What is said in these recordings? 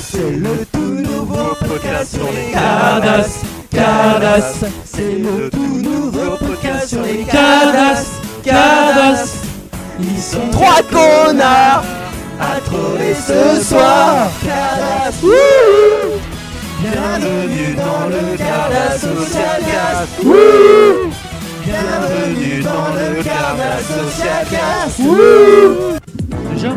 C'est le tout nouveau podcast sur les Cardass, Cardass. C'est le tout nouveau podcast sur les Cardass, Cardass. Ils sont trois connards à troller ce soir. Cardass, wouhou. Bienvenue dans le Cardass Social Cast. Bienvenue dans le Cardass Social Cast. Déjà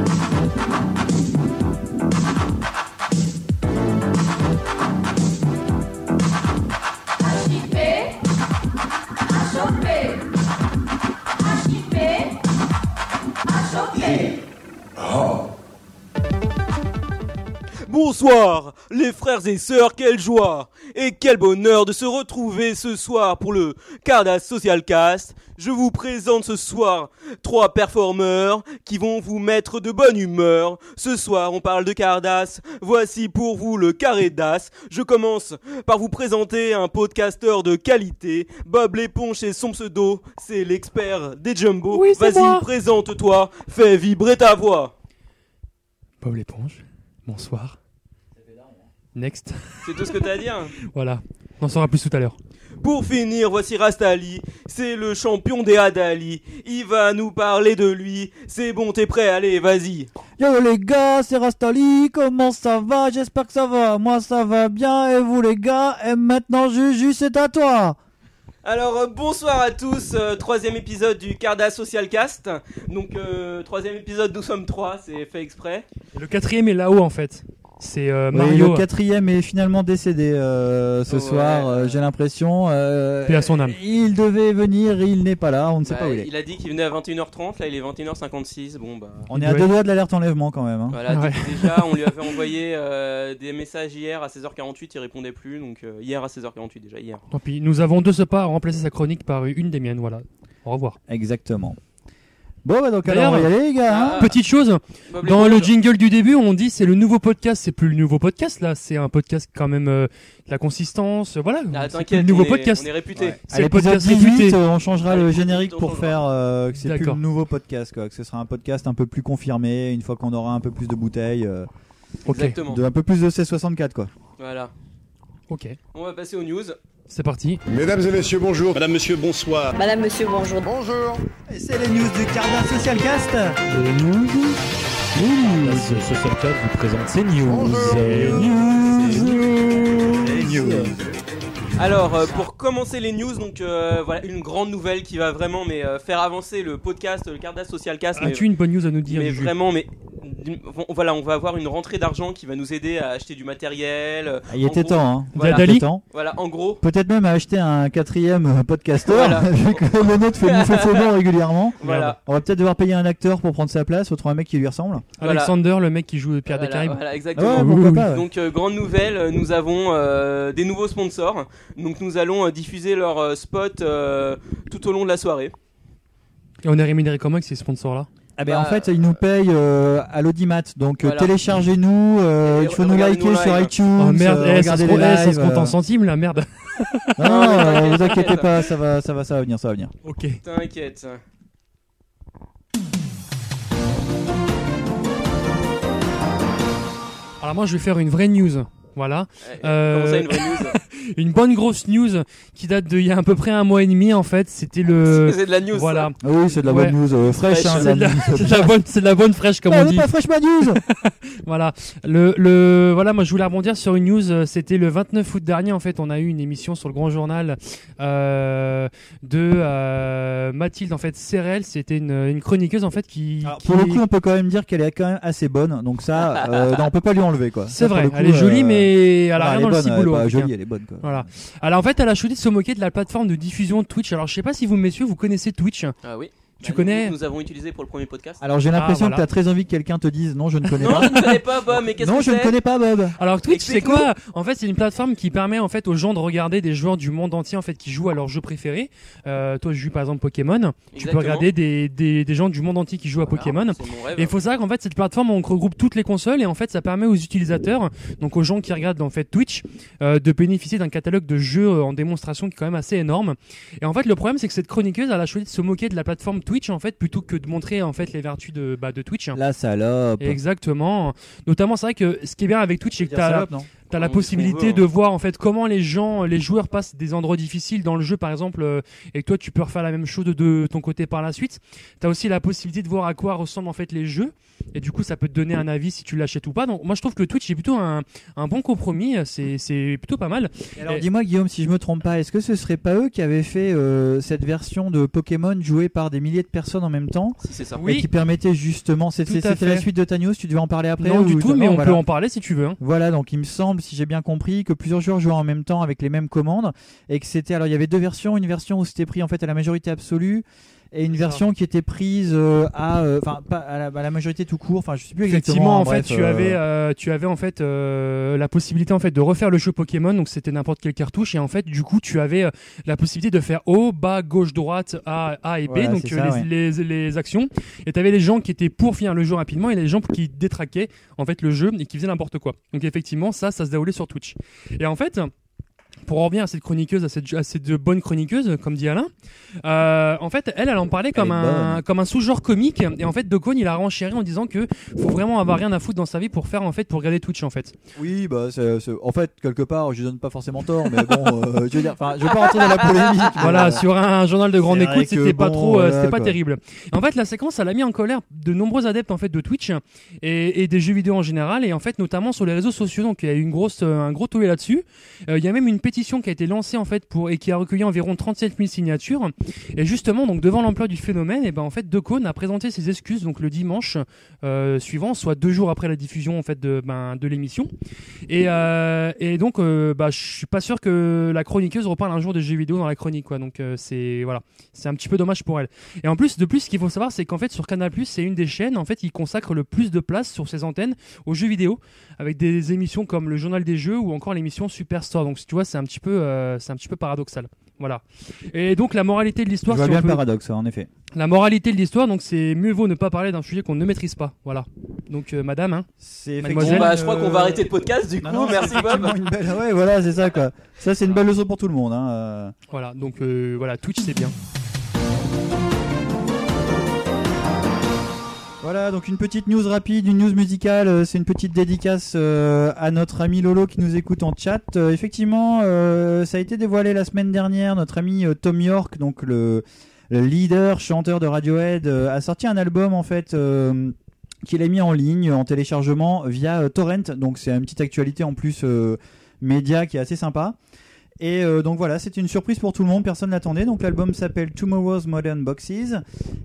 Bonsoir, les frères et sœurs, quelle joie et quel bonheur de se retrouver ce soir pour le Cardass Social Cast. Je vous présente ce soir trois performeurs qui vont vous mettre de bonne humeur. Ce soir, on parle de Cardass. Voici pour vous le carré d'as. Je commence par vous présenter un podcasteur de qualité. Bob l'éponge et son pseudo, c'est l'expert des jumbo. Oui, c'est Vas-y, présente-toi, fais vibrer ta voix. Bob l'éponge. Bonsoir. Next. C'est tout ce que t'as à dire Voilà. On en saura plus tout à l'heure. Pour finir, voici Rastali, c'est le champion des Hadali. Il va nous parler de lui. C'est bon, t'es prêt? Allez, vas-y. Yo les gars, c'est Rastali, comment ça va? J'espère que ça va. Moi ça va bien et vous les gars? Et maintenant Juju, c'est à toi. Alors, euh, bonsoir à tous. euh, troisième épisode du Carda Social Cast. Donc, euh, troisième épisode, nous sommes trois, c'est fait exprès. Le quatrième est là-haut en fait. C'est euh, Oui, Mario. le quatrième est finalement décédé euh, ce Ouais. soir, euh, j'ai l'impression. euh, Paix à son âme. Il devait venir, il n'est pas là, on ne sait Bah, pas où il est. il a dit qu'il venait à 21h30, là il est 21h56. Bon, bah. On est à deux doigts de l'alerte enlèvement quand même. hein. Voilà, Ouais. déjà on lui avait envoyé euh, des messages hier à 16h48, il répondait plus, donc euh, hier à 16h48 déjà, hier. Tant pis. Nous avons de ce pas à remplacer sa chronique par une des miennes. Voilà. Au revoir. Exactement. Bon, bah donc alors on va y aller les gars. hein. Petite chose. Bob Dans le l'éponge. jingle du début, on dit c'est le nouveau podcast. C'est plus le nouveau podcast là. C'est un podcast quand même euh, de la consistance. Voilà. Ah, C'est plus t'inquiète, le nouveau on est- podcast. on est réputé. Ouais. C'est le l'épisode podcast 18, réputé. euh, on changera le générique 18, on pour changera. faire euh, que c'est plus le D'accord. nouveau podcast, quoi. Que ce sera un podcast un peu plus confirmé une fois qu'on aura un peu plus de bouteilles, euh, Ok. Exactement. de un peu plus de C64, quoi. Voilà. Ok. On va passer aux news. C'est parti. Mesdames et messieurs, bonjour. Madame, monsieur, bonsoir. Madame, monsieur, bonjour. Bonjour. Et c'est les news du Cardin Social Cast. Ce Social Cast vous présente ces news. Bonjour. Alors, euh, pour commencer les news, donc euh, voilà une grande nouvelle qui va vraiment mais euh, faire avancer le podcast, le Cardas Social Cast. As-tu une bonne news à nous dire mais vraiment, mais bon, voilà, on va avoir une rentrée d'argent qui va nous aider à acheter du matériel. Ah, Il en était gros- temps, hein. Voilà. Il était Dali? Temps. Voilà, en gros, Peut-être même à acheter un quatrième podcasteur, Voilà. vu que le nôtre fait bouffer faux bon régulièrement. voilà. On va peut-être devoir payer un acteur pour prendre sa place, ou trouver un mec qui lui ressemble. Voilà. Alexander, le mec qui joue Pierre des Voilà, Caraïbes. voilà, Ah exactement. ouais, oui, pourquoi oui. pas. ouais. Donc euh, grande nouvelle, nous avons euh, des nouveaux sponsors. Donc nous allons euh, diffuser leurs euh, spots euh, tout au long de la soirée. Et on est rémunéré comment avec ces sponsors-là Ah ben, Bah, en fait, ils nous payent euh, à l'audimat. Donc Voilà. téléchargez-nous, euh, il faut nous liker sur iTunes, Oh merde, euh, eh, ça, se les eh, ça lives. se compte en centimes la merde. Non, non, euh, vous inquiétez pas, ça va, ça va, ça va, venir, ça va venir. Ok. T'inquiète. Alors moi je vais faire une vraie news. Voilà. Euh, Comment ça une vraie news Une bonne grosse news qui date d'il y a à peu près un mois et demi en fait. C'était le... C'est de la news. Voilà. Ah oui, c'est de la Ouais. bonne news, euh, fraîche. Fraîche, hein, C'est de, la, de bonne, c'est de la bonne fraîche comme Ah, on dit. pas fraîche ma news Voilà. Le, le, voilà, moi je voulais rebondir sur une news. euh, C'était le 29 août dernier en fait. On a eu une émission sur le Grand Journal euh, de euh, Mathilde en fait Serrel. C'était une, une chroniqueuse en fait qui. Alors, qui- Pour le coup, on peut quand même dire qu'elle est quand même assez bonne, donc ça, euh, non, on peut pas lui enlever quoi. c'est vrai. coup, elle est jolie, euh, mais elle a rien dans le bonne, elle est ciboulot. jolie, elle est bonne quoi. Voilà. Alors en fait, elle a choisi de se moquer de la plateforme de diffusion Twitch. Alors je sais pas si vous messieurs vous connaissez Twitch. Ah oui. Tu Bah, connais nous, avons utilisé pour le premier podcast. Alors j'ai l'impression Ah, voilà. que t'as très envie que quelqu'un te dise non, je ne connais non, pas. je ne connais pas Bob, mais qu'est-ce Non, que je ne connais pas Bob. Alors Twitch, c'est quoi? En fait, c'est une plateforme qui permet en fait aux gens de regarder des joueurs du monde entier en fait qui jouent à leur jeu préféré. Euh, toi, je joue par exemple Pokémon. Tu peux regarder des, des, des gens du monde entier qui jouent à Voilà, Pokémon. Rêve. Et il faut savoir qu'en fait cette plateforme on regroupe toutes les consoles et en fait ça permet aux utilisateurs, donc aux gens qui regardent en fait Twitch, euh, de bénéficier d'un catalogue de jeux euh, en démonstration qui est quand même assez énorme. Et en fait le problème c'est que cette chroniqueuse elle a choisi de se moquer de la plateforme Twitch en fait plutôt que de montrer en fait les vertus de, bah, de Twitch. La salope. Exactement. Notamment, c'est vrai que ce qui est bien avec Twitch, c'est que salope, non? T'as la possibilité veut, hein. de voir en fait comment les gens, les joueurs passent des endroits difficiles dans le jeu par exemple, euh, et que toi tu peux refaire la même chose de, de ton côté par la suite. T'as aussi la possibilité de voir à quoi ressemblent en fait les jeux, et du coup ça peut te donner un avis si tu l'achètes ou pas. Donc moi je trouve que Twitch est plutôt un, un bon compromis, c'est c'est plutôt pas mal. Et Alors Et- dis-moi Guillaume, si je me trompe pas, est-ce que ce serait pas eux qui avaient fait euh, cette version de Pokémon jouée par des milliers de personnes en même temps? Si, c'est ça. Oui. et qui permettait justement, c'était la suite de Tanios, tu devais en parler après non ou- du tout, mais on voilà. peut en parler si tu veux. hein. Voilà, donc il me semble, si j'ai bien compris, que plusieurs joueurs jouaient en même temps avec les mêmes commandes et que c'était alors il y avait deux versions, une version où c'était pris en fait à la majorité absolue et une ça. version qui était prise euh, à euh, enfin à la, à la majorité tout court, enfin je sais plus exactement. Effectivement, en bref, fait, tu euh, avais, euh, tu avais en fait euh, la possibilité en fait de refaire le jeu Pokémon, donc c'était n'importe quelle cartouche, et en fait, du coup, tu avais la possibilité de faire haut, bas, gauche, droite, A, A et B, Voilà, donc les, les actions. Et tu avais les gens qui étaient pour finir le jeu rapidement, et les gens qui détraquaient en fait le jeu et qui faisaient n'importe quoi. Donc effectivement, ça, ça se déroulait sur Twitch. Et en fait. Pour en revenir à cette chroniqueuse, à cette, à cette bonne chroniqueuse, comme dit Alain, euh, en fait, elle, elle en parlait comme un, comme un sous-genre comique. Et en fait, Docone, il a renchéri en disant que faut vraiment avoir rien à foutre dans sa vie pour faire en fait pour regarder Twitch en fait. Oui, bah en fait quelque part, je lui donne pas forcément tort, mais bon, euh, je veux dire, je vais pas rentrer dans la polémique. Voilà, euh, sur un journal de grande écoute, c'était pas bon, trop, euh, c'était pas quoi. terrible. En fait, la séquence, elle a mis en colère de nombreux adeptes en fait de Twitch et, et des jeux vidéo en général, et en fait notamment sur les réseaux sociaux. Donc il y a eu une grosse, euh, un gros tollé là-dessus. Il y a même une qui a été lancée en fait pour et qui a recueilli environ 37 000 signatures. Et justement, donc devant l'ampleur du phénomène, et ben en fait, Decaunes a présenté ses excuses donc le dimanche euh, suivant, soit deux jours après la diffusion en fait de, ben, de l'émission. Et, euh, et donc, euh, bah, je suis pas sûr que la chroniqueuse reparle un jour de jeux vidéo dans la chronique, quoi. Donc c'est voilà, c'est un petit peu dommage pour elle. Et en plus, de plus, ce qu'il faut savoir, c'est qu'en fait sur Canal+, c'est une des chaînes en fait qui consacre le plus de place sur ses antennes aux jeux vidéo, avec des émissions comme le Journal des jeux ou encore l'émission Superstore. Donc tu vois, c'est un petit peu, euh, c'est un petit peu paradoxal. Voilà. Et donc la moralité de Je l'histoire, vois si bien le paradoxe, en effet. la moralité de l'histoire, donc c'est mieux vaut ne pas parler d'un sujet qu'on ne maîtrise pas. Voilà. Donc euh, Madame, hein. C'est Mademoiselle, Bon, effectivement, bah, je crois qu'on va euh, arrêter le podcast du coup. non, non, Merci Bob. effectivement une belle- Ouais, voilà, c'est ça quoi. Ça, c'est une belle leçon pour tout le monde. Hein. Voilà. Donc euh, voilà, Twitch c'est bien. Voilà, donc une petite news rapide, une news musicale, euh, c'est une petite dédicace euh, à notre ami Lolo qui nous écoute en chat. Euh, effectivement, ça a été dévoilé la semaine dernière, notre ami Tom York, donc le, le leader chanteur de Radiohead, a sorti un album en fait qu'il a mis en ligne en téléchargement via Torrent, donc c'est une petite actualité en plus média qui est assez sympa. Et euh, donc voilà, c'était une surprise pour tout le monde, personne l'attendait. Donc l'album s'appelle Tomorrow's Modern Boxes.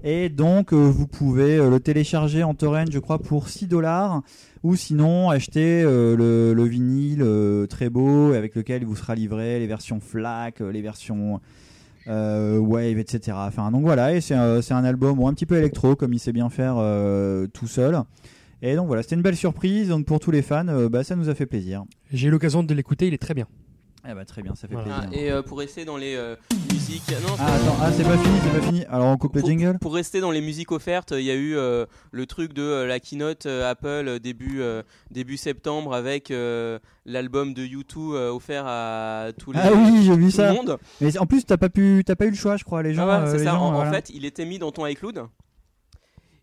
Et donc euh, vous pouvez euh, le télécharger en torrent, je crois, pour 6 dollars. Ou sinon acheter le, le vinyle très beau avec lequel il vous sera livré les versions FLAC, les versions Wave, etc. Enfin donc voilà, et c'est un album un petit peu électro comme il sait bien faire tout seul. Et donc voilà, c'était une belle surprise. Donc pour tous les fans, bah, ça nous a fait plaisir. J'ai eu l'occasion de l'écouter, il est très bien. Eh bah très bien, ça fait Voilà. Ah, plaisir. et euh, pour rester dans les euh, musiques, non, Ah attends, ah c'est pas fini, c'est pas fini. Alors on coupe le pour, jingle. pour rester dans les musiques offertes, il y a eu euh, le truc de euh, la keynote euh, Apple début euh, début septembre avec euh, l'album de U2 euh, offert à tous les Ah oui, j'ai vu ça. monde. Mais en plus, t'as pas pu, t'as pas eu le choix, je crois, les gens. Ah ouais, c'est ça. gens, en, en fait, il était mis dans ton iCloud.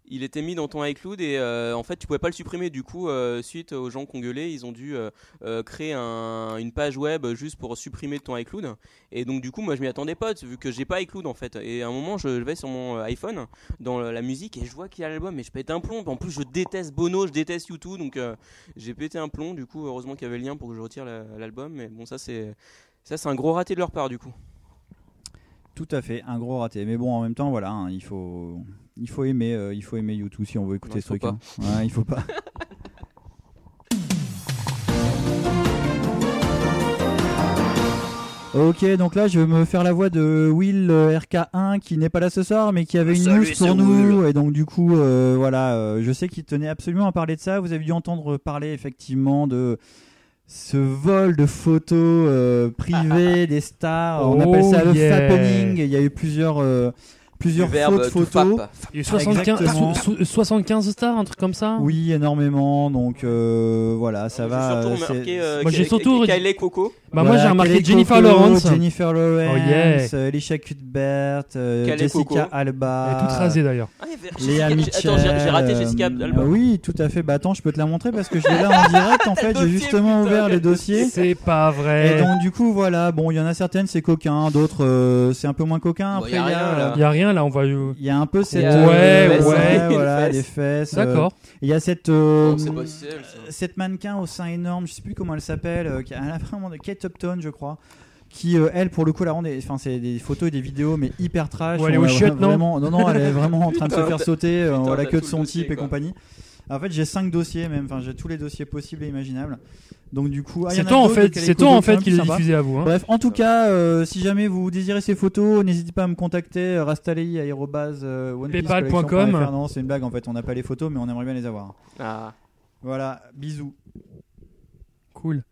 Il était mis dans ton iCloud et euh, en fait tu pouvais pas le supprimer. Du coup, euh, suite aux gens qui ont gueulé, ils ont dû euh, créer un- une page web juste pour supprimer ton iCloud. Et donc du coup, moi je m'y attendais pas vu que j'ai pas iCloud en fait. Et à un moment, je vais sur mon iPhone dans la musique et je vois qu'il y a l'album et je pète un plomb. En plus, je déteste Bono, je déteste YouTube, donc j'ai pété un plomb. Du coup, heureusement qu'il y avait le lien pour que je retire la- l'album. Mais bon, ça c'est ça c'est un gros raté de leur part du coup. Tout à fait, un gros raté. Mais bon, en même temps, voilà, hein, il faut, il faut aimer, euh, il faut aimer YouTube si on veut écouter Non, ce truc. hein. Ouais, il faut pas. Ok, donc là je vais me faire la voix de Will euh, RK1 qui n'est pas là ce soir mais qui avait une Salut, news pour nous et donc du coup euh, voilà, euh, je sais qu'il tenait absolument à parler de ça. Vous avez dû entendre parler effectivement de ce vol de photos privées des stars. On Oh appelle ça le fappening. Il y a eu plusieurs plusieurs Du verbe fautes photos. Il y a eu 75, Exactement. so- so- 75 stars, un truc comme ça Oui, énormément. Donc euh, voilà, ça J'ai va. surtout c'est- remarqué euh, Moi, j'ai surtout- Kylie Coco. Moi Bah Voilà, moi j'ai remarqué Jennifer Coco, Lawrence. Jennifer Lawrence, Oh yeah. euh, Alicia Cuthbert, euh, Jessica Coco. Alba. Elle est toute rasée d'ailleurs. Ah, Léa Mitchell. Attends, j'ai raté Jessica Alba. Oui, tout à fait. Bah attends, je peux te la montrer parce que je l'ai là en direct. En fait, j'ai justement putain, ouvert les dossiers. C'est pas Et vrai. donc du coup voilà, bon il y en a certaines c'est coquin, d'autres c'est un peu moins coquin. Après y a il y, rien, a, là. Il y a rien là, on va. il y a un peu cette a- euh, Ouais, ouais. voilà fesse. fesses. euh, D'accord. Il y a cette euh, Non, c'est pas celle, ça. cette mannequin au sein énorme, je sais plus comment elle s'appelle, euh, qui a elle a vraiment de Kate Upton je crois. Qui euh, elle pour le coup la rend des enfin c'est des photos et des vidéos mais hyper trash. Ouais, elle est la- chiottes, non vraiment, non non, elle est vraiment en train de se faire sauter, euh, putain, la queue de son dossier, type et quoi. compagnie. En fait, j'ai cinq dossiers même, enfin j'ai tous les dossiers possibles et imaginables. Donc du coup, C'est toi en fait, c'est toi en fait qui les diffusez à vous. Hein. Bref, en tout cas, euh, si jamais vous désirez ces photos, n'hésitez pas à me contacter. euh, Rastalei aérobase euh, Paypal.com. Non, c'est une blague en fait. On n'a pas les photos, mais on aimerait bien les avoir. Ah. Voilà, bisous. Cool.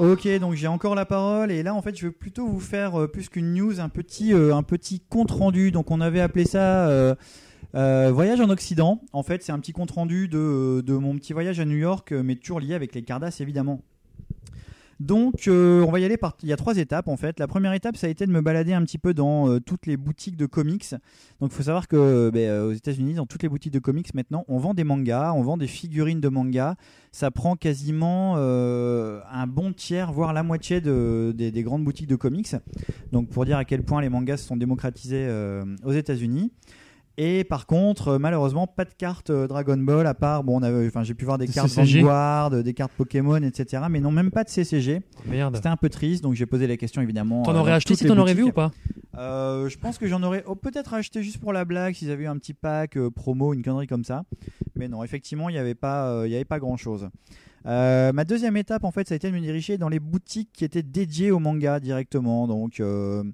Ok, donc j'ai encore la parole et là en fait je veux plutôt vous faire euh, plus qu'une news, un petit, euh, un petit compte rendu. Donc on avait appelé ça euh, euh, voyage en Occident. En fait c'est un petit compte rendu de, de mon petit voyage à New York, euh, mais toujours lié avec les Cardass évidemment. Donc euh, on va y aller par... Il y a trois étapes en fait. La première étape ça a été de me balader un petit peu dans euh, toutes les boutiques de comics. Donc il faut savoir que euh, aux États-Unis, dans toutes les boutiques de comics maintenant, on vend des mangas, on vend des figurines de mangas ça prend quasiment euh, un bon tiers, voire la moitié de- des, des grandes boutiques de comics. Donc pour dire à quel point les mangas se sont démocratisés euh, aux États-Unis. Et par contre, euh, malheureusement, pas de cartes euh, Dragon Ball à part, bon, on avait, enfin, j'ai pu voir des cartes CCG. Vanguard, des cartes Pokémon, etc. Mais non, même pas de CCG. Merde. C'était un peu triste, donc j'ai posé la question évidemment. T'en euh, aurais acheté si t'en aurais vu ou pas? Euh, je pense que j'en aurais oh, peut-être acheté juste pour la blague s'ils avaient eu un petit pack euh, promo, une connerie comme ça. Mais non, effectivement, il n'y avait pas, euh, il y avait pas grand-chose. Euh, ma deuxième étape, en fait, ça a été de me diriger dans les boutiques qui étaient dédiées au manga directement. Donc euh,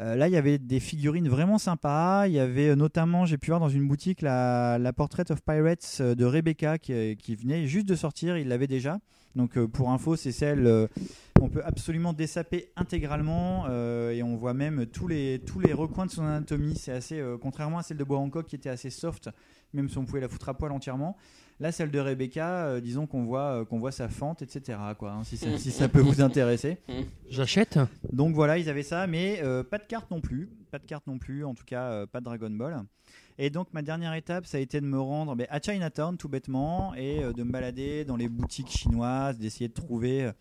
euh, là, il y avait des figurines vraiment sympas. Il y avait euh, notamment, j'ai pu voir dans une boutique la, la Portrait of Pirates euh, de Rebecca qui, venait juste de sortir. Il l'avait déjà. Donc pour info, c'est celle euh, qu'on peut absolument dessaper intégralement et on voit même tous les, tous les recoins de son anatomie. C'est assez, contrairement à celle de Bois Hancock qui était assez soft, même si on pouvait la foutre à poil entièrement. Là, celle de Rebecca, euh, disons qu'on voit, euh, qu'on voit sa fente, etc. Quoi, hein, si, ça, si ça peut vous intéresser. J'achète. Donc voilà, ils avaient ça, mais euh, pas de carte non plus. Pas de carte non plus, en tout cas pas de Dragon Ball. Et donc ma dernière étape, ça a été de me rendre ben, à Chinatown tout bêtement et de me balader dans les boutiques chinoises, d'essayer de trouver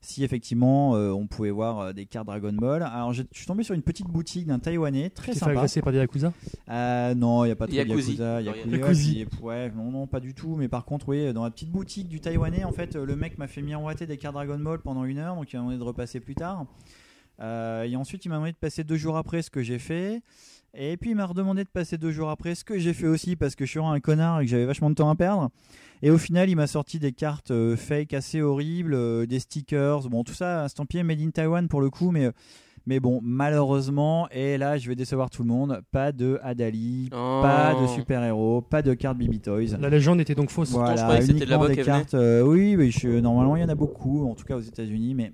si effectivement euh, on pouvait voir euh, des cartes Dragon Ball. Alors je suis tombé sur une petite boutique d'un Taïwanais, très sympa. agresser par des Yakuza? Euh, non, il n'y a pas trop de Yakuzi. Yakuza. Yakuza, Yakuzi. puis, ouais, non, non, pas du tout. Mais par contre, oui, dans la petite boutique du Taïwanais, en fait, euh, le mec m'a fait miroiter des cartes Dragon Ball pendant une heure, donc il m'a demandé de repasser plus tard. Euh, et ensuite, il m'a demandé de passer deux jours après ce que j'ai fait. Et puis, il m'a redemandé de passer deux jours après ce que j'ai fait aussi, parce que je suis vraiment un connard et que j'avais vachement de temps à perdre. Et au final, il m'a sorti des cartes euh, fake assez horribles, euh, des stickers, bon, tout ça, estampillé Made in Taiwan pour le coup, mais. euh, mais bon, malheureusement, et là je vais décevoir tout le monde, pas de Adali, Oh. pas de super-héros, pas de cartes Baby Toys. La légende était donc fausse. je Voilà, c'était de uniquement là-bas des cartes. euh, oui, mais je- normalement il y en a beaucoup, en tout cas aux États-Unis, mais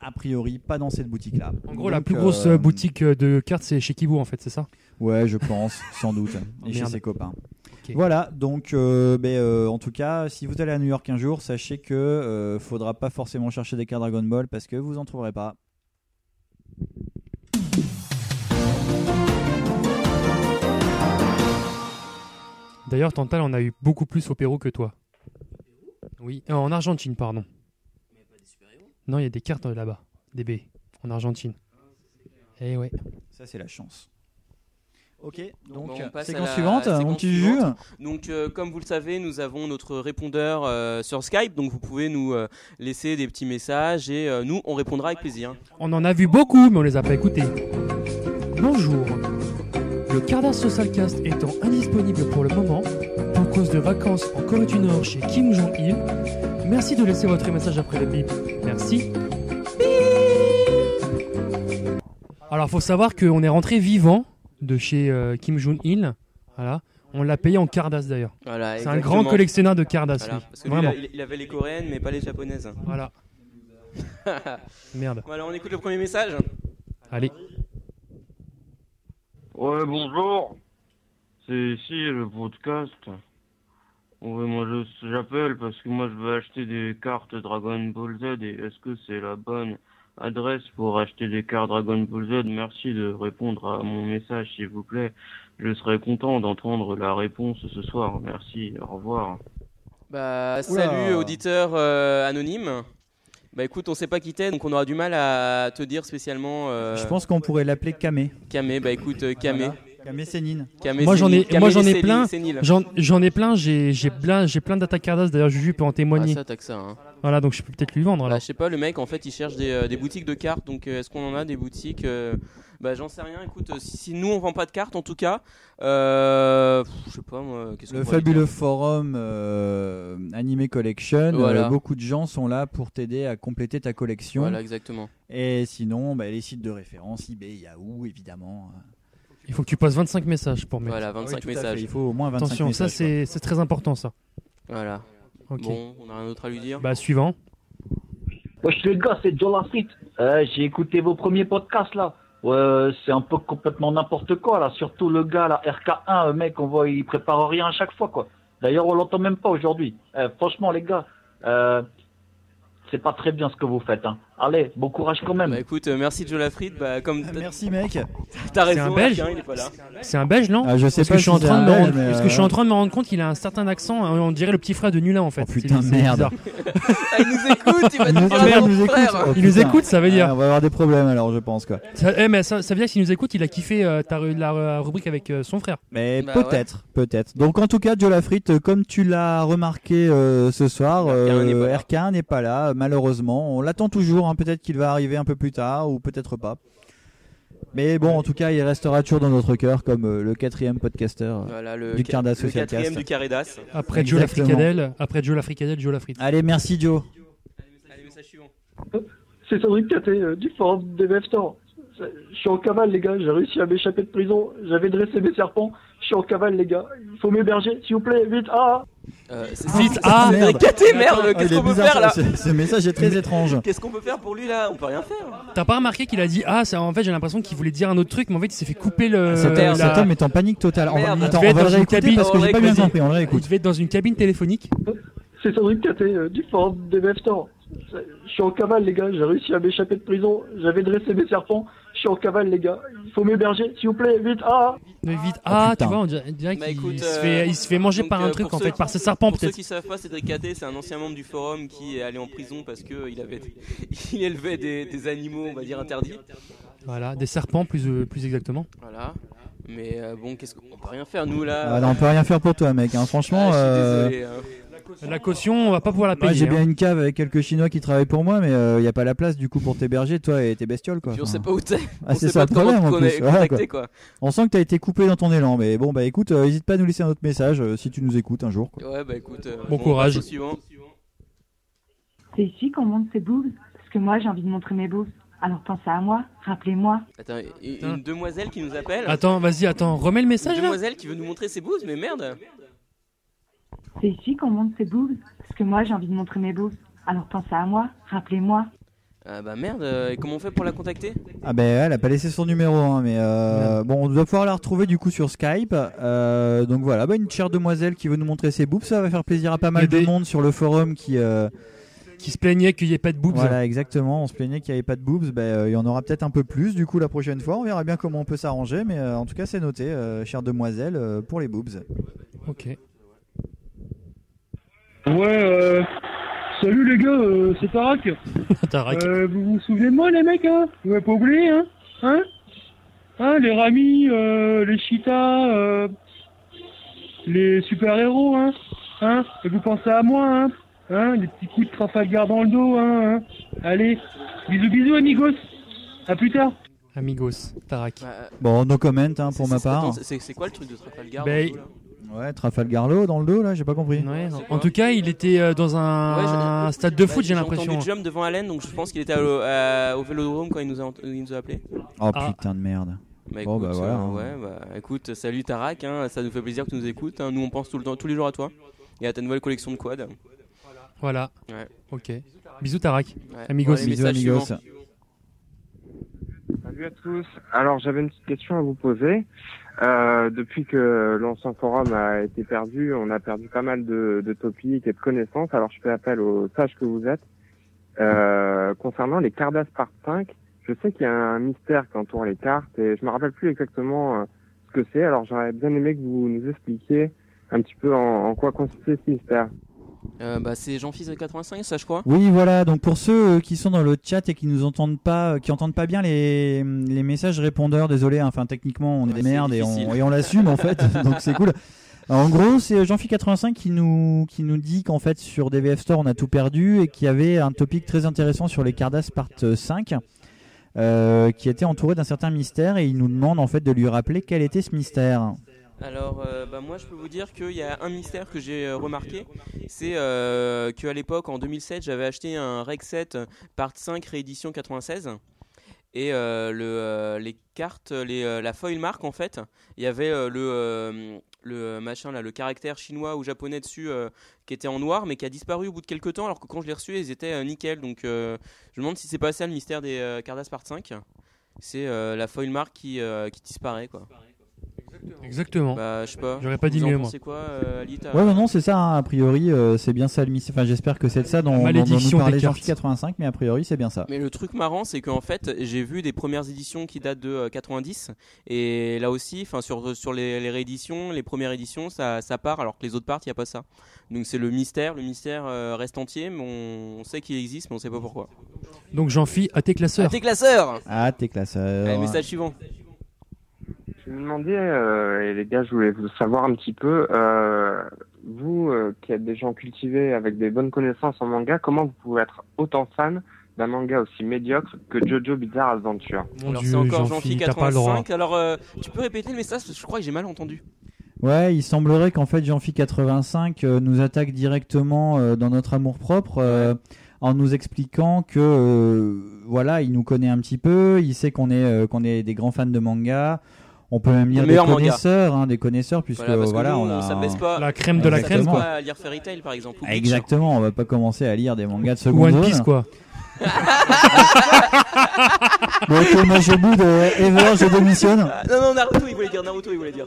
a priori pas dans cette boutique-là. En gros, la plus grosse euh, boutique de cartes, c'est chez Kibo en fait, c'est ça? Ouais, je pense, sans doute, et chez ses copains. Voilà, donc euh, ben, euh, en tout cas, si vous allez à New York un jour, sachez que euh, faudra pas forcément chercher des cartes Dragon Ball parce que vous en trouverez pas. D'ailleurs, Tantal en a eu beaucoup plus au Pérou que toi. Oui, Euh, en Argentine, pardon. Non, il y a des cartes là-bas, des baies, en Argentine. Eh ouais. Ça, c'est la chance. Ok, Donc, donc on passe à séquence la suivante, séquence mon petit. Donc, euh, comme vous le savez, nous avons notre répondeur euh, sur Skype, donc vous pouvez nous euh, laisser des petits messages et euh, nous, on répondra avec plaisir. On en a vu beaucoup, mais on les a pas écoutés. Bonjour. Le Cardass Socialcast étant indisponible pour le moment, pour cause de vacances en Corée du Nord chez Kim Jong-il, merci de laisser votre message après le bip. Merci. Alors, faut savoir qu'on est rentré vivant de chez euh, Kim Jong-il. Voilà. On l'a payé en Cardass d'ailleurs. Voilà, C'est un grand collectionneur de Cardass, Voilà, parce que lui, il, Vraiment. a- il- avait les coréennes, mais pas les japonaises. Voilà. Merde. Voilà, on écoute le premier message. Allez. Ouais, bonjour. C'est ici le podcast. Ouais, moi je- j'appelle parce que moi je veux acheter des cartes Dragon Ball Z et est-ce que c'est la bonne adresse pour acheter des cartes Dragon Ball Z Merci de répondre à mon message s'il vous plaît. Je serais content d'entendre la réponse ce soir. Merci, au revoir. Bah, Oula. salut auditeur euh, anonyme. Bah écoute, on s'est pas quitté, donc on aura du mal à te dire spécialement. euh, Je pense qu'on pourrait l'appeler Kamé. Kamé, bah écoute, euh, Kamé. Voilà. Kamé Sénine. Kamé, Moi, c'est j'en ai-. Kamé, moi, j'en ai c'est plein. nil, c'est nil. J'en j'en ai plein, j'ai j'ai plein, j'ai plein d'attaques cardas. D'ailleurs, Juju peut en Ah, témoigner. ça, t'as que ça. Hein. Voilà, donc je peux peut-être lui vendre. Bah, Alors. je sais pas, le mec en fait il cherche des, euh, des boutiques de cartes, donc euh, est-ce qu'on en a des boutiques euh, Bah j'en sais rien, écoute, si, si nous on vend pas de cartes en tout cas, euh, je sais pas moi, qu'est-ce Le fabuleux forum euh, Anime Collection. Voilà. euh, beaucoup de gens sont là pour t'aider à compléter ta collection. Voilà, exactement. Et sinon, bah, les sites de référence, eBay, Yahoo, évidemment. Il faut que tu passes 25 messages pour mettre. Voilà, Ah oui, 25 tout à fait. messages. Il faut au moins 25 Attention, messages. ça c'est c'est très important ça. Voilà. Bon, on a rien d'autre à lui dire Bah suivant. Wesh les gars, c'est Joe Lafrit. Euh, J'ai écouté vos premiers podcasts là. Ouais, c'est un peu complètement n'importe quoi là. Surtout le gars là, RK1, euh, mec, on voit, il prépare rien à chaque fois quoi. D'ailleurs, on l'entend même pas aujourd'hui. Euh, franchement, les gars, euh, c'est pas très bien ce que vous faites. Hein. Allez, bon courage quand même. Bah écoute, euh, merci Joe Lafrite, bah comme Ah, t'as- Merci mec. t'as C'est un raison, Belge Arquin, il est pas là. C'est un belge, non Ah, je sais Parce pas que je suis si en c'est train de me Belge, rendre, mais, parce que je suis euh, en train de me rendre compte qu'il a un certain accent. hein, On dirait le petit frère de Nulin en fait. Oh, putain, c'est merde. bizarre. Ah, il nous écoute, il va Il nous dire merde, il nous frère. écoute. Oh, Il nous putain. écoute, ça veut dire. Ah, on va avoir des problèmes alors, je pense quoi. Ça, eh, mais ça, ça veut dire que s'il nous écoute, il a kiffé euh, ta, ru- la, la rubrique avec euh, son frère. Mais Bah peut-être, peut-être. Donc en tout cas, Joe Lafrit, euh, comme tu l'as remarqué euh, ce soir, RK1 euh, n'est pas là. RK1 n'est pas là, malheureusement. On l'attend toujours, hein, peut-être qu'il va arriver un peu plus tard ou peut-être pas. Mais bon, en tout cas, il restera toujours dans notre cœur comme euh, le quatrième podcaster. euh. Voilà, le, Du ca- Cardas le Social quatrième Cast. du Caridas. Après Joe. Lafricadelle, après Joe Lafricadelle, Joe Lafrit. Allez, merci Joe. Allez, message suivant. C'est Cédric Caté euh, du forum des Store. Je suis en cavale, les gars. J'ai réussi à m'échapper de prison. J'avais dressé mes serpents. Je suis en cavale, les gars. Il faut m'héberger, s'il vous plaît, vite. Ah Euh, Vite, c'est- ah, c'est merde. Caté, merde, Ah, qu'est-ce il est qu'on peut bizarre, faire là ce, ce message est très étrange. Qu'est-ce qu'on peut faire pour lui là? On peut rien faire. T'as pas remarqué qu'il a dit Ah, ça, en fait, j'ai l'impression qu'il voulait dire un autre truc, mais en fait, il s'est fait couper le. Cet, merde, cet la- homme est en panique totale. On va, attends, Il on va être le dans une réécouter cabine. parce que j'ai pas bien compris. On le Il réécoute. devait être dans une cabine téléphonique. C'est Cédric Caté euh, du forum des Store. Je suis en cavale, les gars. J'ai réussi à m'échapper de prison. J'avais dressé mes serpents. Je suis en cavale, les gars. Il faut m'héberger, s'il vous plaît, vite. Ah Mais vite, ah, putain. tu vois, on dirait, Bah, qu'il se, euh, fait, il se fait manger donc, par un euh, truc, pour en fait, qui- par ses serpents, Pour ceux peut-être. qui savent pas, Cédric Caté, c'est un ancien membre du forum qui est allé en prison parce que il avait, il élevait des, des animaux, on va dire interdits. Voilà, des serpents, plus, euh, plus exactement. Voilà. Mais euh, bon, qu'est-ce qu'on peut rien faire nous là? Ah, non, on peut rien faire pour toi, mec. hein. Franchement, Ah, je suis euh, désolé. hein. La caution, on va pas pouvoir la moi, payer. j'ai hein. bien une cave avec quelques Chinois qui travaillent pour moi, mais il n'y a pas la place du coup pour t'héberger, toi et tes bestioles. Quoi. Puis on Enfin, sait pas où t'es. Ah, on c'est ça le problème, en plus. Voilà, contacter quoi. On sent que t'as été coupé dans ton élan, mais bon, bah écoute, euh, n'hésite pas à nous laisser un autre message euh, si tu nous écoutes un jour. quoi. Ouais, bah écoute. euh, Bon on courage. C'est ici qu'on monte ses boobs Parce que moi, j'ai envie de montrer mes boobs. Alors pensez à moi, rappelez-moi. Attends, une, une demoiselle qui nous appelle. Attends, vas-y, attends, remets le Une message là. demoiselle qui veut nous montrer ses bouses, mais merde. C'est ici qu'on monte ses boobs Parce que moi, j'ai envie de montrer mes boobs. Alors pensez à moi, rappelez-moi. Ah bah merde, euh, et comment on fait pour la contacter? Ah ben elle a pas laissé son numéro, hein, mais euh, bon, on doit pouvoir la retrouver du coup sur Skype. Euh, donc voilà, bah, une chère demoiselle qui veut nous montrer ses boobs, ça va faire plaisir à pas mal de des- monde sur le forum qui. euh, Qui se plaignait qu'il y ait pas de boobs. Voilà, exactement. On se plaignait qu'il n'y avait pas de boobs. Ben, euh, il y en aura peut-être un peu plus du coup la prochaine fois. On verra bien comment on peut s'arranger, mais euh, en tout cas c'est noté, euh, chère demoiselle, euh, pour les boobs. Ok. Ouais, euh, salut les gars, euh, c'est Tarak. Tarak. Euh, vous vous souvenez de moi les mecs, hein? Vous m'avez pas oublié, hein? Hein? Hein, les Rami, euh, les Cheetahs, euh, les super-héros, hein? Hein? Et vous pensez à moi, hein? Hein? Les petits coups de Trafalgar dans le dos, hein, hein? Allez, bisous bisous amigos. À plus tard. Amigos, Tarak. Bah, Bon, no comment hein, pour ma part. C'est c'est quoi le truc de Trafalgar Ben, dans le dos, là? Ouais, Trafalgarlo dans le dos là, j'ai pas compris. Ouais, en tout cas, il était euh, dans un, Ouais, j'ai- un stade de Bah, foot, j'ai J'ai l'impression. entendu jump devant Allen, donc je pense qu'il était au, à- au Vélodrome quand il nous a, ent- il nous a appelé. Oh Ah. putain de merde. Bah, Bon, écoute, bah, voilà, euh, hein. ouais, bah, écoute, salut Tarak, hein, ça nous fait plaisir que tu nous écoutes. hein. Nous, on pense tout le temps, tous les jours à toi et à ta nouvelle collection de quad. Voilà. Ouais. Ok. Bisous Tarak. Ouais. Amigos. Bisous amigos. Salut à tous. Alors j'avais une petite question à vous poser. Euh, depuis que l'ancien forum a été perdu, on a perdu pas mal de, de topics et de connaissances. Alors je fais appel aux sages que vous êtes. Euh, concernant les Cardas Part 5, je sais qu'il y a un mystère qui entoure les cartes et je me rappelle plus exactement euh, ce que c'est. Alors j'aurais bien aimé que vous nous expliquiez un petit peu en, en quoi consistait ce mystère. Euh, bah, c'est Jean-Fils de 85, ça je crois. Oui, voilà. Donc pour ceux euh, qui sont dans le chat et qui nous entendent pas, euh, qui entendent pas bien les, les messages répondeurs, désolé. hein, Enfin, techniquement, on est des merdes et on, difficile. et on l'assume en fait. donc c'est cool. En gros, c'est Jean-Phi85 qui nous, qui nous dit qu'en fait sur DVF Store on a tout perdu et qu'il y avait un topic très intéressant sur les Cardas Part 5 euh, qui était entouré d'un certain mystère et il nous demande en fait de lui rappeler quel était ce mystère. Alors, euh, bah, moi je peux vous dire qu'il y a un mystère que j'ai euh, remarqué. C'est euh, qu'à l'époque, en 2007, j'avais acheté un Rec 7 Part 5 réédition 96. Et le, les cartes, les, la foil marque en fait, il y avait le, machin là, le caractère chinois ou japonais dessus qui était en noir mais qui a disparu au bout de quelques temps alors que quand je l'ai reçu ils étaient nickel. Donc je me demande si c'est pas ça le mystère des Cardas Part 5. C'est la foil marque qui, qui disparaît quoi. Exactement. Bah, je sais pas. J'aurais pas dit mieux, moi. pensez quoi, euh, Ali, Ouais, bah non, c'est ça. hein, a priori, euh, c'est bien ça le mystère. Enfin, j'espère que c'est de ça dont, dont- dont malédiction parlait des cartes. Jean-Phi85, mais a priori, c'est bien ça. Mais le truc marrant, c'est qu'en fait, j'ai vu des premières éditions qui datent de euh, 90, et là aussi, enfin sur sur les, les rééditions, les premières éditions, ça, ça part, alors que les autres partent, il y a pas ça. Donc c'est le mystère, le mystère euh, reste entier, mais on, on sait qu'il existe, mais on sait pas pourquoi. Donc Jean-Phi, à tes classeurs. À tes classeurs. Ah, tes classeurs. Allez, message suivant. Je me demandais, euh, et les gars, je voulais vous savoir un petit peu, euh, vous euh, qui êtes des gens cultivés avec des bonnes connaissances en manga, comment vous pouvez être autant fan d'un manga aussi médiocre que Jojo Bizarre Adventure alors c'est encore Jean-Phi 85. Alors euh, tu peux répéter le message parce que je crois que j'ai mal entendu. Ouais, il semblerait qu'en fait Jean-Phi85 euh, nous attaque directement euh, dans notre amour propre euh, en nous expliquant que euh, voilà, il nous connaît un petit peu, il sait qu'on est euh, qu'on est des grands fans de manga. On peut même lire des connaisseurs, hein, des connaisseurs puisque Voilà, nous, on a ça baisse pas. La crème de la crème, pas à lire Fairy Tail par exemple. ou. Exactement, on va pas commencer à lire des mangas de seconde One zone. Piece, quoi. Bon, ok, moi je boude, euh, Ever, je démissionne. Ah, Non non Naruto, il voulait dire Naruto, il voulait dire.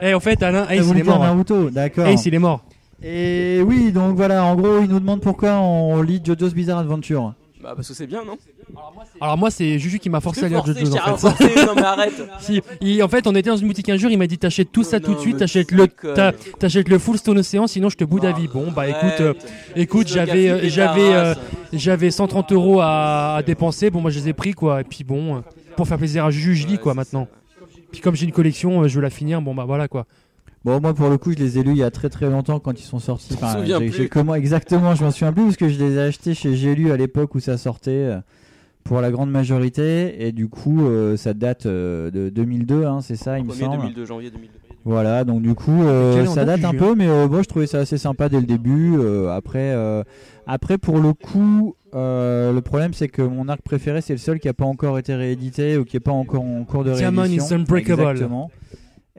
Eh, en fait, Alain, Ace, il est dire mort. hein. Naruto, d'accord. Ace, il est mort. Et oui, donc voilà, en gros, il nous demande pourquoi on lit JoJo's Bizarre Adventure. Bah parce que c'est bien, non? Alors moi, c'est Juju qui m'a forcé à lire t'ai en fait. non mais arrête. Si, il- en fait, on était dans une boutique un jour, il m'a dit t'achètes tout ça tout de suite, t'achètes le, t'achètes le full Stone Ocean, sinon je te boude à vie. Bon, bah écoute, euh, écoute, j'avais, euh, j'avais, euh, j'avais 130 euros à, à dépenser. Bon, moi je les ai pris quoi. Et puis bon, pour faire plaisir à Juju, je lis quoi maintenant. Puis comme j'ai une collection, je veux la finir. Bon bah voilà quoi. Bon, moi pour le coup, je les ai lus il y a très très longtemps quand ils sont sortis. j'ai- j'ai comment exactement, je m'en souviens plus parce que je les ai achetés chez J'ai lu à l'époque où ça sortait euh, pour la grande majorité et du coup, euh, ça date euh, de 2002, hein, c'est ça, il me 1er semble. 2002, janvier 2002. Voilà, donc du coup, euh, ça date, un peu, mais euh, moi je trouvais ça assez sympa dès le début. euh, après, euh, après, pour le coup, euh, le problème c'est que mon arc préféré c'est le seul qui a pas encore été réédité ou qui est pas encore en cours de Diamond réédition. is unbreakable. Exactement.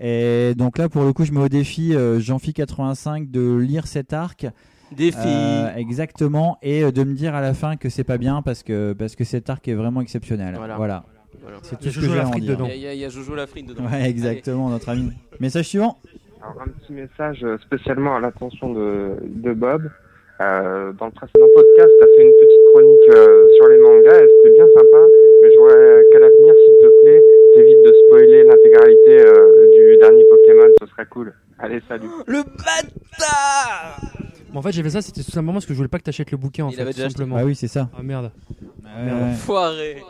Et donc là, pour le coup, je mets au défi euh, Jean-Phi85 de lire cet arc. Défi. Euh, exactement, et euh, de me dire à la fin que c'est pas bien parce que, parce que cet arc est vraiment exceptionnel. Voilà. Voilà. Voilà. C'est tout ce que j'ai à la en frite dire. dedans. Il y, a- il y Jojo la frite dedans. Ouais, exactement, notre ami. Message suivant. Alors, un petit message euh, spécialement à l'attention de, de Bob. Euh, dans le précédent podcast, tu as fait une petite chronique euh, sur les mangas, et c'était bien sympa, mais je voudrais qu'à l'avenir, s'il te plaît, t'évites de spoiler l'intégralité euh, du dernier Pokémon, ce serait cool. Allez, salut. Le bâtard Bon, en fait, j'ai fait ça, c'était tout simplement parce que je voulais pas que t'achètes le bouquin en Il fait, avait tout déjà acheté. simplement. Ah oui, c'est ça. Ah merde. Ouais. Foiré.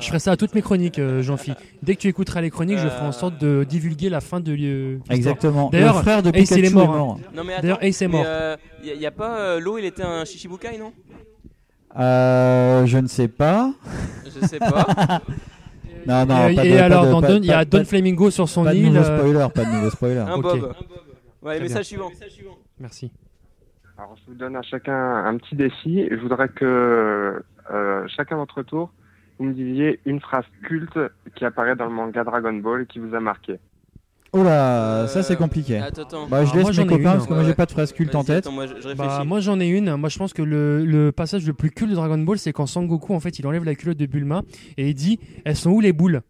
Je ferai ça à toutes mes chroniques, euh, Jean-Phi. Dès que tu écouteras les chroniques, je ferai en sorte de divulguer la fin de euh, l'histoire. Exactement. D'ailleurs, Le frère de Ace, il est mort. hein. mort. Non mais attends, D'ailleurs, Ace est mort. il y, a pas euh, l'eau, il était un Shichibukai, non? Euh, je ne sais pas. Je sais pas. non, non, et pas et de- pas alors, de- dans pas- Don- il y a pas- Don pas- Flamingo sur son pas de île. nouveau euh, spoiler, pas de nouveau spoiler. Un Ok. Bob. Ouais, message suivant. Merci. Alors, je vous donne à chacun un petit défi. Je voudrais que euh, chacun votre tour, vous me disiez une phrase culte qui apparaît dans le manga Dragon Ball et qui vous a marqué. Oh là, ça c'est compliqué. attends, attends. Bah, je Alors, laisse moi, j'en mes ai copains une. parce que moi Ouais. j'ai pas de phrase culte en Vas-y, tête. attends, moi, je, je Bah, moi j'en ai une. Moi je pense que le, le passage le plus culte de Dragon Ball, c'est quand Sangoku en fait il enlève la culotte de Bulma et il dit Elles sont où les boules?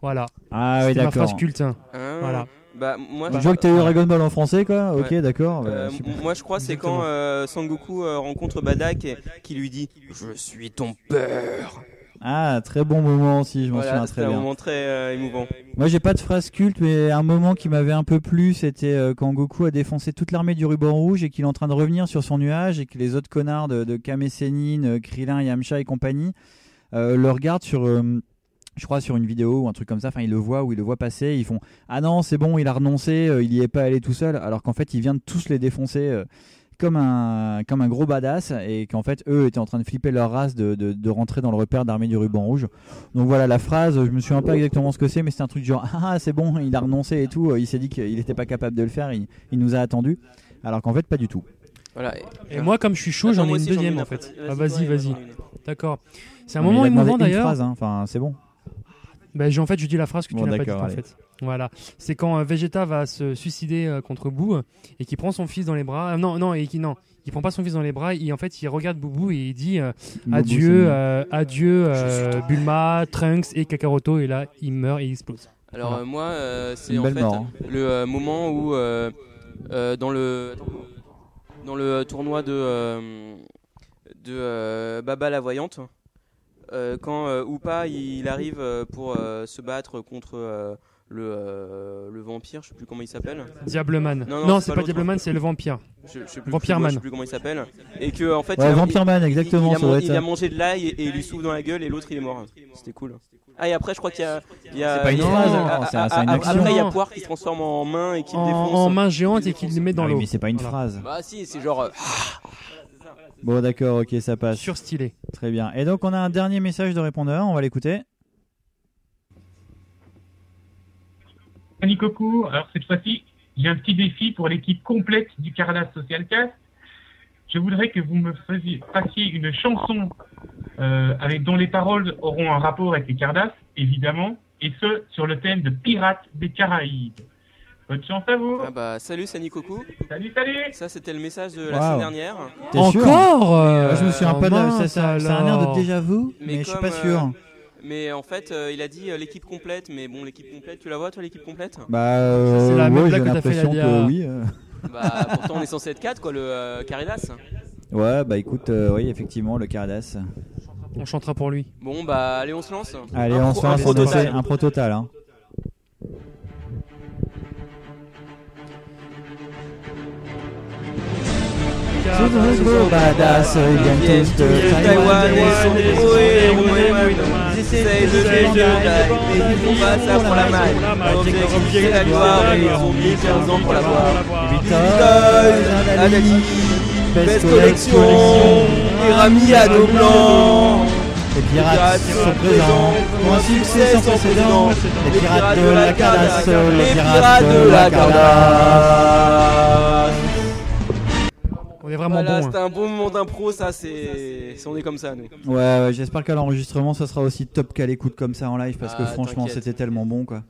Voilà. Ah oui, C'était ma d'accord. phrase culte. hein. Hein Voilà. Bah, moi, Je vois que t'as eu Dragon Ball en français quoi. Ok, Ouais. d'accord. Euh, bah, super. moi je crois c'est quand euh, Sangoku euh, rencontre Badak et qui lui dit Je suis ton père. Ah, très bon moment aussi, je m'en Voilà, souviens c'était très un bien. moment très euh, émouvant. Moi j'ai pas de phrase culte, mais un moment qui m'avait un peu plu, c'était euh, quand Goku a défoncé toute l'armée du ruban rouge et qu'il est en train de revenir sur son nuage et que les autres connards de, de Kame Sennin, euh, Krillin, Yamcha et compagnie euh, le regardent sur, euh, je crois, sur une vidéo ou un truc comme ça. Enfin, ils le voient ou ils le voient passer. Ils font Ah non, c'est bon, il a renoncé, euh, il y est pas allé tout seul. Alors qu'en fait, il vient de tous les défoncer. euh, comme un, comme un gros badass et qu'en fait eux étaient en train de flipper leur race de, de, de rentrer dans le repère d'armée du ruban rouge donc voilà la phrase je me souviens pas exactement ce que c'est mais c'est un truc genre ah c'est bon il a renoncé et tout il s'est dit qu'il n'était pas capable de le faire il, il nous a attendu alors qu'en fait pas du tout Voilà. Et moi, comme je suis chaud, j'en ai une deuxième une en fait. Vas-y, Ah, vas-y, vas-y. D'accord. C'est un moment émouvant une d'ailleurs. phrase, hein. enfin c'est bon Bah, en fait, je dis la phrase que tu Bon, n'as pas en fait. Voilà. C'est quand euh, Vegeta va se suicider euh, contre Boo et qui prend son fils dans les bras. euh, non, non, et qui non, il prend pas son fils dans les bras. Et en fait, il regarde Boubou et il dit euh, adieu, euh, adieu euh, Bulma, Trunks et Kakaroto. Et là, il meurt et il explose. Alors Voilà. euh, moi euh, c'est en fait mort, hein. le euh, moment où euh, euh, dans le dans le tournoi de euh, de euh, Baba la voyante euh, quand euh, Upa il arrive euh, pour euh, se battre contre euh, le, euh, le vampire, je sais plus comment il s'appelle. Diableman. Non, non, Non, c'est pas pas. Diableman, c'est le vampire. Je, je sais plus, Vampire je Man. sais plus comment il s'appelle. Et que en fait, Ouais, il a, Vampire Man, il- exactement, Il, il a, ça doit man- être il a mangé de l'ail et, et il lui souffle dans la gueule et l'autre il est mort. C'était cool. Ah et après je crois qu'il y a, C'est pas une phrase, ah, c'est- une action. Après il y a. Poire qui se transforme en main et qui le défonce. en main géante et qu'il le met dans Ah l'eau. mais c'est pas une Voilà. phrase Bah si, c'est genre. Bon d'accord ok ça passe Surstylé. très bien et donc on a un dernier message de répondeur on va l'écouter Salut Coco, alors cette fois-ci, j'ai un petit défi pour l'équipe complète du Cardas Social Cast. Je voudrais que vous me fassiez, fassiez une chanson euh, avec dont les paroles auront un rapport avec les Cardas, évidemment, et ce sur le thème de Pirates des Caraïbes. Bonne chance à vous. Ah bah salut Sani Coco. Salut, salut. Ça c'était le message de la semaine dernière. T'es sûr Encore euh, Moi, je me souviens oh pas de ça, mince ça, ça a un air de déjà vu mais, je suis comme, pas sûr euh, mais en fait, euh, il a dit euh, l'équipe complète. Mais bon, l'équipe complète, tu la vois toi l'équipe complète? Bah euh, C'est la même ouais, blague j'ai que t'as fait l'impression la que oui euh. Bah pourtant on est censé être 4 quoi, le euh, Caridas. ouais bah écoute euh, oui effectivement le Cardas On chantera pour lui. Bon bah allez on se lance. allez Un on pro- se fait un pro total. un pro total hein. Badass, ils viennent tous de Taïwan Ils la gloire et ils ont mis 15 ans pour l'avoir. Beatles, Adali, Best Collection, à dos blanc. Les pirates sont présents un succès sans précédent. Les pirates de la Cardass, les pirates de la Cardass. Est vraiment Voilà, bon. c'était hein. un bon moment d'impro, ça c'est. On est comme ça nous. Ouais, ouais j'espère qu'à l'enregistrement ça sera aussi top qu'à l'écoute comme ça en live parce que Ah, franchement c'était tellement bon quoi.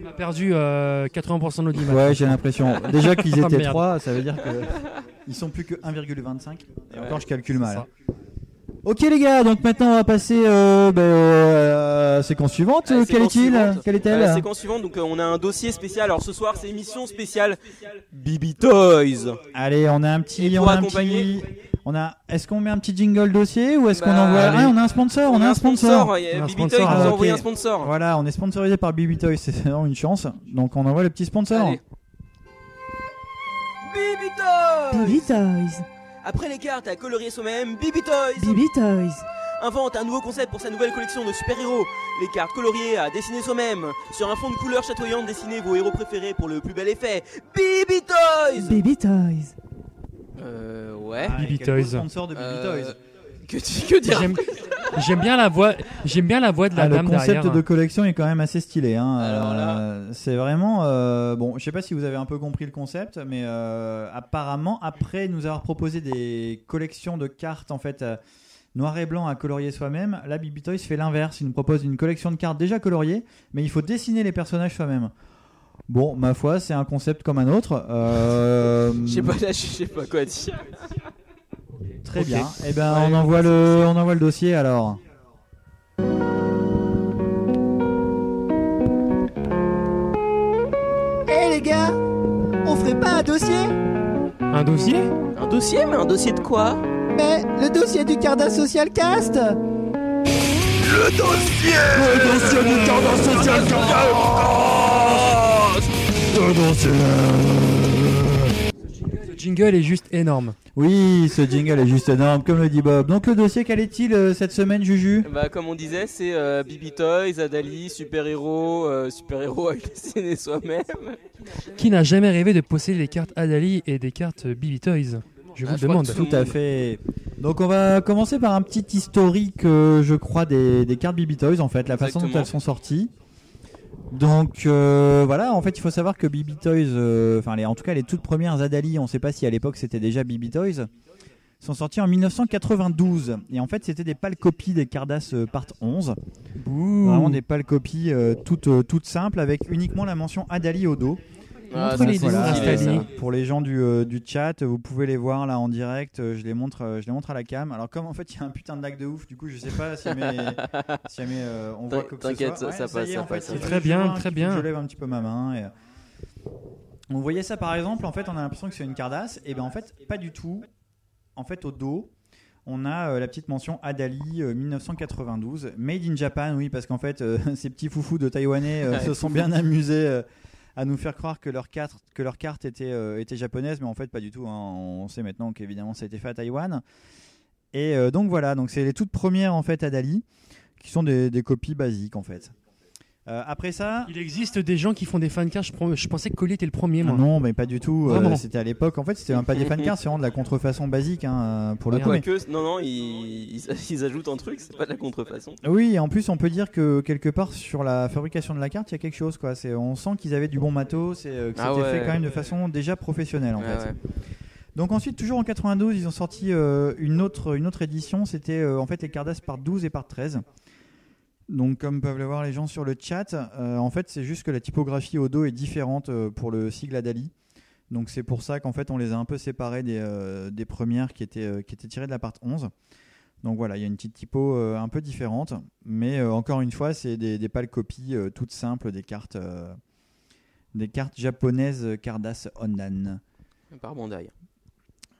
On a perdu euh, 80% de l'audimat. Ouais, j'ai l'impression. Déjà qu'ils Ah, étaient merde. 3, ça veut dire que ils sont plus que 1,25. Et encore, je calcule mal. Ok les gars, donc maintenant on va passer euh, ben, euh, à la séquence suivante. Quelle est-il. Quelle est-elle Euh, séquence suivante, donc euh, on a un dossier spécial. Alors ce soir, c'est émission spéciale Bibi Toys. Allez, on a un petit, Et on a un petit, on a. Est-ce qu'on met un petit jingle dossier ou est-ce qu'on Bah, envoie allez. Ah, on a un sponsor, on, a un sponsor. il y a On a un Bibi sponsor, Toys qui nous ah, a envoyé ok. un sponsor. Voilà, on est sponsorisé par Bibi Toys, c'est vraiment une chance. Donc on envoie le petit sponsor. Allez. Bibi Toys Bibi Toys. Après les cartes à colorier soi-même, Bibi Toys Bibi Toys. invente un nouveau concept pour sa nouvelle collection de super-héros. Les cartes coloriées à dessiner soi-même. Sur un fond de couleur chatoyante, dessinez vos héros préférés pour le plus bel effet. Bibi Toys Bibi Toys. Euh, ouais. Ah, Bibi Toys. sponsor de Bibi Euh, Toys. Que, dire J'aime- J'aime bien la voix. J'aime bien la voix de la Ah, le dame concept derrière. de collection est quand même assez stylé. Hein. Alors là- Euh, c'est vraiment euh, bon. Je sais pas si vous avez un peu compris le concept, mais euh, apparemment après nous avoir proposé des collections de cartes en fait euh, noir et blanc à colorier soi-même, la Bibi Toys fait l'inverse. Il nous propose une collection de cartes déjà coloriées, mais il faut dessiner les personnages soi-même. Bon, ma foi, c'est un concept comme un autre. Euh, Je sais pas, là, je sais pas quoi dire. Très bien. Eh ben, Ouais, on envoie le, on envoie le dossier alors. Eh les gars, on ferait pas un dossier Un dossier Un dossier, mais un dossier de quoi Mais le dossier du Cardas Social Cast Le dossier Le dossier du Cardas Social Le dossier jingle est juste énorme. Oui, ce jingle est juste énorme, comme le dit Bob. Donc le dossier, quel est-il euh, cette semaine, Juju? Bah, comme on disait, c'est euh, Bibi Toys, Adali, super-héros, euh, super-héros avec dessiné soi-même. Qui n'a jamais rêvé de posséder des cartes Adali et des cartes BB Toys? Je vous Ah, le je crois demande. Tout à fait. Donc on va commencer par un petit historique, euh, je crois, des, des cartes BB Toys, en fait, la façon dont elles sont sorties. Donc euh, voilà, en fait, il faut savoir que BB Toys, euh, enfin, en tout cas, les toutes premières Adali, on ne sait pas si à l'époque c'était déjà BB Toys, sont sorties en 1992. Et en fait, c'était des pâles copies des Cardass euh, Part 11. Vraiment des pâles copies toutes, toutes simples avec uniquement la mention Adali au dos. Ah, Montre ça, les c'est deux Voilà, stylé, installés. ça. pour les gens du, euh, du chat, vous pouvez les voir là en direct. euh, Je les montre, euh, je les montre à la cam. Alors comme en fait il y a un putain de lag de ouf, du coup je sais pas si jamais, si jamais euh, on voit que ce t'inquiète, ça passe, ça en fait, passe, ça il passe. fallait Très bien, très bien. Je lève un petit peu ma main. Et... On voyait ça par exemple. En fait, on a l'impression que c'est une Cardass. Et ben en fait, pas du tout. En fait, au dos. On a euh, la petite mention Adali euh, 1992, Made in Japan, oui, parce qu'en fait, euh, ces petits foufous de Taïwanais euh, se sont bien amusés euh, à nous faire croire que leur carte, que leur était, euh, japonaise, mais en fait pas du tout. hein. On sait maintenant qu'évidemment ça a été fait à Taïwan. Et euh, donc voilà, donc c'est les toutes premières en fait Adali, qui sont des, des copies basiques en fait. Euh, après ça, Il existe des gens qui font des fan cards. Je, je pensais que Collier était le premier, ah moi. non, mais pas du tout. euh, c'était à l'époque. En fait, c'était pas des fan cards, c'est vraiment de la contrefaçon basique hein, pour le coup. mais- non, non, ils, ajoutent un truc, c'est pas de la contrefaçon. Oui, et en plus, on peut dire que quelque part sur la fabrication de la carte, il y a quelque chose. Quoi. C'est, on sent qu'ils avaient du bon matos et euh, que Ah c'était ouais. fait quand même de façon déjà professionnelle en Ouais, fait. ouais. Donc ensuite, toujours en 92, ils ont sorti euh, une, autre, une autre édition. C'était euh, en fait les Cardass par 12 et par 13. Donc comme peuvent le voir les gens sur le chat, euh, en fait c'est juste que la typographie au dos est différente euh, pour le sigle Adali. Donc c'est pour ça qu'en fait on les a un peu séparés des, euh, des premières qui étaient, qui étaient tirées de la part 11. Donc voilà, il y a une petite typo un peu différente. Mais encore une fois, c'est des, des pâles copies toutes simples des cartes, des cartes japonaises Cardass Onan. Par Bandai.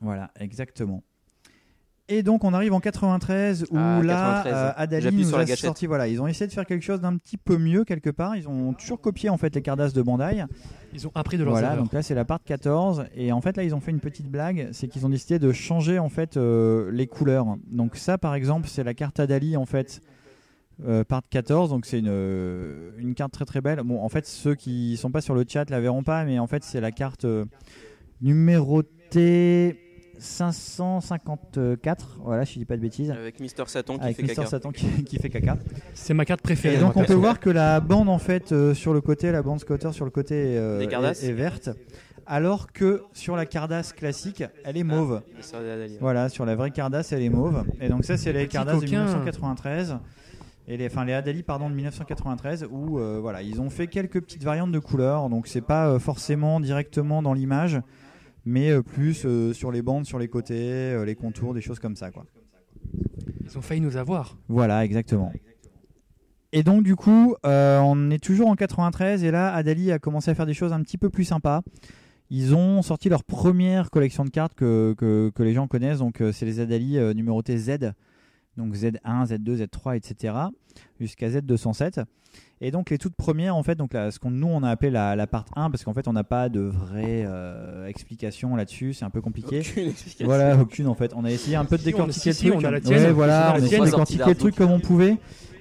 Voilà, exactement. Et donc on arrive en 93 où Ah, là 93. euh, Adali nous a sorti voilà ils ont essayé de faire quelque chose d'un petit peu mieux quelque part. Ils ont toujours copié en fait les Cardass de Bandai. Ils ont appris de leurs voilà erreurs. donc là c'est la part 14 et en fait là ils ont fait une petite blague. C'est qu'ils ont décidé de changer en fait euh, les couleurs. Donc ça par exemple c'est la carte Adali en fait euh, part 14 donc c'est une, une carte très très belle. Bon en fait ceux qui sont pas sur le chat la verront pas mais en fait c'est la carte euh, numérotée 554 voilà si je dis pas de bêtises Avec Mister Satan qui avec fait Mister caca. Satan qui, qui fait caca C'est ma carte préférée. et donc on peut voir que la bande en fait euh, sur le côté, la bande scotter sur le côté euh, est, est verte, alors que sur la Cardass classique, elle est mauve. Des Adali. Voilà, sur la vraie Cardass, elle est mauve. Et donc ça, c'est les Petit Cardass de coquin. 1993. Et les, enfin les Adali pardon de 1993 où euh, voilà ils ont fait quelques petites variantes de couleurs donc c'est pas euh, forcément directement dans l'image mais euh, plus euh, sur les bandes sur les côtés euh, les contours des choses comme ça quoi Ils ont failli nous avoir. voilà, exactement. Et donc du coup, euh, on est toujours en 93 et là, Adali a commencé à faire des choses un petit peu plus sympas. Ils ont sorti leur première collection de cartes que, que, que les gens connaissent, donc c'est les Adali euh, numérotés Z, donc Z1, Z2, Z3, etc., jusqu'à Z207. Et donc les toutes premières, en fait, donc là, ce qu'on nous on a appelé la, la part 1, parce qu'en fait on n'a pas de vraie euh, explication là-dessus, c'est un peu compliqué. Aucune explication. Voilà, aucune en fait. On a essayé un peu de décortiquer si, le truc. on a la Ouais, voilà, On a essayé de décortiquer le truc comme on pouvait.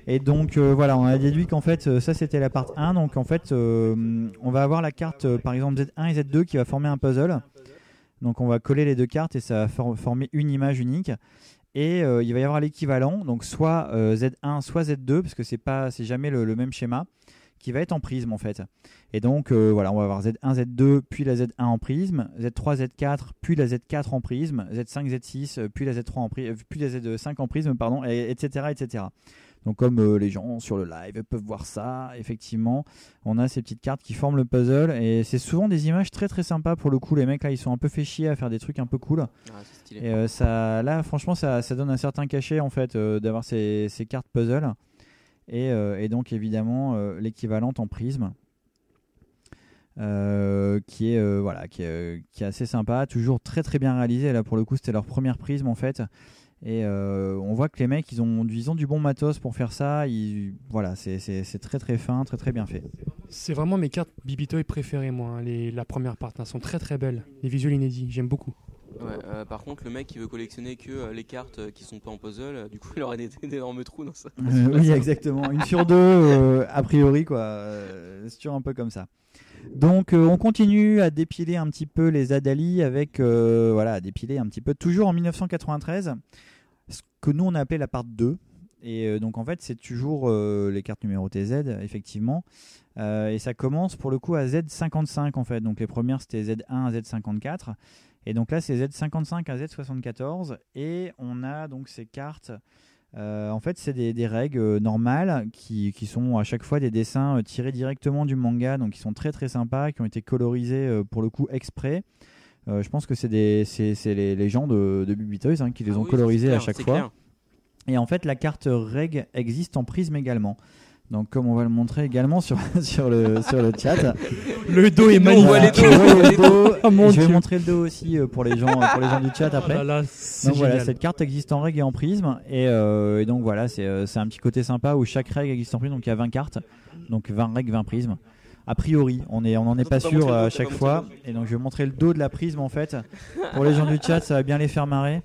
Et donc euh, voilà, on a déduit qu'en fait euh, ça c'était la part 1. Donc en fait, euh, on va avoir la carte par exemple Z1 et Z2 qui va former un puzzle. Donc on va coller les deux cartes et ça va for- former une image unique. Et euh, il va y avoir l'équivalent, donc soit euh, Z1, soit Z2, parce que c'est pas, c'est jamais le, même schéma, qui va être en prisme en fait. Et donc euh, voilà, on va avoir Z1, Z2, puis la Z1 en prisme, Z3, Z4, puis la Z4 en prisme, Z5, Z6, euh, puis la Z3 en prisme, puis la Z5 en prisme, pardon, et, etc., etc. Donc comme euh, les gens sur le live peuvent voir ça, effectivement, on a ces petites cartes qui forment le puzzle et c'est souvent des images très très sympas pour le coup. Les mecs là, ils sont un peu fait chier à faire des trucs un peu cool. stylé. Et euh, ça, là, franchement, ça, ça donne un certain cachet en fait euh, d'avoir ces, ces cartes puzzle et, et donc évidemment l'équivalente en prisme. euh, qui est euh, voilà qui est, qui est assez sympa toujours très très bien réalisé là pour le coup c'était leur première prisme en fait et euh, on voit que les mecs ils ont, ils ont du bon matos pour faire ça ils, voilà c'est c'est- c'est très très fin très très bien fait C'est vraiment mes cartes Bibitoy préférées, moi. hein, les, la première partie, elles sont très très belles. Les visuels inédits, j'aime beaucoup. Ouais, euh, par contre, le mec qui veut collectionner que euh, les cartes euh, qui sont pas en puzzle, euh, du coup, il aurait des- d'énormes trous dans ça. Euh, oui, exactement. Une sur deux, euh, a priori, quoi. Euh, c'est toujours un peu comme ça. Donc, euh, on continue à dépiler un petit peu les Adali avec, euh, voilà, à dépiler un petit peu, toujours en 1993, ce que nous on a appelé la part 2. Et euh, donc, en fait, c'est toujours les cartes numérotées Z, effectivement. Et ça commence pour le coup à Z55, en fait. Donc, les premières c'était Z1 à Z54. Et donc là, c'est Z55 à Z74. Et on a donc ces cartes. Euh, en fait, c'est des, des règles euh, normales qui, qui sont à chaque fois des dessins euh, tirés directement du manga, donc qui sont très très sympas, qui ont été colorisés pour le coup exprès. Euh, je pense que c'est les, les gens de, de Bubi Toys, hein, qui les Ah ont oui, colorisés à chaque fois. clair. Et en fait, la carte reg existe en prisme également. Donc, comme on va le montrer également sur, sur, le, sur le chat. Le dos est magnifique. je vais montrer le dos aussi euh, pour les gens, pour les gens du chat après. Oh là là, c'est donc voilà, cette carte existe en règle et en prisme. Et, euh, et donc voilà, c'est euh, c'est un petit côté sympa où chaque règle existe en prisme. Donc il y a 20 cartes. Donc 20 règles, 20 prismes. A priori, on est, on n'en est pas pas sûr à chaque fois. Et donc je vais montrer le dos de la prisme en fait. Pour les gens du chat, ça va bien les faire marrer.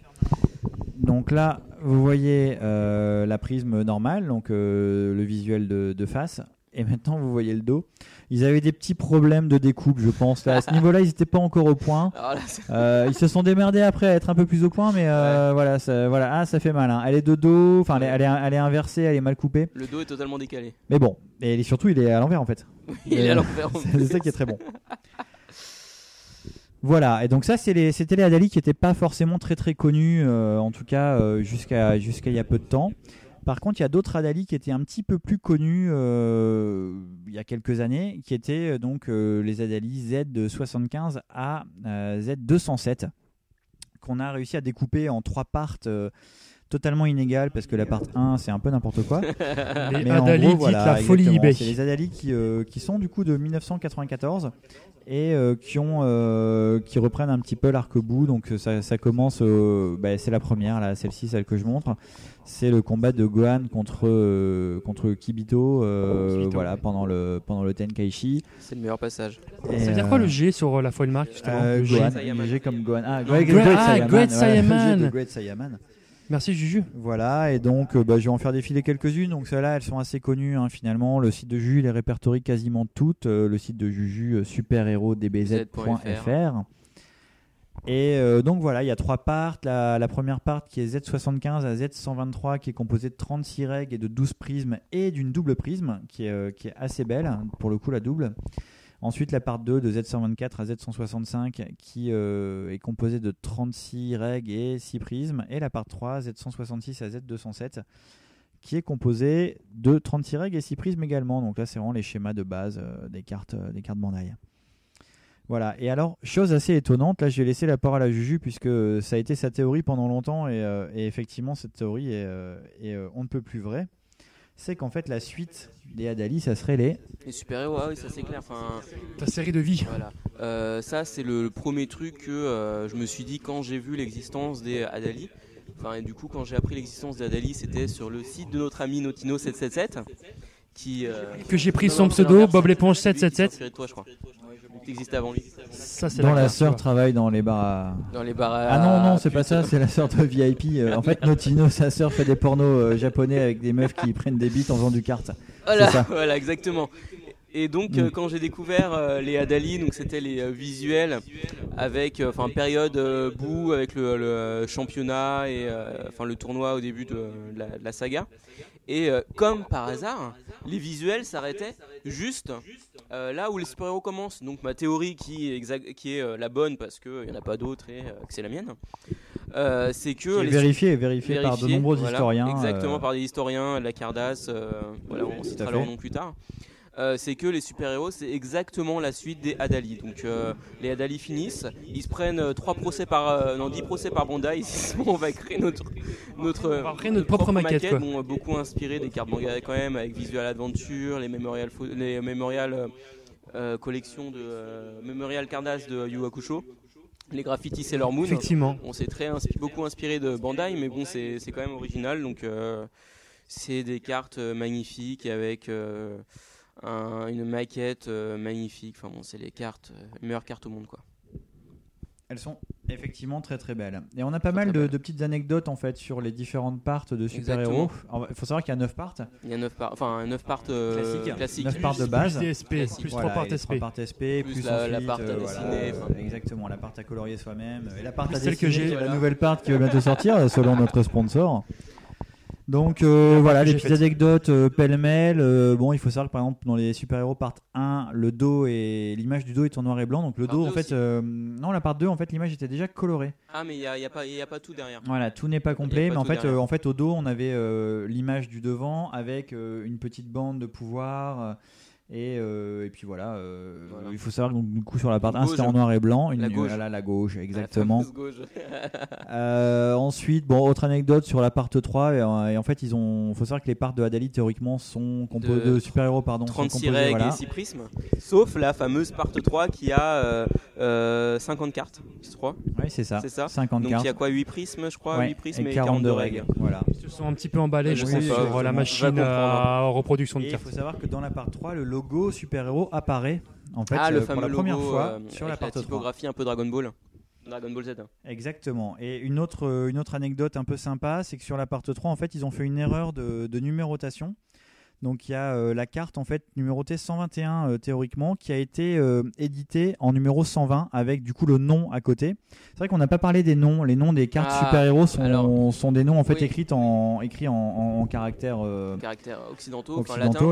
Donc là, vous voyez euh, la prisme normale, donc euh, le visuel de, de face. Et maintenant, vous voyez le dos. Ils avaient des petits problèmes de découpe, je pense. Là, à ce niveau-là, ils n'étaient pas encore au point. C'est- Euh, ils se sont démerdés après à être un peu plus au point, mais voilà, ça, voilà, ah, ça fait mal. hein. Elle est de dos, enfin, elle, est- elle est, elle est inversée, elle est mal coupée. Le dos est totalement décalé. Mais bon, et surtout, il est à l'envers en fait. il est à l'envers, en C'est plus. ça qui est très bon. Voilà, et donc ça, c'est les- c'était les Adali qui n'étaient pas forcément très très connus, euh, en tout cas euh, jusqu'à jusqu'à il y a peu de temps. Par contre, il y a d'autres Adali qui étaient un petit peu plus connus euh, il y a quelques années, qui étaient donc euh, les Adali Z75 à euh, Z207, qu'on a réussi à découper en trois parts euh, totalement inégales, parce que la part 1, c'est un peu n'importe quoi. Les Mais en gros, voilà, la folie eBay. C'est les Adali qui, euh, qui sont du coup de 1994 et euh, qui, ont, euh, qui reprennent un petit peu l'arc-bout. Donc euh, ça, ça commence, euh, bah, c'est la première, là, celle-ci, celle que je montre. C'est le combat de Gohan contre, euh, contre Kibito, euh, Kibito. voilà, pendant le, pendant le Tenkaichi. C'est le meilleur passage. Et, Ça veut dire quoi le G sur euh, la foil mark justement euh, Le G. Gohan, le G comme Gohan. Ah, Non, Great, Great- Great ah, Saiyaman. Great G Saiyaman. de Great Saiyaman. Merci Juju. Voilà, et donc euh, bah, je vais en faire défiler quelques-unes. Donc celles-là, elles sont assez connues hein, finalement. Le site de Juju les répertorie quasiment toutes. Euh, le site de Juju, euh, superhéros-dbz.fr. Et euh, donc voilà, il y a trois parts. La, la première part qui est Z75 à Z123, qui est composée de 36 règles et de 12 prismes et d'une double prisme, qui est, euh, qui est assez belle, hein, pour le coup la double. Ensuite, la part 2 de Z124 à Z165 qui euh, est composée de 36 règles et 6 prismes. Et la part 3, Z166 à Z207, qui est composée de 36 règles et 6 prismes également. Donc là, c'est vraiment les schémas de base euh, des cartes, euh, des cartes. Voilà, et alors, chose assez étonnante, là je vais laisser la parole à Juju puisque ça a été sa théorie pendant longtemps et, effectivement cette théorie est, on ne peut plus vraie. C'est qu'en fait la suite des Adali, ça serait les Les super-héros, ah oui, ça c'est clair. Enfin, Ta série de vie. Voilà. Euh, ça, c'est le, le premier truc que euh, je me suis dit quand j'ai vu l'existence des Adali. Enfin, et du coup, quand j'ai appris l'existence des Adali, c'était sur le site de notre ami Notino777. Qui, euh, Que j'ai pris non, son pseudo, Bob l'éponge c'est lui qui s'est 777. inspiré de toi, je crois. Tu existais avant lui. Ça, c'est dont la sœur travaille dans les bars à... Dans les bars à- Ah non, non, c'est pas ça, c'est la sœur de VIP. Euh, en fait, Notino, sa sœur fait des pornos euh, japonais avec des meufs qui prennent des bites en faisant du kart. Voilà, ça. voilà, exactement. Et donc, Mm. euh, quand j'ai découvert euh, les Adali, donc c'était les euh, visuels avec, euh, enfin, période euh, bout avec le, le championnat et euh, enfin le tournoi au début de, de la, de la saga. Et euh, comme par hasard, les visuels s'arrêtaient juste euh, là où les super-héros commencent. Donc ma théorie qui est, exact, qui est euh, la bonne parce qu'il n'y en a pas d'autres et que c'est la mienne. C'est que les vérifié, vérifié par de nombreux voilà, historiens, Exactement, par des historiens, la Cardass, voilà, on citera leur nom plus tard. Euh, c'est que les super-héros, c'est exactement la suite des Adali. Donc euh, les Adali finissent, ils se prennent euh, trois procès par, euh, non 10 procès par Bandai. Ils se disent, bon, on va créer notre notre, On va créer notre propre maquette, quoi. Bon, euh, beaucoup inspiré des cartes manga quand même, avec Visual Adventure, les Memorial, les Memorial euh, euh, collections de euh, Memorial Cardass de Yu Hakusho. Les graffitis Sailor Moon. Effectivement. On s'est très inspi- beaucoup inspiré de Bandai, mais bon, c'est c'est quand même original. Donc, euh, c'est des cartes euh, magnifiques avec euh, un- une maquette euh, magnifique. Enfin bon, c'est les cartes, euh, les meilleures cartes au monde, quoi. Elles sont effectivement très très belles. Et on a pas mal de, de petites anecdotes en fait sur les différentes parts de super-héros. Il faut savoir qu'il y a 9 parts. Il y a 9 parts, enfin 9 parts euh, Classique. classiques. 9 parts de base. Plus Voilà, trois parts et les SP. parts SP, Plus plus, la- la ensuite, part à euh, dessiner, voilà, enfin. exactement, la part à colorier soi-même. Et la part Plus à celle que dessiner, j'ai, la nouvelle part qui va bientôt sortir, selon notre sponsor. Donc euh, voilà, les petites anecdotes euh, pêle-mêle. euh, bon, il faut savoir que par exemple dans les super-héros part 1, le dos et l'image du dos est en noir et blanc. Donc le Part dos, en fait, euh, non, la part 2, en fait, l'image était déjà colorée. Ah, mais il n'y a, y a, pas- il y a pas tout derrière. Voilà, tout n'est pas complet, pas mais en fait, euh, en fait, au dos, on avait euh, l'image du devant avec euh, une petite bande de pouvoir. Euh, et, euh, et puis voilà, euh, il faut savoir que donc, du coup sur la part 1 Gauche. c'était en noir et blanc, une, La gauche. voilà, la gauche, exactement. fameuse gauche. Euh, ensuite, bon, autre anecdote sur la part 3, et, euh, et en fait, ils ont, faut savoir que les parts de Adali théoriquement sont composées De de, super-héros, pardon, sont 36 composées, règles voilà. et 6 prismes, sauf la fameuse part 3 qui a euh, euh, 50 cartes, je crois. Oui, c'est ça. C'est ça. 50 Donc cartes. il y a quoi 8 prismes, je crois, Ouais, 8 prismes et et 42 42 règles. règles. Voilà. Ils se sont un petit peu emballés, je Je pense, sais pas, sur euh, la machine à reproduction de Et il cartes. faut savoir que dans la part 3, le logo super-héros apparaît en fait ah, le euh, fameux pour la première logo, fois euh, sur la avec part 3. typographie un peu Dragon Ball. Dragon Ball Z. Exactement. Et une autre, euh, une autre anecdote un peu sympa, c'est que sur la part 3, en fait, ils ont fait une erreur de, de numérotation. Donc il y a euh, la carte en fait numérotée 121 euh, théoriquement qui a été euh, éditée en numéro 120 avec du coup le nom à côté. C'est vrai qu'on n'a pas parlé des noms. Les noms des cartes Ah, super-héros sont, alors, sont des noms en fait oui. écrits en écrits en, en, en caractères Caractères occidentaux,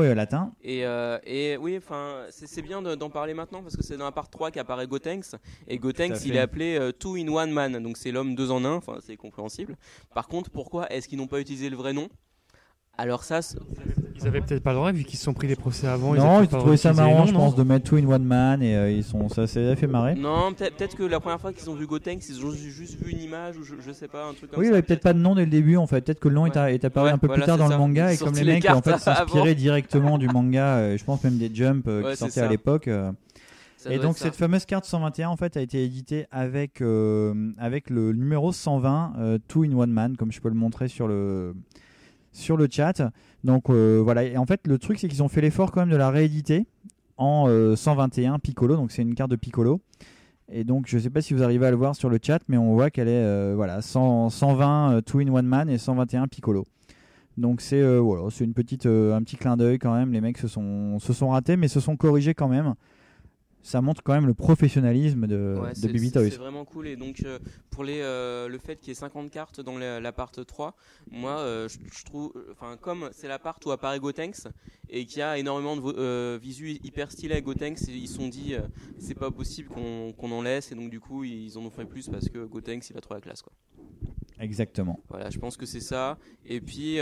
et latins. Et, et oui, enfin, c'est bien de- d'en parler maintenant parce que c'est dans la part 3 qu'apparaît Gotenks. Et Gotenks, il est appelé Two in One Man, donc c'est l'homme deux en un, enfin, c'est compréhensible. Par contre, pourquoi est-ce qu'ils n'ont pas utilisé le vrai nom? Alors, ça, c'est- Ils avaient peut-être pas le droit vu qu'ils se sont pris des procès avant. non, ils pas trouvé ça marrant, je pense, de mettre tout in one man et euh, ils sont ça s'est fait marrer. non, peut-être que la première fois qu'ils ont vu Gotenks, ils ont ju- juste vu une image ou je, je sais pas, un truc comme Oui, il ça. avait peut-être pas de nom dès le début en fait. Peut-être que le nom est, apparu Ouais, un peu voilà, plus tard dans ça. le manga Ils et comme les les mecs en fait s'inspiraient directement du manga, euh, je pense même des Jump euh, Ouais, qui sortaient ça. à l'époque. euh. Ça Et donc cette fameuse carte 121 en fait a été éditée avec euh, avec le numéro 120 euh, Two in One Man comme je peux le montrer sur le sur le chat. Donc euh, voilà et en fait le truc c'est qu'ils ont fait l'effort quand même de la rééditer en euh, 121 Piccolo donc c'est une carte de Piccolo. Et donc je sais pas si vous arrivez à le voir sur le chat mais on voit qu'elle est euh, voilà 100 120 euh, Two in One Man et 121 Piccolo. Donc c'est euh, voilà, c'est euh, un petit clin d'œil quand même. Les mecs se sont se sont ratés mais se sont corrigés quand même. Ça montre quand même le professionnalisme de, Ouais, de Baby Toys. C'est vraiment cool. Et donc, euh, pour les, euh, le fait qu'il y ait 50 cartes dans la, la part 3, moi, euh, je, je trouve. Enfin, comme c'est la part où apparaît Gotenks et qu'il y a énormément de visu hyper stylé à Gotenks, ils se sont dit, c'est pas possible qu'on qu'on en laisse. Et donc, du coup, ils en ont fait plus parce que Gotenks, il a trop la classe, quoi. Exactement. Voilà, je pense que c'est ça. Et puis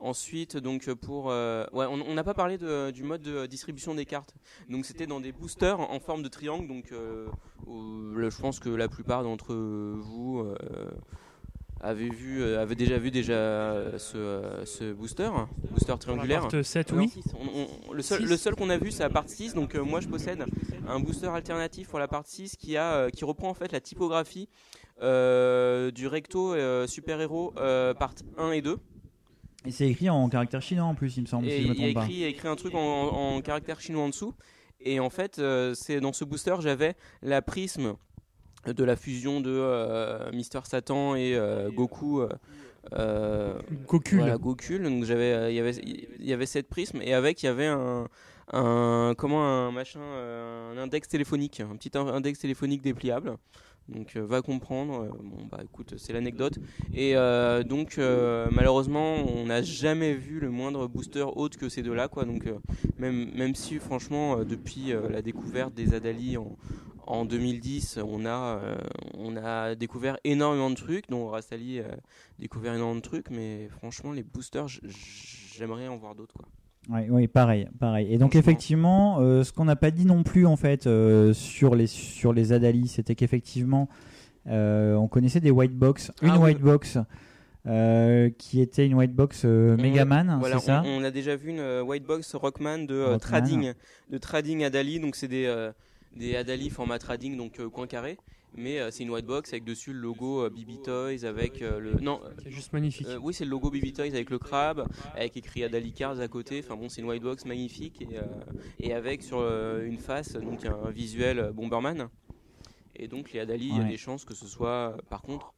ensuite, donc pour, euh, ouais, on n'a pas parlé de- du mode de distribution des cartes. Donc c'était dans des boosters en, forme de triangle. Donc euh, au- là, je pense que la plupart d'entre vous euh, avez vu, euh, avaient déjà vu déjà euh, ce, euh, ce booster, booster triangulaire. part 7, Non, oui. On- on- le seul, le seul qu'on a vu, c'est la part 6. Donc euh, moi, je possède un booster alternatif pour la part 6 qui a, euh, qui reprend en fait la typographie euh, du recto euh, super héros euh, part 1 et 2. Et c'est écrit en caractère chinois en plus, il me semble, Et si je me il y a pas. écrit, il y a écrit un truc en, en- caractère chinois en dessous. Et en fait, euh, c'est dans ce booster, j'avais la prisme de la fusion de euh, Mister Satan et euh, Goku. euh, Gokul. Voilà, Gokul. Donc j'avais, il y avait, il y avait cette prisme et avec il y avait un, un comment un machin, un index téléphonique, un petit in- index téléphonique dépliable. Donc euh, va comprendre. euh, bon bah écoute, c'est l'anecdote. Et euh, donc malheureusement, on n'a jamais vu le moindre booster autre que ces deux-là, quoi. Donc même même si franchement, depuis la découverte des Adali en en 2010, on a, on a découvert énormément de trucs, dont Rastali a découvert énormément de trucs, mais franchement, les boosters, j'aimerais en voir d'autres. quoi. Ouais, oui, pareil, pareil. Et donc effectivement, euh, ce qu'on n'a pas dit non plus en fait euh, sur les sur les Adali, c'était qu'effectivement, euh, on connaissait des white box, une Ah oui. white box qui était une white box Megaman, voilà, c'est ça on, on a déjà vu une white box Rockman de Rockman. trading, de trading Adali, donc c'est des des Adali format trading, donc coin carré. Mais euh, c'est une white box avec dessus le logo euh, BB Toys avec euh, le non C'est juste magnifique. euh, oui c'est le logo BB Toys avec le crabe avec écrit Adali Cars à côté. Enfin bon c'est une white box magnifique et, euh, et avec sur euh, une face donc un visuel euh, Bomberman. Et donc les Adali il y a des chances que ce soit euh, par contre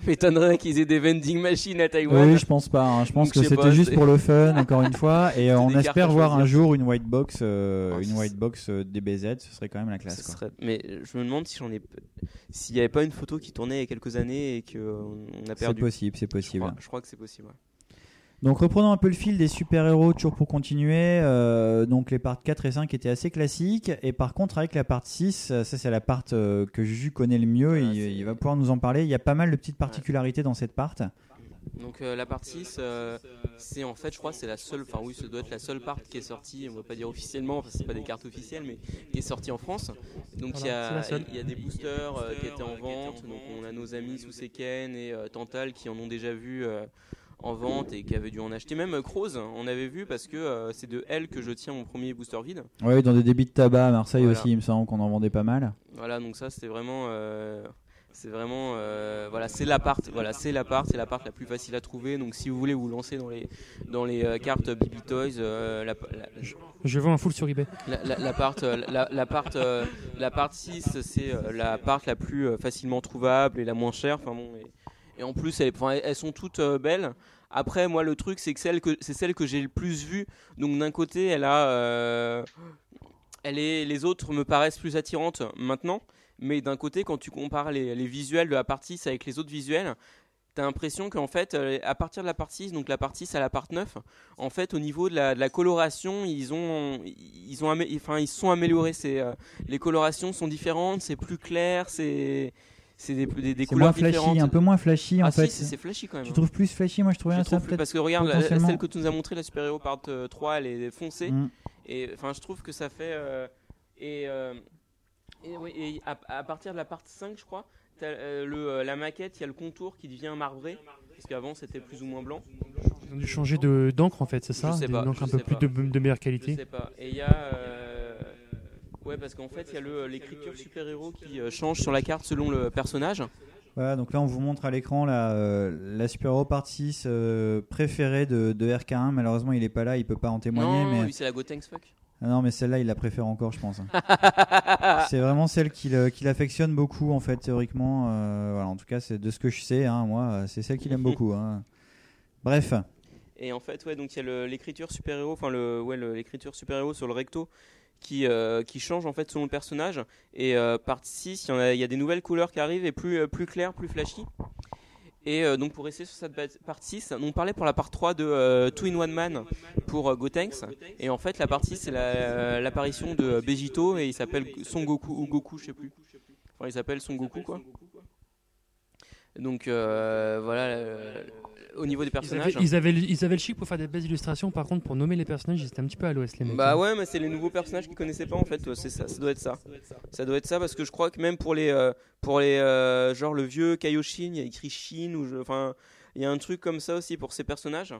ça m'étonnerait qu'ils aient des vending machines à Taïwan Oui, je pense pas. hein. Je pense Donc, que c'était juste c'est- pour le fun, encore une fois. Et euh, C'est on espère voir un jour une white box, euh, Ah, une c'est- white box euh, DBZ. Ce serait quand même la classe. Ce quoi. serait- Mais je me demande si j'en ai. S'il n'y avait pas une photo qui tournait il y a quelques années et qu'on a C'est perdu. possible, c'est possible. Je crois, je crois que c'est possible. ouais. Donc reprenons un peu le fil des super-héros, toujours pour continuer. Euh, donc les parts 4 et 5 étaient assez classiques. Et par contre, avec la part 6, euh, ça c'est la part euh, que Juju connaît le mieux. il, il va pouvoir nous en parler. Il y a pas mal de petites particularités dans cette part. Donc euh, la partie 6, euh, c'est en fait, je crois, c'est la seule. Enfin oui, ça doit être la seule part qui est sortie. On va pas dire officiellement, parce que c'est pas des cartes officielles, mais qui est sortie en France. Donc il y Voilà, il y a des boosters euh, qui étaient en vente. Donc on a nos amis sous Seken et euh, Tantal qui en ont déjà vu. En vente et qui avaient dû en acheter même euh, Croze on avait vu parce que euh, c'est de elle que je tiens mon premier booster vide Oui, dans des débits de tabac à Marseille Voilà. aussi, il me semble qu'on en vendait pas mal. Voilà, donc ça c'était vraiment, euh, c'est vraiment, euh, voilà, c'est l'appart, voilà, c'est l'appart, c'est l'appart la plus facile à trouver. Donc si vous voulez vous lancer dans les, dans les euh, cartes BB Toys, euh, la, la- Je vends un full sur eBay. la, la, l'appart, la, l'appart, euh, l'appart 6, c'est euh, l'appart la plus euh, facilement trouvable et la moins chère. Enfin bon, et en plus, elles, sont toutes euh, belles. Après, moi, le truc, c'est que celle que c'est celle que j'ai le plus vue. Donc d'un côté, elle a, euh, elle est, les autres me paraissent plus attirantes maintenant. Mais d'un côté, quand tu compares les, visuels de la partie 6 avec les autres visuels, T'as l'impression qu'en fait, euh, à partir de la partie 6, donc la partie 6 à la part 9, en fait, au niveau de la, coloration, ils ont, ils ont, enfin, ils sont améliorés. Les colorations sont différentes, c'est plus clair, c'est, c'est des, des, couleurs moins flashy, différentes. un peu moins flashy Ah en si, fait. c'est- flashy quand même. Tu trouves plus flashy Moi je trouvais Je ça trouve plus- peut-être parce que regarde, la- celle que tu nous as montré, la Super Hero Part euh, 3, elle est foncée. Mm. Et enfin, je trouve que ça fait. euh, et euh, et, oui, et à, à partir de la part 5, je crois, euh, le, euh, la maquette, il y a le contour qui devient marbré. Parce qu'avant, c'était plus ou moins blanc. Ils ont dû changer de d'encre en fait, c'est ça Je sais Une pas, encre je un peu plus de, de meilleure Je qualité. sais pas. Et il y a. euh, Ouais, parce qu'en fait, il y a le- l'écriture super-héros qui euh, change sur la carte selon le personnage. Voilà, donc là on vous montre à l'écran la, euh, la Super Hero Part 6 euh, préférée de, de RK1. Malheureusement il est pas là, il peut pas en témoigner. non, mais... lui, c'est la Gotenks Fuck. Ah non mais celle-là il la préfère encore je pense. c'est vraiment celle qu'il euh, qu'il affectionne beaucoup en fait théoriquement. Euh, voilà, en tout cas c'est de ce que je sais, hein, moi euh, c'est celle qu'il aime beaucoup. hein. Bref. Et en fait, ouais, donc il y a le- l'écriture super-héros, enfin le, ouais, le- l'écriture super-héros sur le recto qui, euh, qui change en fait selon le personnage. Et euh, part 6, il y, a- des nouvelles couleurs qui arrivent et plus, euh, plus claires, plus flashy. Et euh, donc pour rester sur cette ba- part 6, on parlait pour la part 3 de euh, Two in One Man pour euh, Gotenks. Et en fait, la part 6, c'est la- l'apparition de Begito et il s'appelle Son Goku ou Goku, je sais plus. Enfin, il s'appelle Son Goku quoi. Donc euh, voilà, euh, au niveau des Ils personnages. avaient, ils, avaient, le- ils avaient le chic pour faire des belles illustrations, par contre pour nommer les personnages ils étaient un petit peu à l'ouest les mecs. Bah ouais, mais c'est les nouveaux personnages qu'ils connaissaient pas en fait. C'est ça, ça doit être ça. Ça doit être ça parce que je crois que même pour les, euh, pour les, euh, genre le vieux Kaioshin, il y a écrit Shin ou enfin, il y a un truc comme ça aussi pour ces personnages.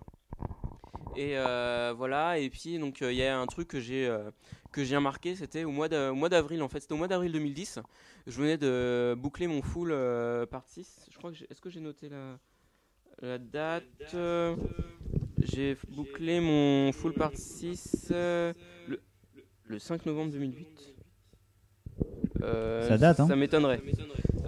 Et euh, voilà. Et puis donc euh, il y a un truc que j'ai, euh, que j'ai remarqué, c'était au mois d'a- au mois d'avril en fait. C'était au mois d'avril 2010. Je venais de boucler mon full euh, part 6. Je crois que est-ce que j'ai noté la, la date J'ai bouclé mon full part 6 euh, le, le 5 novembre 2008. Euh, Ça date, hein. Ça m'étonnerait.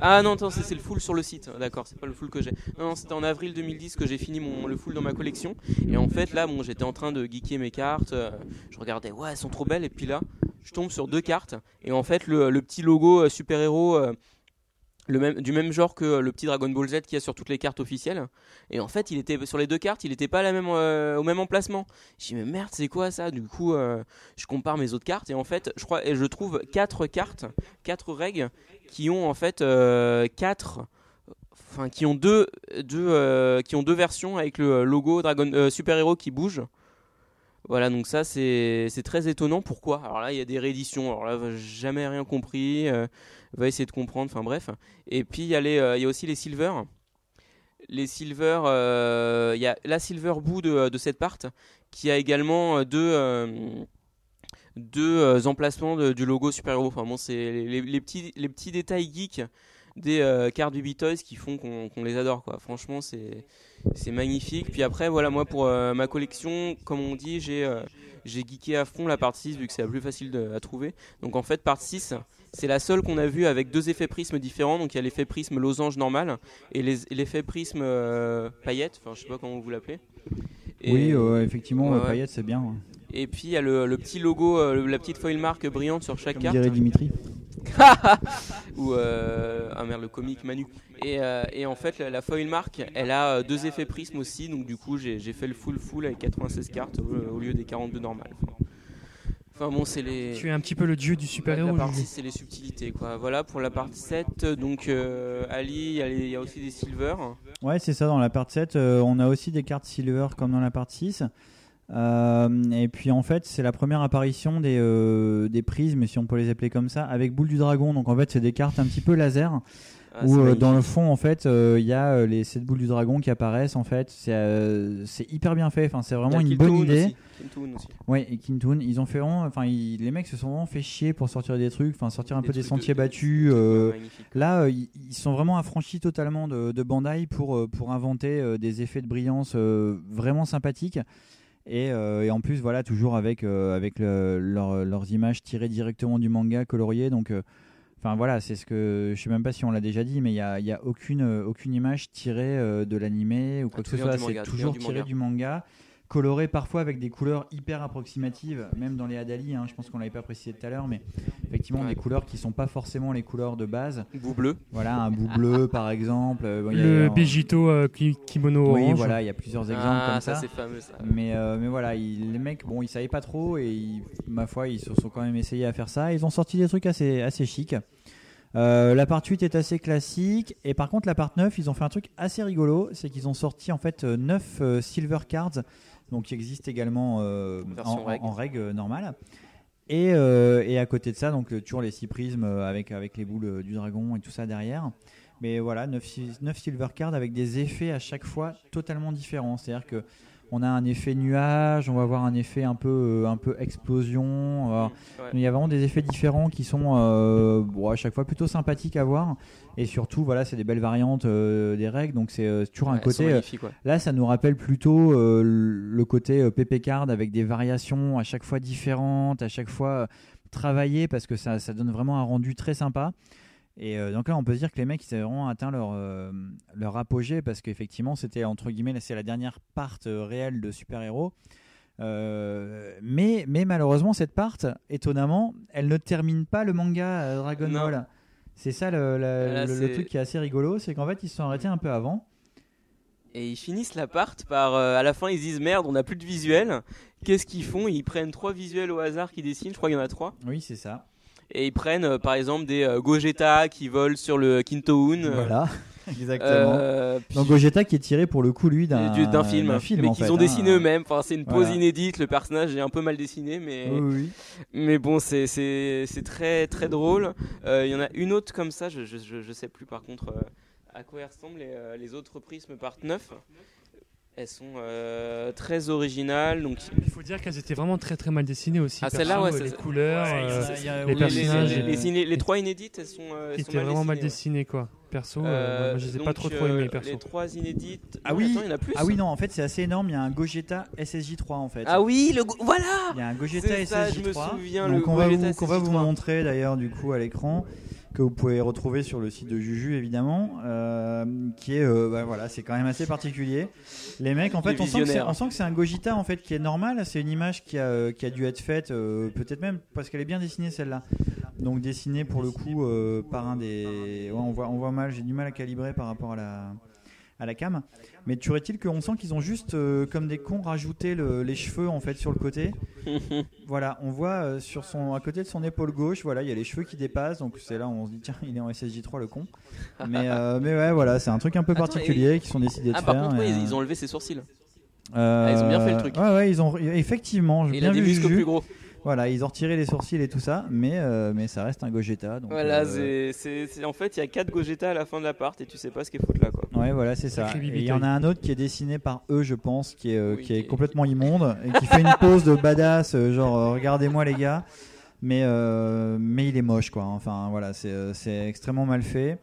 Ah non, attends, c'est le full sur le site. D'accord, c'est pas le full que j'ai. Non, non, c'était en avril 2010 que j'ai fini mon, le full dans ma collection. Et en fait, là, bon, j'étais en train de geeker mes cartes. euh, je regardais, ouais, elles sont trop belles. Et puis là, je tombe sur deux cartes. Et en fait, le, le petit logo euh, super-héros. Du même genre que euh, le petit Dragon Ball Z qu'il y a sur toutes les cartes officielles. Et en fait, il était sur les deux cartes, il n'était pas la même, euh, au même emplacement. J'ai dit mais merde, c'est quoi ça? Du coup, euh, je compare mes autres cartes et en fait, je crois et je trouve quatre cartes, quatre règles qui ont en fait quatre, enfin qui ont deux, deux qui ont deux versions avec le logo Dragon Super Hero qui bouge. Voilà, donc ça c'est très étonnant. Pourquoi? Alors là, il y a des rééditions. Alors là, jamais rien compris. Euh, va essayer de comprendre. Enfin bref. Et puis il y a euh, aussi les silver. Les silver, euh, il y a la silver bout de, cette part qui a également deux emplacements du logo Super Hero. Enfin bon, c'est les petits les petits détails geeks des euh, cartes du Toys qui font qu'on les adore quoi. Franchement, c'est c'est magnifique. Puis après, voilà, moi pour euh, ma collection, comme on dit, j'ai euh, j'ai geeké à fond la part 6 vu que c'est la plus facile de- à trouver. Donc en fait, part 6, c'est la seule qu'on a vue avec deux effets prisme différents. Donc il y a l'effet prisme losange normal et l'effet prisme euh, paillette, enfin je sais pas comment vous l'appelez. Et- Oui, euh, effectivement, Ouais, euh, ouais. paillettes, c'est bien. ouais. Et puis il y a le, le petit logo, euh, la petite foil marque brillante sur chaque Comme carte. dirait Dimitri. Ou euh, ah merde, le comique Manu. Et, euh, et en fait, la, la foil marque, elle a euh, deux effets prisme aussi. Donc du coup, j'ai fait le full full avec 96 cartes au, au lieu des 42 normales. Enfin bon, c'est les. Tu es un petit peu le dieu du super-héros. partie, c'est les subtilités quoi. Voilà pour la partie 7. Donc euh, Ali, il y, a y aussi des silver. Ouais, c'est ça, dans la part 7, euh, on a aussi des cartes silver comme dans la part 6. Euh, et puis en fait, c'est la première apparition des, euh, des prismes, si on peut les appeler comme ça, avec boule du dragon. Donc en fait, c'est des cartes un petit peu laser. Ah, où euh, dans le fond, en fait, il y a les 7 boules du dragon qui apparaissent. En fait, c'est hyper bien fait. Enfin, c'est vraiment a une bonne idée. aussi. Kintoon aussi. Ouais, et Kintoon, ils ont fait vraiment, enfin, ils- les mecs se sont vraiment fait chier pour sortir des trucs, enfin, sortir un Des peu des sentiers de- battus. là, ils ils sont vraiment affranchis totalement de, de Bandai pour, pour inventer des effets de brillance vraiment sympathiques. Et, euh, et en plus, voilà, toujours avec, euh, avec le- leur- leurs images tirées directement du manga colorié. Donc, euh, enfin voilà, c'est ce que je sais même pas si on l'a déjà dit, mais il y a, y a aucune, aucune image tirée de l'animé ou quoi Ah, que ce soit. C'est toujours du tiré manga. du manga, coloré parfois avec des couleurs hyper approximatives, même dans les Adali. hein, je pense qu'on l'avait pas précisé tout à l'heure, mais effectivement Ouais. des couleurs qui sont pas forcément les couleurs de base. Bout bleu. Voilà, un bout bleu par exemple. Euh, bon, y a- Le Begito euh, ki- kimono Oui, orange. voilà, il y a plusieurs exemples Ah, comme ça, ça. c'est fameux, ça. Mais, euh, mais voilà, les mecs, bon, ils savaient pas trop et ils- ma foi, ils se sont quand même essayés à faire ça. Ils ont sorti des trucs assez, assez chics. Euh, la part 8 est assez classique et par contre la part 9 ils ont fait un truc assez rigolo c'est qu'ils ont sorti en fait 9 silver cards donc qui existent également euh, en, règle. en règle normale et, euh, et à côté de ça donc toujours les 6 prismes euh, avec, avec les boules du dragon et tout ça derrière mais voilà 9, silver cards avec des effets à chaque fois totalement différents c'est à dire que on a un effet nuage, on va avoir un effet un peu, un peu explosion. Ouais. Il y a vraiment des effets différents qui sont euh, bon, à chaque fois plutôt sympathiques à voir. Et surtout, voilà, c'est des belles variantes euh, des règles, donc c'est euh, toujours un Ouais, côté. euh, ouais. Là, ça nous rappelle plutôt euh, le côté euh, PP card avec des variations à chaque fois différentes, à chaque fois euh, travaillées parce que ça, ça donne vraiment un rendu très sympa. Et euh, donc là, on peut se dire que les mecs, ils avaient vraiment atteint leur, euh, leur apogée parce qu'effectivement, c'était entre guillemets, c'est la dernière part euh, réelle de super-héros. Euh, mais, mais malheureusement, cette part, étonnamment, elle ne termine pas le manga Dragon Non. Ball. C'est ça le, la- Là, le- le c'est- truc qui est assez rigolo, c'est qu'en fait, ils se sont arrêtés un peu avant. Et ils finissent l'appart par. euh, à la fin, ils se disent merde, on n'a plus de visuel. Qu'est-ce qu'ils font? Ils prennent trois visuels au hasard qui dessinent, je crois qu'il y en a trois. Oui, c'est ça. Et ils prennent euh, par exemple des euh, Gogeta qui volent sur le Kintoon. euh, Voilà, exactement. euh, puis- Donc Gogeta qui est tiré pour le coup, lui, d'un du- d'un film, d'un film mais qu'ils fait, ont hein. dessiné eux-mêmes. Enfin, c'est une pose Voilà. inédite. Le personnage est un peu mal dessiné, mais Oui, oui. mais bon, c'est c'est c'est très très drôle. Euh, Il y en a une autre comme ça. Je je, je, je sais plus par contre euh, à quoi elles ressemblent les, euh, les autres prismes part 9 Elles sont euh, très originales. Donc Il faut dire qu'elles étaient vraiment très très mal dessinées aussi. Ah, celle-là, ouais, c'est- les couleurs, ouais, euh, les les- personnages. les, les, ciné- les trois inédites, elles sont, elles qui sont vraiment mal dessinées, ouais. dessinées quoi. Perso, euh, moi je les ai donc, pas trop trop aimés perso. Les trois inédites. Ah Non, oui, attends, il y en a plus. ah oui, non, en fait, c'est assez énorme. Il y a un Gogeta SSJ3 en fait. Ah oui, le go- voilà. Il y a un Gogeta C'est ça, je me SSJ3. souviens, donc le on va, vous, qu'on va vous SSJ3. montrer d'ailleurs du coup à l'écran que vous pouvez retrouver sur le site de Juju évidemment, euh, qui est euh, bah, voilà, c'est quand même assez particulier. Les mecs, en fait, on sent, que c'est, visionnaires. on sent que c'est un Gogeta en fait qui est normal. C'est une image qui a, euh, qui a dû être faite, euh, peut-être même parce qu'elle est bien dessinée celle-là. Donc dessiné pour le coup par un des. Ouais, on voit, on voit mal. J'ai du mal à calibrer par rapport à la à la cam. Mais toujours est-il qu'on sent qu'ils ont juste, euh, comme des cons, rajouté le- les cheveux en fait sur le côté. voilà, on voit euh, sur son, à côté de son épaule gauche, voilà, il y a les cheveux qui dépassent. Donc c'est là où on se dit tiens, il est en SSJ3 le con. Mais euh, mais ouais, voilà, c'est un truc un peu Attends, particulier et- qu'ils sont décidés de Ah, faire. par contre, et, ils, ils ont levé ses sourcils. Ah, ils ont bien fait le truc. Ouais, ouais, ils ont effectivement. j'ai il a des muscles plus gros. Voilà, ils ont retiré les sourcils et tout ça, mais euh, mais ça reste un Gogeta. Donc, Voilà, euh, c'est- c'est c'est- en fait, il y a 4 Gogeta à la fin de l'appart et tu sais pas ce qu'est foutre là quoi. Ouais, voilà, c'est ça. Il y en a un autre qui est dessiné par eux, je pense, qui est, euh, qui est complètement immonde et qui fait une pose de badass, euh, genre euh, regardez-moi les gars. Mais, euh, mais il est moche, quoi. Enfin, voilà, c'est c'est extrêmement mal fait.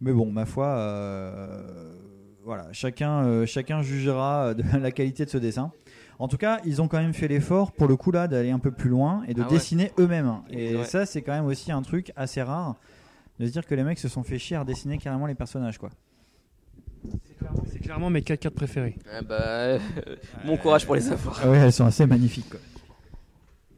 Mais bon, ma foi, euh, voilà, chacun, euh, chacun jugera de la qualité de ce dessin. En tout cas, ils ont quand même fait l'effort, pour le coup là, d'aller un peu plus loin et de Ah ouais. dessiner eux-mêmes. Et Ouais. ça, c'est quand même aussi un truc assez rare de se dire que les mecs se sont fait chier à dessiner carrément les personnages, quoi. C'est clairement mes 4 cartes préférées. Ah bah, euh, bon courage pour les avoir. Ah ouais, elles sont assez magnifiques. Quoi.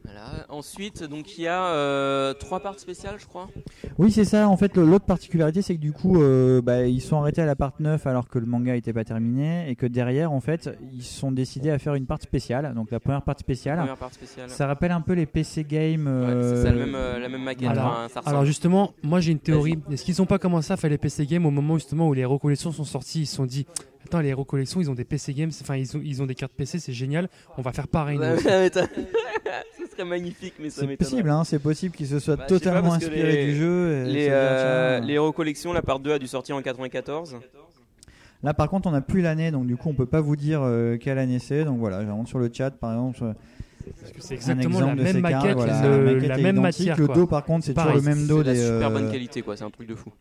Voilà. Ensuite, donc il y a euh, trois parts spéciales, je crois. Oui, c'est ça. En fait, l'autre particularité, c'est que du coup, euh, bah, ils sont arrêtés à la part 9 alors que le manga n'était pas terminé et que derrière, en fait, ils sont décidés à faire une part spéciale. Donc la première part spéciale. Première part spéciale. Ça rappelle un peu les PC games. euh, c'est même, euh, la même maquette. Alors, ça justement, moi j'ai une théorie. Est-ce qu'ils n'ont pas commencé à faire les PC Games au moment justement où les Collections sont sortis Ils se sont dit, attends, les Hero Collections, ils ont des PC Games, enfin ils ont, ils ont des cartes PC, c'est génial, on va faire pareil. nous Ouais, mais Ce serait magnifique, mais ça C'est m'étonnerait. possible, hein, c'est possible qu'ils se soient Bah, totalement parce que inspirés les- du jeu. Les, euh, les Collection, la part 2 a dû sortir en 94. Là, par contre, on n'a plus l'année, donc du coup, on peut pas vous dire euh, quelle année c'est. Donc voilà, je rentre sur le chat, par exemple. euh, c'est un exactement exemple la de même ces cartes, maquette, voilà, le- la, maquette la même identique. matière, Le quoi. dos, par contre, c'est toujours le même dos C'est la super euh, bonne qualité, quoi. C'est un truc de fou.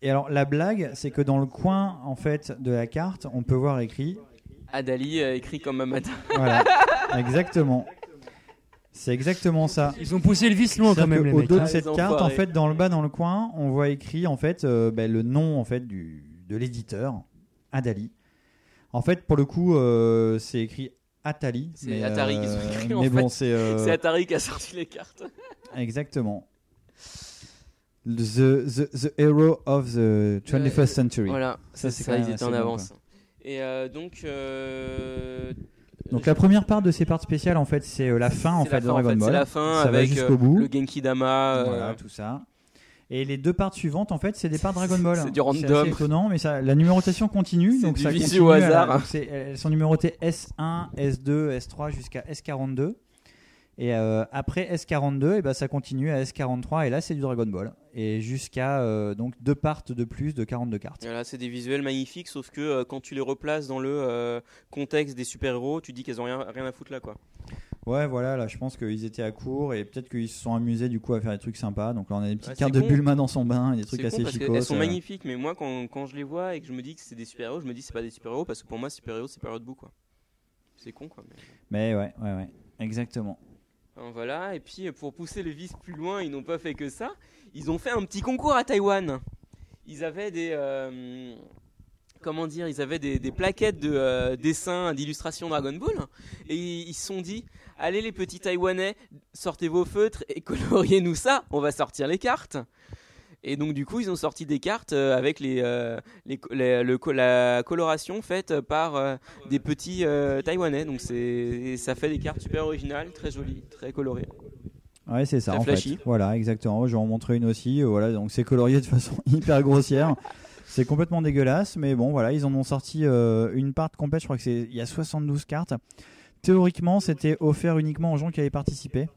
Et alors, la blague, c'est que dans le coin, en fait, de la carte, on peut voir écrit. Adali euh, écrit comme Mamada. Voilà, exactement. C'est exactement ça. Ils ont poussé le vice loin quand même, les mecs. dos de hein. cette carte, en fait, dans le bas, dans le coin, on voit écrit en fait euh, ben, le nom en fait du de l'éditeur, Adali. En fait, pour le coup, euh, c'est écrit Atali. C'est Atari qui sont écrits en Mais fait. bon, c'est C'est Atari qui a sorti les cartes. exactement. The, the, the hero of the 21st century. Voilà, Ça, c'est c'est ça, ils étaient en avance. Et euh, donc, euh, Donc la première part de ces parts spéciales, en fait, c'est euh, la fin en c'est fait de Dragon Ball. C'est la fin ça va avec jusqu'au euh, bout. le Genki Dama. Voilà, tout ça. Et les deux parts suivantes, en fait, c'est des parts Dragon Ball. C'est du random. étonnant, mais ça, la numérotation continue. C'est donc du ça vicieux continue au la- hasard. donc c'est- elles sont numérotées S1, S2, S3 jusqu'à S42. Et euh, après S42, et ben ça continue à S43. Et là, c'est du Dragon Ball. Et jusqu'à euh, donc deux parts de plus de 42 cartes. Voilà, c'est des visuels magnifiques, sauf que euh, quand tu les replaces dans le contexte des super-héros, tu dis qu'elles ont rien, rien à foutre là, quoi. Ouais, voilà, là, je pense qu'ils étaient à court et peut-être qu'ils se sont amusés du coup à faire des trucs sympas. Donc là, on a des petites Ouais, cartes de. Bulma dans son bain et des trucs assez chicos. qu'elles sont magnifiques, mais moi, quand, quand je les vois et que je me dis que c'est des super-héros, je me dis que c'est pas des super-héros parce que pour moi, super-héros, c'est super-héros debout, quoi. C'est con, quoi. mais- Mais ouais, ouais, ouais, exactement. Enfin, voilà, et puis pour pousser le vice plus loin, ils n'ont pas fait que ça. Ils ont fait un petit concours à Taïwan. Ils avaient des. euh, comment dire Ils avaient des, plaquettes de euh, dessins, d'illustrations Dragon Ball. Et ils ils se sont dit Allez, les petits Taïwanais, sortez vos feutres et coloriez-nous ça. On va sortir les cartes. Et donc, du coup, ils ont sorti des cartes euh, avec les, euh, les, le, la coloration faite par euh, des petits Taïwanais. Donc, c'est ça fait des cartes super originales, très jolies, très colorées. Ouais, c'est ça en flashy. fait. Voilà, exactement. Je vais en montrer une aussi. Voilà, donc c'est colorié de façon hyper grossière. C'est complètement dégueulasse, mais bon, voilà, ils en ont sorti euh, une part complète. Je crois que c'est il y a 72 cartes. Théoriquement, c'était offert uniquement aux gens qui avaient participé.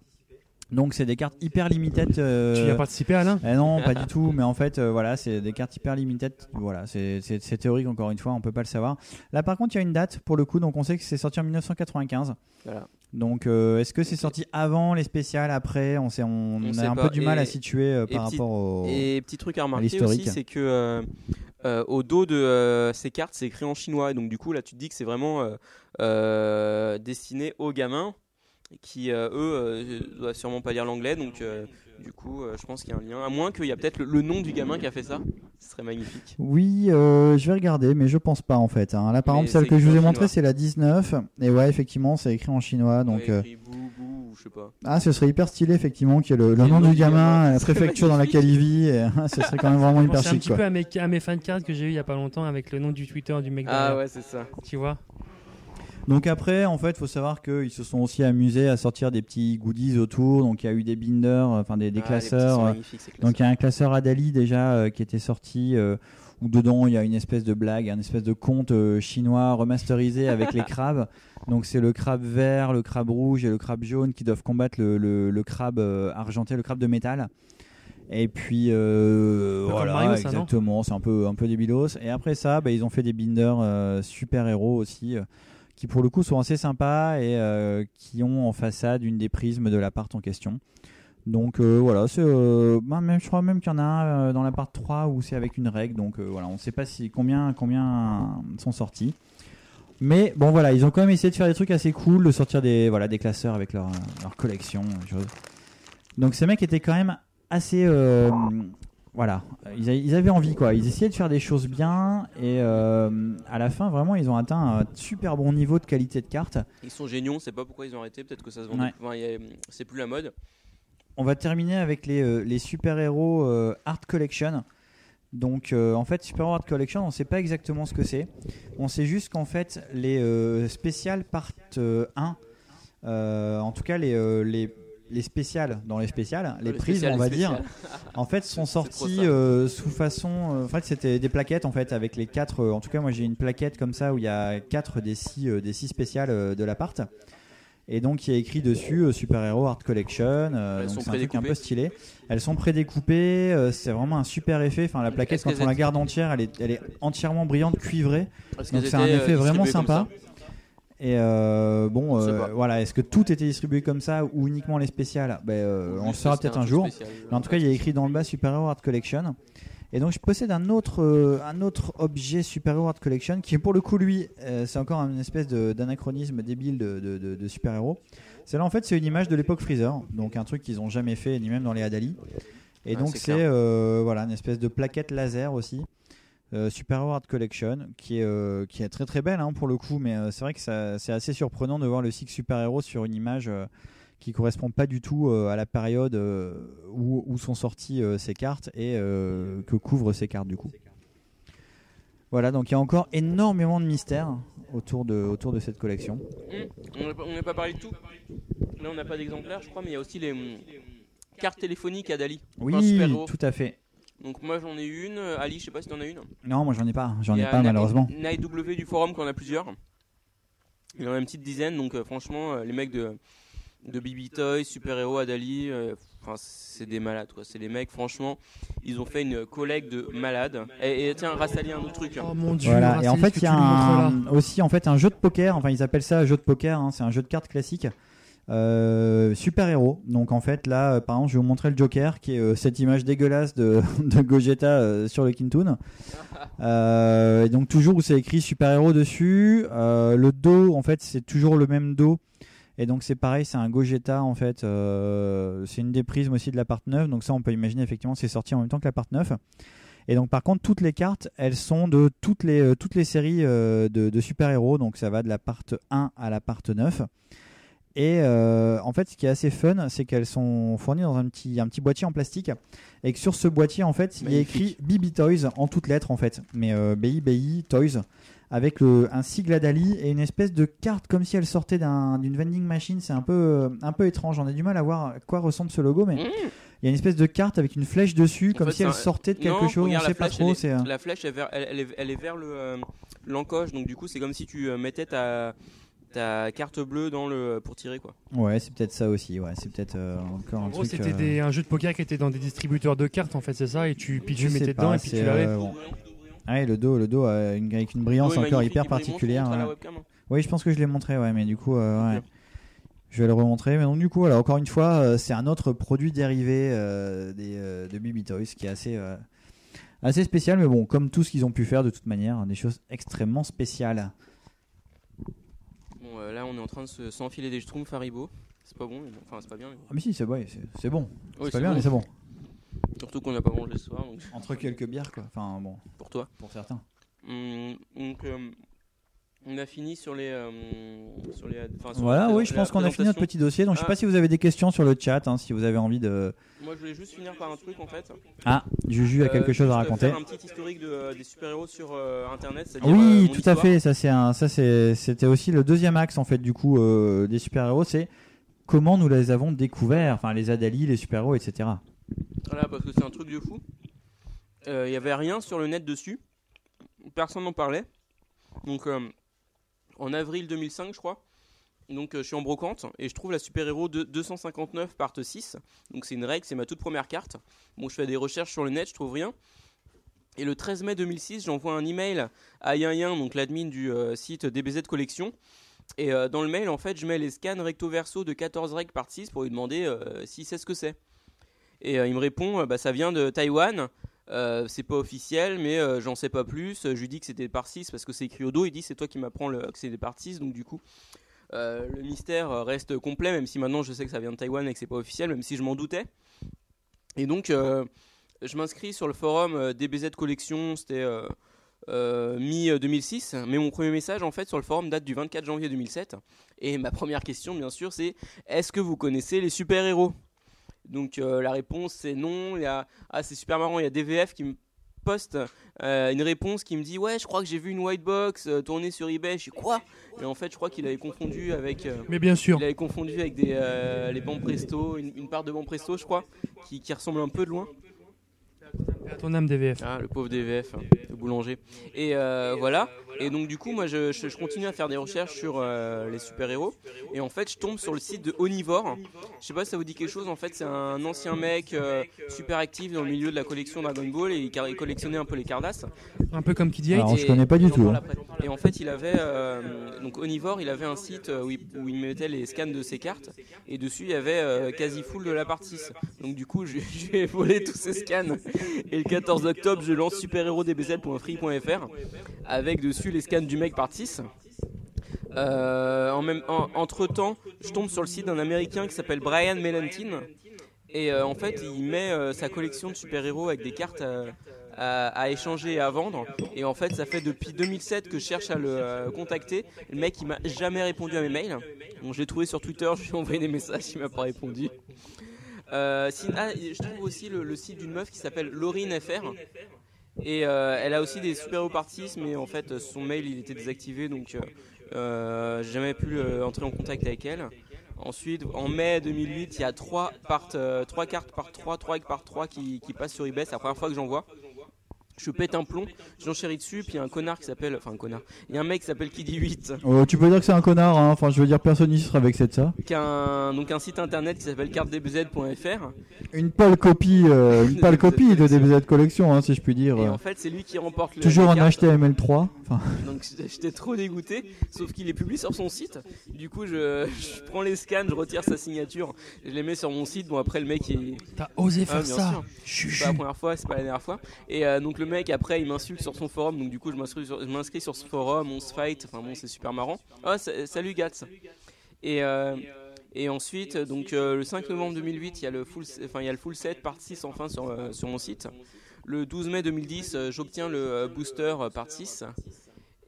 Donc c'est des cartes hyper limited. euh, Tu y as participé, Alain eh Non, pas du tout. Mais en fait, euh, voilà, c'est des cartes hyper limited. Voilà, c'est théorique encore une fois, on peut pas le savoir. Là, par contre, il y a une date pour le coup, donc on sait que c'est sorti en 1995. Voilà. Donc, euh, est-ce que c'est sorti avant les spéciales, après? On, sait, on, On a sait un pas. peu du mal Et- à situer euh, par petit- rapport au. Et petit truc à remarquer aussi, c'est que euh, euh, au dos de euh, ces cartes, c'est écrit en chinois. Et donc, du coup, là, tu te dis que c'est vraiment euh, euh, destiné aux gamins qui, euh, eux, euh, doivent sûrement pas lire l'anglais. Donc, euh, du coup, euh, je pense qu'il y a un lien. À moins qu'il y a peut-être le, le nom du gamin qui a fait ça. Ce serait magnifique. Oui, euh, je vais regarder, mais je pense pas en fait. hein. Là, par Mais exemple, celle que je vous ai montrée, c'est la 19. Et ouais, effectivement, c'est écrit en chinois. Donc, Ouais, euh, écrit bou, bou, ou je sais pas. Ah, ce serait hyper stylé, effectivement, qu'il y ait le, nom du gamin, gamin, la préfecture dans laquelle il vit, et ce serait quand même vraiment hyper C'est un chic, petit quoi. peu à mes, à mes fan cards que j'ai eu il y a pas longtemps avec le nom du Twitter du mec. Ah derrière. ouais, c'est ça. Tu vois? Donc après, en fait, faut savoir qu'ils se sont aussi amusés à sortir des petits goodies autour. Donc il y a eu des binders, enfin des, des Ah, classeurs. euh, donc il y a un classeur Adali déjà euh, qui était sorti. euh, où dedans il y a une espèce de blague, un espèce de conte euh, chinois remasterisé avec les crabes. Donc c'est le crabe vert, le crabe rouge et le crabe jaune qui doivent combattre le, le- le crabe euh, argenté, le crabe de métal. Et puis euh, voilà, Mario, ça, non? exactement, c'est un peu un peu débilos. Et après ça, bah, ils ont fait des binders euh, super héros aussi, euh, qui pour le coup sont assez sympas et euh, qui ont en façade une des prismes de l'appart en question. Donc euh, voilà, c'est euh, bah, même je crois même qu'il y en a un dans l'appart 3 où c'est avec une règle. Donc voilà, on ne sait pas combien combien sont sortis. Mais bon voilà, ils ont quand même essayé de faire des trucs assez cool, de sortir des voilà des classeurs avec leur collection. Donc ces mecs étaient quand même assez voilà, ils, a- ils avaient envie quoi. Ils essayaient de faire des choses bien et euh, à la fin vraiment ils ont atteint un super bon niveau de qualité de carte. Ils sont géniaux, on sait pas pourquoi ils ont arrêté, peut-être que ça se. Ouais. Enfin, a- c'est plus la mode. On va terminer avec les, euh, les super-héros euh, Art Collection. Donc en fait, Super Héros Art Collection, on ne sait pas exactement ce que c'est. On sait juste qu'en fait, les spéciales part euh, 1, euh, en tout cas les, les, les spéciales dans les spéciales, les les prises spéciales, on va dire, en fait sont sorties euh, sous façon... euh, en fait c'était des plaquettes en fait avec les quatre... euh, en tout cas moi j'ai une plaquette comme ça où il y a quatre des six, des six spéciales de l'appart. Et donc il y a écrit dessus Super Hero Art Collection. c'est un truc un peu stylé. Elles sont prédécoupées. c'est vraiment un super effet. Enfin la plaquette quand on la garde entière, elle est, elle est entièrement brillante cuivrée. Donc c'est un effet vraiment sympa. Et euh, bon, euh, voilà, est-ce que tout était distribué comme ça ou uniquement les spéciales? Ben, euh, On le saura peut-être un jour. Mais en tout cas, il y a écrit dans le bas Super Hero Art Collection. Et donc, je possède un autre, euh, un autre objet Super Hero Art Collection qui est pour le coup, lui, euh, c'est encore une espèce de- d'anachronisme débile de, de, de, de super héros. Celle-là, en fait, c'est une image de l'époque Freezer, donc un truc qu'ils ont jamais fait, ni même dans les Hadali. Et Ah, donc, c'est c'est clair. euh, voilà, une espèce de plaquette laser aussi. Euh, Super Hero Art Collection qui est, euh, qui est très très belle hein, pour le coup, mais euh, c'est vrai que c'est assez surprenant de voir le cycle Super Hero sur une image euh, qui correspond pas du tout à la période où, où sont sorties ces cartes et que couvrent ces cartes du coup. Voilà, donc il y a encore énormément de mystères autour de, autour de cette collection. Hum, On n'a pas- parlé de tout. Là, on n'a pas d'exemplaire, je crois, mais il y a aussi les hum, cartes téléphoniques à Dali. Oui, tout à fait. Donc moi j'en ai une, Ali je sais pas si t'en as une. Non, moi j'en ai pas, j'en Il y ai a pas malheureusement. W du forum qu'on a plusieurs. Il y en a une petite dizaine, donc euh, franchement euh, les mecs de, de BB Toys, Super Hero, Adali, euh, enfin c'est des malades quoi. C'est les mecs franchement, ils ont fait une collecte de malades. Et, et tiens Rastali un autre truc. Oh mon dieu. Voilà, et en fait il y a un- aussi en fait un jeu de poker, enfin ils appellent ça jeu de poker, hein, c'est un jeu de cartes classique. Euh, super héros. Donc en fait là, euh, par exemple, je vais vous montrer le Joker, qui est euh, cette image dégueulasse de, Gogeta sur le Kintoon. Et donc toujours où c'est écrit super héros dessus. Le dos, en fait, c'est toujours le même dos. Et donc c'est pareil, c'est un Gogeta en fait. c'est une des prismes aussi de la part 9. Donc ça, on peut imaginer effectivement, c'est sorti en même temps que la part 9. Et donc par contre, toutes les cartes, elles sont de toutes les, toutes les séries de, de super-héros. Donc ça va de la part 1 à la part 9. Et euh, en fait, ce qui est assez fun, c'est qu'elles sont fournies dans un petit, un petit boîtier en plastique. Et que sur ce boîtier, en fait, il y a écrit BB Toys en toutes lettres, en fait. Mais euh, BI, BI, Toys. Avec le, un sigle Dali et une espèce de carte comme si elle sortait d'un- d'une vending machine. C'est un peu, euh, un peu étrange. On a du mal à voir à quoi ressemble ce logo, mais il y a une espèce de carte avec une flèche dessus, En comme fait, si elle sortait de quelque Non, chose. regarde, on la sait pas flèche, trop. est- euh, La flèche, elle, est vers- elle- elle est, elle est vers le euh, l'encoche, donc du coup, c'est comme si tu euh, mettais ta, ta carte bleue dans le pour tirer quoi. Ouais, c'est peut-être ça aussi. Ouais, c'est peut-être euh, encore un En gros, truc. c'était euh, un jeu de poker qui était dans des distributeurs de cartes, en fait, c'est ça, et tu, puis tu mettais pas, dedans et puis tu l'avais. euh, bon. Ah ouais, le dos, le dos euh, une- avec une brillance encore hyper particulière. ouais. webcam, hein. Oui, je pense que je l'ai montré, ouais, mais du coup, euh, ouais. je vais le remontrer. Mais donc du coup, voilà, encore une fois, euh, c'est un autre produit dérivé euh, des, euh, de BB Toys qui est assez, euh, assez spécial, mais bon, comme tout ce qu'ils ont pu faire de toute manière, hein, des choses extrêmement spéciales. Bon, euh, là, on est en train de se- s'enfiler des schtroumpfs Haribo. C'est pas bon, mais bon, enfin, c'est pas bien. mais- Ah, mais si, c'est ouais, bon. Oui, c'est pas bien, mais c'est bon. Surtout qu'on n'a pas mangé ce soir. Donc... Entre quelques bières, quoi. Enfin, bon. Pour toi. Pour certains. Hum, donc, euh, On a fini sur les. euh, sur les sur Voilà, oui, je pense qu'on a fini notre petit dossier. Donc, je sais Ah, pas si vous avez des questions sur le chat, hein, si vous avez envie de. Moi, je voulais juste finir par un truc en fait. Ah, Juju a quelque Euh, chose à raconter. Faire un petit historique de, euh, des super-héros sur euh, internet. Oui, tout à fait. Ça, c'est un, ça, c'est, c'était aussi le deuxième axe en fait du coup des super-héros, c'est comment nous les avons découverts, enfin les Adali, les super-héros, etc. Voilà, parce que c'est un truc de fou. Il n'y avait rien sur le net dessus. Personne n'en parlait. Donc, en avril 2005, je crois. Donc, euh, je suis en brocante et je trouve la super-héros de 259 part 6. Donc, c'est une règle, c'est ma toute première carte. Bon, je fais des recherches sur le net, je trouve rien. Et le 13 mai 2006, j'envoie un email à Yin donc l'admin du euh, site DBZ Collection. Et euh, dans le mail, en fait, je mets les scans recto-verso de 14 règles part 6 pour lui demander s'il sait ce que c'est. Et il me répond, bah, ça vient de Taïwan, euh, c'est pas officiel, mais euh, j'en sais pas plus. Je lui dis que c'était par 6 parce que c'est écrit au dos. Il dit, c'est toi qui m'apprends que c'est des par 6, donc du coup, euh, le mystère euh, reste complet, même si maintenant je sais que ça vient de Taïwan et que c'est pas officiel, même si je m'en doutais. Et donc, euh, je m'inscris sur le forum euh, DBZ Collection, c'était euh, euh, mi-2006, mais mon premier message en fait sur le forum date du 24 janvier 2007. Et ma première question, bien sûr, c'est est-ce que vous connaissez les super-héros? Donc euh, la réponse c'est non. Il y a... Ah, c'est super marrant, il y a DVF qui me poste euh, une réponse qui me dit ouais je crois que j'ai vu une white box euh, tournée sur eBay je suis quoi? Et en fait je crois qu'il avait confondu avec euh, Mais bien sûr. il avait confondu avec des les bancs presto une, une part de bancs presto je crois qui, qui ressemble un peu de loin À ton âme DVF. ah, le pauvre DVF, hein, le boulanger. Et euh, voilà. Et donc du coup, moi, je, je- je continue à faire des recherches sur euh, les super-héros. Et en fait, je tombe sur le site de Onivore. Je sais pas si ça vous dit quelque chose. En fait, c'est un ancien mec euh, super actif dans le milieu de la collection Dragon Ball et il, collectionnait un peu les Cardass. Un peu comme Kid. Alors, je connais pas du tout, hein. Et en fait, il avait euh, donc Onivore, il avait un site où il, où il mettait les scans de ses cartes et dessus il y avait euh, quasi full de la partie. Donc du coup, je, je lui ai volé tous ces scans. Et le 14 octobre, je lance superhérodbz.free.fr avec dessus les scans du mec part 6. Euh, entre temps, je tombe sur le site d'un américain qui s'appelle Brian Melantin. Et euh, en fait, il met euh, sa collection de super-héros avec des cartes à, échanger et à vendre. Et en fait, ça fait depuis 2007 que je cherche à le contacter. Le mec, il m'a jamais répondu à mes mails. Je l'ai trouvé sur Twitter, je lui ai envoyé des messages, il m'a pas répondu. Euh, je trouve aussi le, site d'une meuf qui s'appelle Laurine FR. Et euh, elle a aussi des super-héros parties, mais en fait, son mail il était désactivé, donc euh, euh, j'ai jamais pu euh, entrer en contact avec elle. Ensuite, en mai 2008, il y a trois, trois cartes par 3, 3 par 3 qui, qui passent sur eBay. C'est la première fois que j'en vois. Je pète un plomb, j'enchéris dessus, puis il y a un connard qui s'appelle. Enfin, un connard. Il y a un mec qui s'appelle Kiddy8 Oh, tu peux dire que c'est un connard, hein. enfin je veux dire personne n'y sera avec cette ça. qui a un, donc un site internet qui s'appelle cartedbz.fr. Une pâle copie, euh, une pâle copie de DBZ Collection, hein, si je puis dire. Et en fait, c'est lui qui remporte le. Toujours les en cartes. HTML3. Enfin, Donc j'étais trop dégoûté, sauf qu'il est publié sur son site. Du coup, je, je prends les scans, je retire sa signature, je les mets sur mon site. Bon, après, le mec, il. T'as osé Ah, faire bien ça. C'est pas la première fois, c'est pas la dernière fois. Et euh, donc, le mec, après, il m'insulte sur son forum. Donc, du coup, je m'inscris sur, ce forum, on se fight. Enfin, bon, c'est super marrant. Sa- salut Gats. Et. euh, et ensuite, donc euh, le 5 novembre 2008, il y a le full, enfin il y a le full set part 6 enfin sur, euh, sur mon site. Le 12 mai 2010, euh, j'obtiens le booster part 6.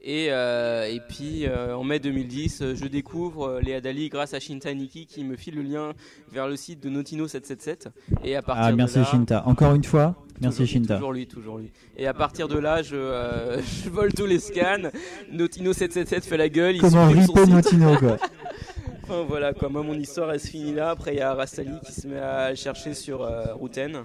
Et, euh, et puis euh, en mai 2010, euh, je découvre euh, les Adali grâce à Shinta Nikki qui me file le lien vers le site de Notino 777. Et à partir ah, de merci là, Shinta. Encore une fois, merci toujours, Shinta. Toujours lui, toujours lui. Et à partir de là, je, je vole tous les scans. Notino 777 fait la gueule. Comment site. Notino, quoi. enfin voilà, quoi. Moi, mon histoire, elle se finit là. Après, il y a Rastali qui se met à chercher sur Routen.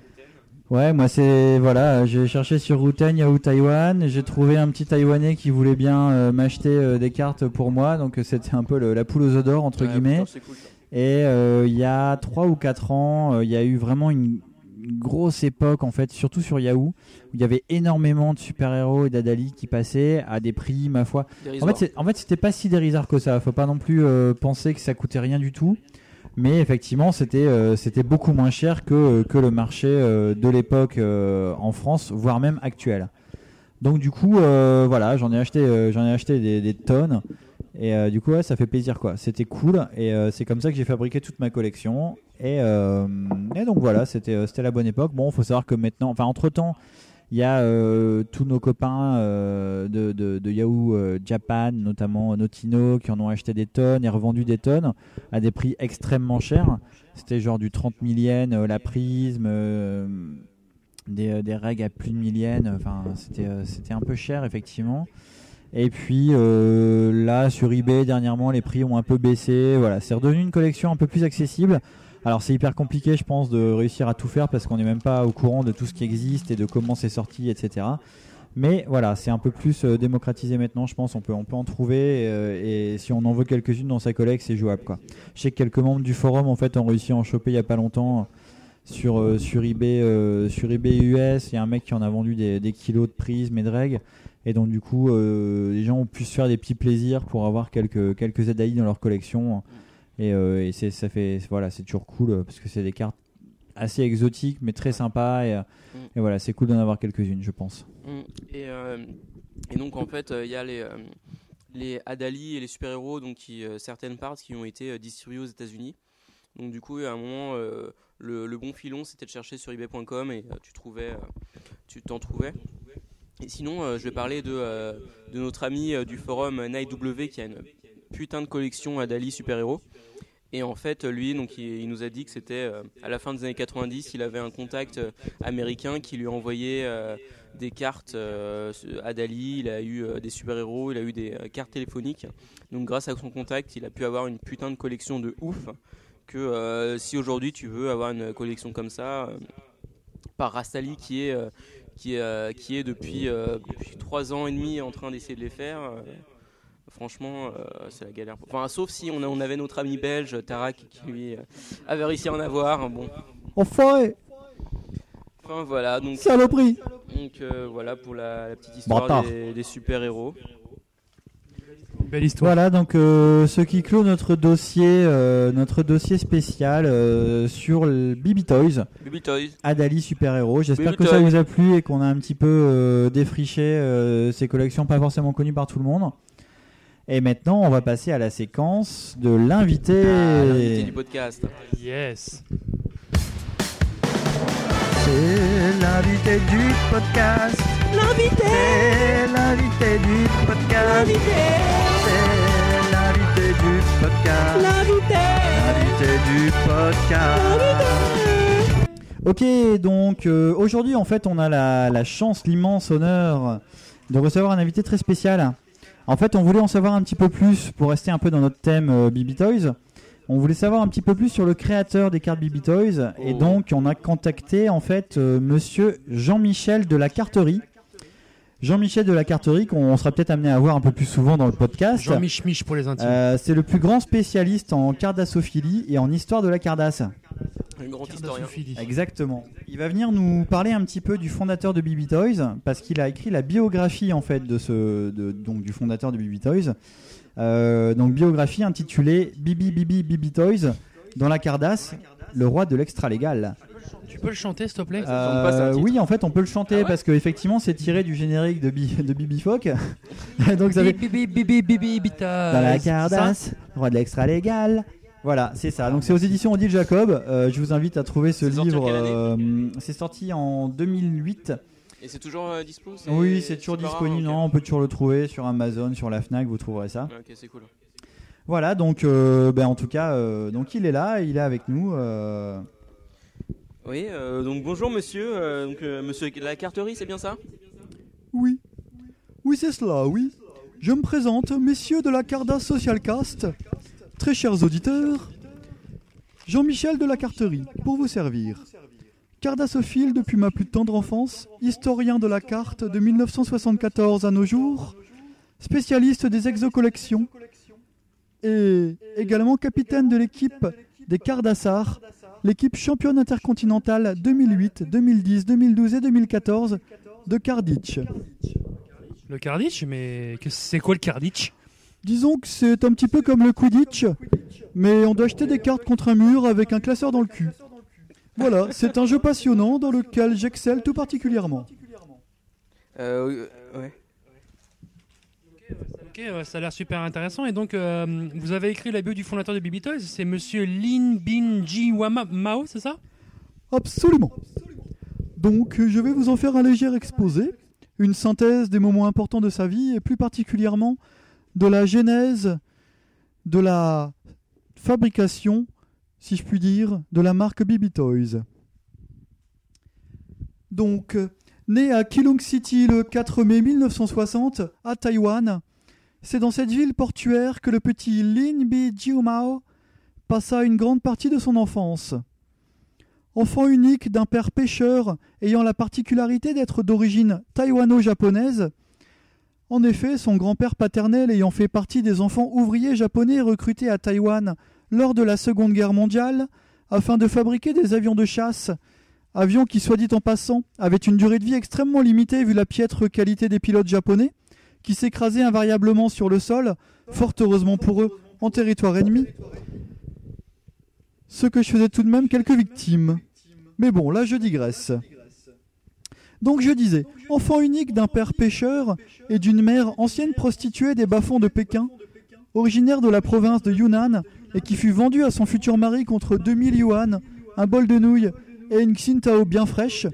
Ouais, moi c'est voilà, j'ai cherché sur Routen, Yahoo Taïwan, j'ai trouvé un petit Taïwanais qui voulait bien euh, m'acheter euh, des cartes pour moi, donc euh, c'était un peu le- la poule aux œufs d'or entre Ouais, guillemets. putain, cool. Et euh, il y a 3 ou 4 ans, il y a eu vraiment une, une grosse époque en fait, surtout sur Yahoo, où il y avait énormément de super-héros et d'Adali qui passaient à des prix, ma foi. En fait, c'est- en fait, c'était pas si dérisoire que ça. Faut pas non plus penser que ça coûtait rien du tout. Mais effectivement, c'était euh, c'était beaucoup moins cher que, que le marché euh, de l'époque euh, en France, voire même actuel. Donc du coup, voilà, j'en ai acheté, ai acheté des, tonnes. Et du coup, ouais, ça fait plaisir quoi. C'était cool. Et c'est comme ça que j'ai fabriqué toute ma collection. Et, et donc voilà, c'était la bonne époque. Bon, faut savoir que maintenant, enfin entre temps, Il y a euh, tous nos copains euh, de, Yahoo euh, Japan, notamment Notino, qui en ont acheté des tonnes et revendu des tonnes à des prix extrêmement chers. C'était genre du 30 000 yens, la prisme, des, règles à plus de 1000 yens. Enfin, c'était un peu cher, effectivement. Et puis là, sur eBay, dernièrement, les prix ont un peu baissé. Voilà, c'est redevenu une collection un peu plus accessible. Alors c'est hyper compliqué, je pense, de réussir à tout faire parce qu'on n'est même pas au courant de tout ce qui existe et de comment c'est sorti, etc. Mais voilà, c'est un peu plus euh, démocratisé maintenant, je pense. On peut, on peut en trouver euh, et si on en veut quelques-unes dans sa collecte, c'est jouable. Quoi. Je sais que quelques membres du forum en fait ont réussi à en choper il y a pas longtemps sur, euh, eBay, US. Il y a un mec qui en a vendu des, kilos de prismes et de règles. Et donc du coup, les gens ont pu se faire des petits plaisirs pour avoir quelques, quelques ZAI dans leur collection. Et, euh, et c'est, ça fait, voilà, c'est toujours cool euh, parce que c'est des cartes assez exotiques mais très sympas. Et, euh, et voilà, c'est cool d'en avoir quelques-unes, je pense. Mm. Et, et donc en fait, il y a les, les Adali et les super-héros, donc qui, euh, certaines parts qui ont été euh, distribuées aux États-Unis. Donc du coup, à un moment, euh, le, le bon filon, c'était de chercher sur eBay.com et tu trouvais, tu t'en trouvais. Et sinon, je vais parler de, de notre ami du forum NightW qui a une putain de collection Adali super-héros. Et en fait, lui, donc, il, nous a dit que c'était euh, à la fin des années 90, il avait un contact euh, américain qui lui envoyait euh, des cartes à Dali, il a eu des super-héros, il a eu des cartes téléphoniques. Donc grâce à son contact, il a pu avoir une putain de collection de ouf. Que si aujourd'hui tu veux avoir une collection comme ça, par Rastali qui est, qui est, qui est depuis, depuis 3 ans et demi en train d'essayer de les faire. Franchement, euh, c'est la galère. Enfin, sauf si on, a- on avait notre ami belge, Tarak, qui lui euh, avait réussi à en avoir. Bon. Enfin, Enfin voilà, donc. Saloperie. Donc euh, voilà pour la, la petite histoire Bâtard. des, des super-héros. Belle histoire. Voilà donc euh, ce qui clôt notre dossier, euh, notre dossier spécial euh, sur le Bibi Toys. Bibi Toys. Adali super héros. J'espère que ça vous a plu et qu'on a un petit peu euh, défriché euh, ces collections pas forcément connues par tout le monde. Et maintenant, on va passer à la séquence de l'invité. Ah, l'invité du podcast. Yes. C'est l'invité du podcast. L'invité. L'invité du podcast. C'est l'invité du podcast. L'invité du podcast. Ok, donc euh, aujourd'hui en fait on a la, la chance, l'immense honneur de recevoir un invité très spécial. En fait on voulait en savoir un petit peu plus pour rester un peu dans notre thème euh, BB Toys. On voulait savoir un petit peu plus sur le créateur des cartes BB Toys et Oh. donc on a contacté en fait euh, monsieur Jean-Michel de la Carterie. Jean-Michel de la Carterie qu'on sera peut-être amené à voir un peu plus souvent dans le podcast. Jean Mich Mich pour les intimes. Euh, c'est le plus grand spécialiste en cardassophilie et en histoire de la cardasse. Un grand historien. Exactement. Il va venir nous parler un petit peu du fondateur de BB Toys parce qu'il a écrit la biographie en fait de ce de- donc du fondateur de BB Toys. Euh, donc biographie intitulée Bibi Bibi Bibi Toys dans la cardasse, le roi de l'extra légal. Tu peux le chanter, s'il te plaît? Euh, oui, en fait, on peut le chanter parce que effectivement, c'est tiré du générique de, Bi- de Bibi Fock. donc ça fait Bibi Bibi Bibi Bita. dans la cardasse, roi de l'extra légal. Voilà, c'est ça. Donc c'est aux éditions Odile Jacob. Euh, je vous invite à trouver ce livre. euh, c'est sorti en 2008. Et c'est toujours euh, dispo c'est- Oui, c'est toujours rare, disponible. Non, on peut toujours le trouver sur Amazon, sur la Fnac, vous trouverez ça. Ok, c'est cool. Voilà, donc euh, ben, en tout cas, euh, donc il est là, il est avec nous. euh, Oui, euh, donc bonjour monsieur, euh, donc, euh, monsieur de la carterie, c'est bien ça? Oui. Oui, c'est cela, oui. Je me présente, messieurs de la Cardass Social Cast. Très chers auditeurs, Jean-Michel de la Carterie, pour vous servir. Cardassophile depuis ma plus tendre enfance, historien de la carte de 1974 à nos jours, spécialiste des exocollections et également capitaine de l'équipe des Cardassars, l'équipe championne intercontinentale 2008, 2010, 2012 et 2014 de Carditch. Le Carditch, mais c'est quoi le Carditch Disons que c'est un petit peu comme le Quidditch, mais on doit acheter des cartes contre un mur avec un classeur dans le cul. Voilà, c'est un jeu passionnant dans lequel j'excelle tout particulièrement. euh, Ouais. Ok, euh, ça a l'air super intéressant. Et donc, euh, vous avez écrit la bio du fondateur de Bibi Toys. C'est monsieur Lin Bin Ji Wama Mao, c'est ça? Absolument. Donc, je vais vous en faire un léger exposé, une synthèse des moments importants de sa vie et plus particulièrement de la genèse de la fabrication, si je puis dire, de la marque BB Toys. Donc, né à Keelung City le 4 mai 1960 à Taïwan, c'est dans cette ville portuaire que le petit Lin Bi Jiumao passa une grande partie de son enfance. Enfant unique d'un père pêcheur ayant la particularité d'être d'origine taïwano-japonaise, en effet, son grand-père paternel ayant fait partie des enfants ouvriers japonais recrutés à Taïwan lors de la Seconde Guerre mondiale afin de fabriquer des avions de chasse, avions qui, soit dit en passant, avaient une durée de vie extrêmement limitée vu la piètre qualité des pilotes japonais, qui s'écrasaient invariablement sur le sol, fort heureusement pour eux, en territoire ennemi, ce que je faisais tout de même quelques victimes. Mais bon, là je digresse. Donc je disais, enfant unique d'un père pêcheur et d'une mère ancienne prostituée des bas-fonds de Pékin, originaire de la province de Yunnan et qui fut vendue à son futur mari contre 2000 yuan, un bol de nouilles et une Xintao bien fraîche,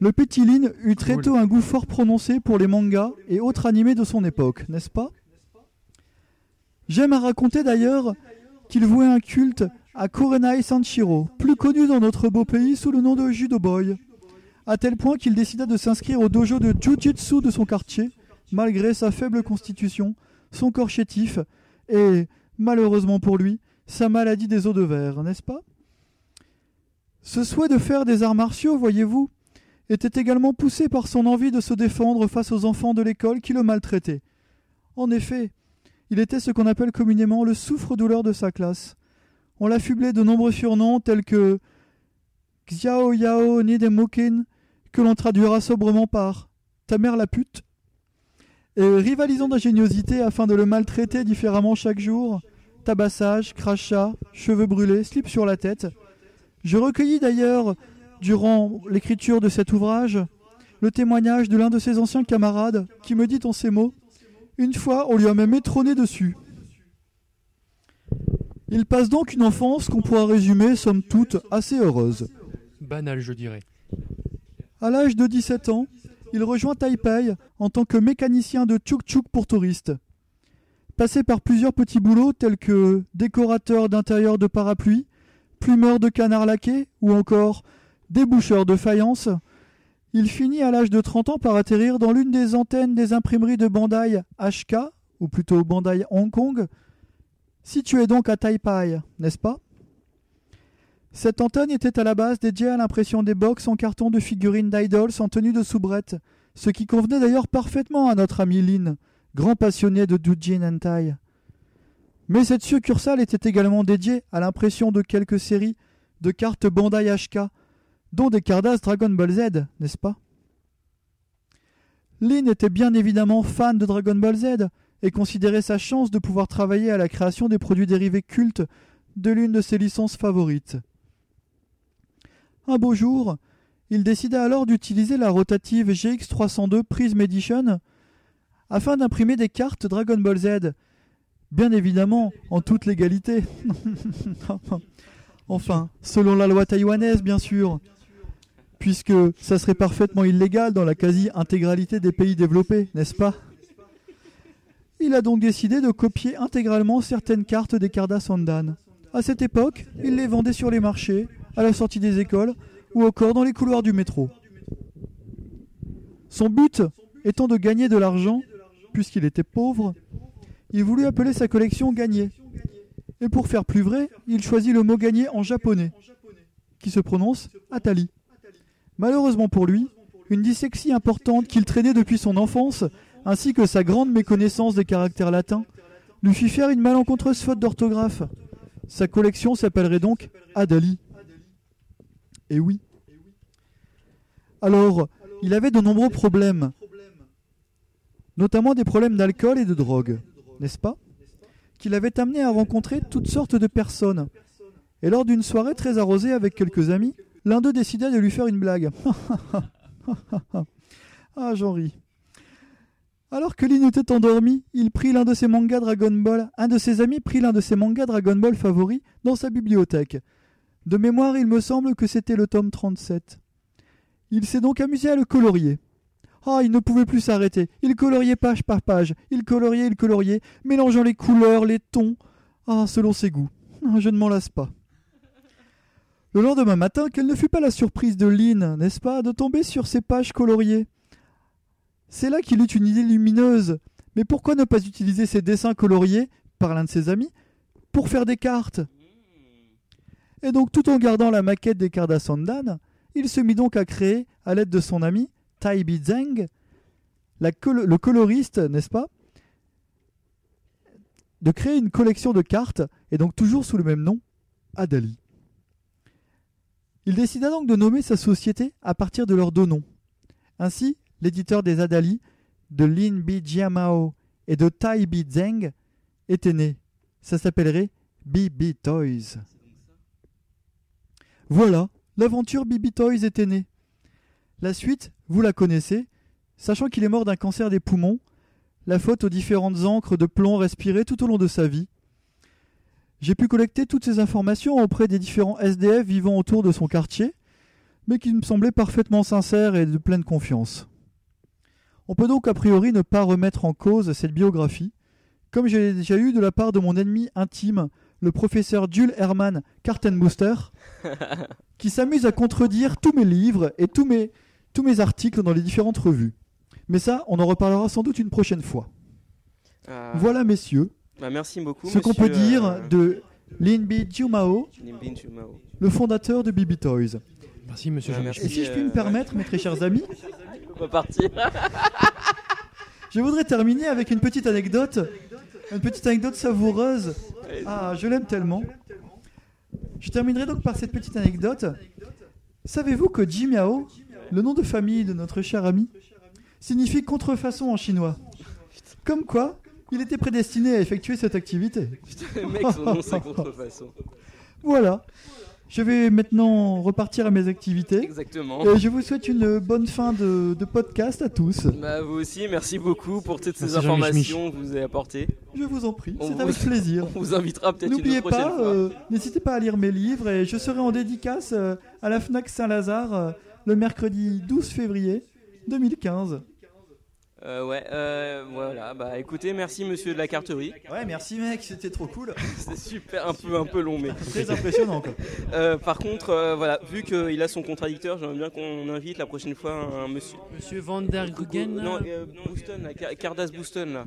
le petit Lin eut très tôt un goût fort prononcé pour les mangas et autres animés de son époque, n'est-ce pas? J'aime à raconter d'ailleurs qu'il vouait un culte à Kurenai Sanshiro, plus connu dans notre beau pays sous le nom de Judo Boy, à tel point qu'il décida de s'inscrire au dojo de Jujutsu de son quartier, malgré sa faible constitution, son corps chétif et, malheureusement pour lui, sa maladie des os de verre, n'est-ce pas? Ce souhait de faire des arts martiaux, voyez-vous, était également poussé par son envie de se défendre face aux enfants de l'école qui le maltraitaient. En effet, il était ce qu'on appelle communément le souffre-douleur de sa classe. On l'affublait de nombreux surnoms tels que Xiao Yao Nidemokin, que l'on traduira sobrement par Ta mère la pute, et rivalisant d'ingéniosité afin de le maltraiter différemment chaque jour, tabassage, crachat, cheveux brûlés, slip sur la tête. Je recueillis d'ailleurs durant l'écriture de cet ouvrage, le témoignage de l'un de ses anciens camarades qui me dit en ces mots Une fois, on lui a même étronné dessus. Il passe donc une enfance qu'on pourra résumer, somme toute, assez heureuse. Banal, je dirais. À l'âge de 17 ans, il rejoint Taipei en tant que mécanicien de tchouk-tchouk pour touristes. Passé par plusieurs petits boulots tels que décorateur d'intérieur de parapluies, plumeur de canards laqués ou encore déboucheur de faïence, il finit à l'âge de 30 ans par atterrir dans l'une des antennes des imprimeries de Bandai HK, ou plutôt Bandai Hong Kong, située donc à Taipei, n'est-ce pas? Cette antenne était à la base dédiée à l'impression des box en carton de figurines d'idols en tenue de soubrette, ce qui convenait d'ailleurs parfaitement à notre ami Lin, grand passionné de Doujin Hentai. Mais cette succursale était également dédiée à l'impression de quelques séries de cartes Bandai HK, dont des Cardass Dragon Ball Z, n'est-ce pas? Lin était bien évidemment fan de Dragon Ball Z et considérait sa chance de pouvoir travailler à la création des produits dérivés cultes de l'une de ses licences favorites. Un beau jour, il décida alors d'utiliser la rotative GX302 Prism Edition afin d'imprimer des cartes Dragon Ball Z, bien évidemment en toute légalité. enfin, selon la loi taïwanaise, bien sûr, puisque ça serait parfaitement illégal dans la quasi-intégralité des pays développés, n'est-ce pas? Il a donc décidé de copier intégralement certaines cartes des Cardas Sandan. À cette époque, il les vendait sur les marchés, à la sortie des écoles ou encore dans les couloirs du métro. Son but étant de gagner de l'argent, puisqu'il était pauvre, il voulut appeler sa collection Gagné. Et pour faire plus vrai, il choisit le mot gagné en japonais, qui se prononce Atali. Malheureusement pour lui, une dyslexie importante qu'il traînait depuis son enfance, ainsi que sa grande méconnaissance des caractères latins, lui fit faire une malencontreuse faute d'orthographe. Sa collection s'appellerait donc Adali. Et oui. Alors, il avait de nombreux problèmes, notamment des problèmes d'alcool et de drogue, n'est-ce pas? Qu'il avait amené à rencontrer toutes sortes de personnes. Et lors d'une soirée très arrosée avec quelques amis, l'un d'eux décida de lui faire une blague. ah, j'en ris. Alors que Lin était endormi, il prit l'un de ses mangas Dragon Ball, un de ses amis prit l'un de ses mangas Dragon Ball favoris dans sa bibliothèque. De mémoire, il me semble que c'était le tome 37. Il s'est donc amusé à le colorier. Ah, il ne pouvait plus s'arrêter. Il coloriait page par page. Il coloriait, il coloriait, mélangeant les couleurs, les tons. Ah, selon ses goûts. Ah, Je ne m'en lasse pas. Le lendemain matin, quelle ne fut pas la surprise de Lynn, n'est-ce pas, de tomber sur ces pages coloriées? C'est là qu'il eut une idée lumineuse. Mais pourquoi ne pas utiliser ces dessins coloriés par l'un de ses amis pour faire des cartes? Et donc, tout en gardant la maquette des cartes il se mit donc à créer, à l'aide de son ami, Tai Zeng, le coloriste, n'est-ce pas De créer une collection de cartes, et donc toujours sous le même nom, Adali. Il décida donc de nommer sa société à partir de leurs deux noms. Ainsi, l'éditeur des Adali, de Lin Bi Jiamao et de Tai Bi Zeng, était né. Ça s'appellerait BB Toys. Voilà, l'aventure BB Toys était née. La suite, vous la connaissez, sachant qu'il est mort d'un cancer des poumons, la faute aux différentes encres de plomb respirées tout au long de sa vie. J'ai pu collecter toutes ces informations auprès des différents SDF vivant autour de son quartier, mais qui me semblaient parfaitement sincères et de pleine confiance. On peut donc a priori ne pas remettre en cause cette biographie, comme je l'ai déjà eu de la part de mon ennemi intime, le professeur Jules Hermann Kartenbooster, qui s'amuse à contredire tous mes livres et tous mes, tous mes articles dans les différentes revues. Mais ça, on en reparlera sans doute une prochaine fois. Euh, Voilà, messieurs, bah, merci beaucoup. ce qu'on peut dire euh, de Linbi Jumao, Chumao. le fondateur de Bibi Toys. Merci, monsieur Ouais, Jean-Michel. Et si je puis me permettre, mes très chers amis, On va partir. je voudrais terminer avec une petite anecdote, une petite anecdote savoureuse. Ah, je l'aime tellement. Je terminerai donc par cette petite anecdote. Savez-vous que Jimiao, le nom de famille de notre cher ami, signifie contrefaçon en chinois? Comme quoi, il était prédestiné à effectuer cette activité. Le mec, son nom, c'est contrefaçon. Voilà. Je vais maintenant repartir à mes activités. Exactement. Et je vous souhaite une bonne fin de, de podcast à tous. Bah, vous aussi, merci beaucoup pour toutes ces informations que vous avez apportées. Je vous en prie, c'est avec plaisir. On vous invitera peut-être une N'oubliez prochaine pas, fois. euh, n'hésitez pas à lire mes livres et je serai en dédicace euh, à la FNAC Saint-Lazare euh, le mercredi 12 février 2015. Euh, ouais, euh, voilà. Bah, écoutez, merci monsieur de la carterie. Ouais, merci mec, c'était trop cool. C'est super, un peu, un peu long, mais Très impressionnant, quoi. Euh, par contre, euh, voilà, vu qu'il a son contradicteur, j'aimerais bien qu'on invite la prochaine fois un monsieur. Monsieur Van der Guggen Non, euh, Booston, là, Car- Cardass Booston là.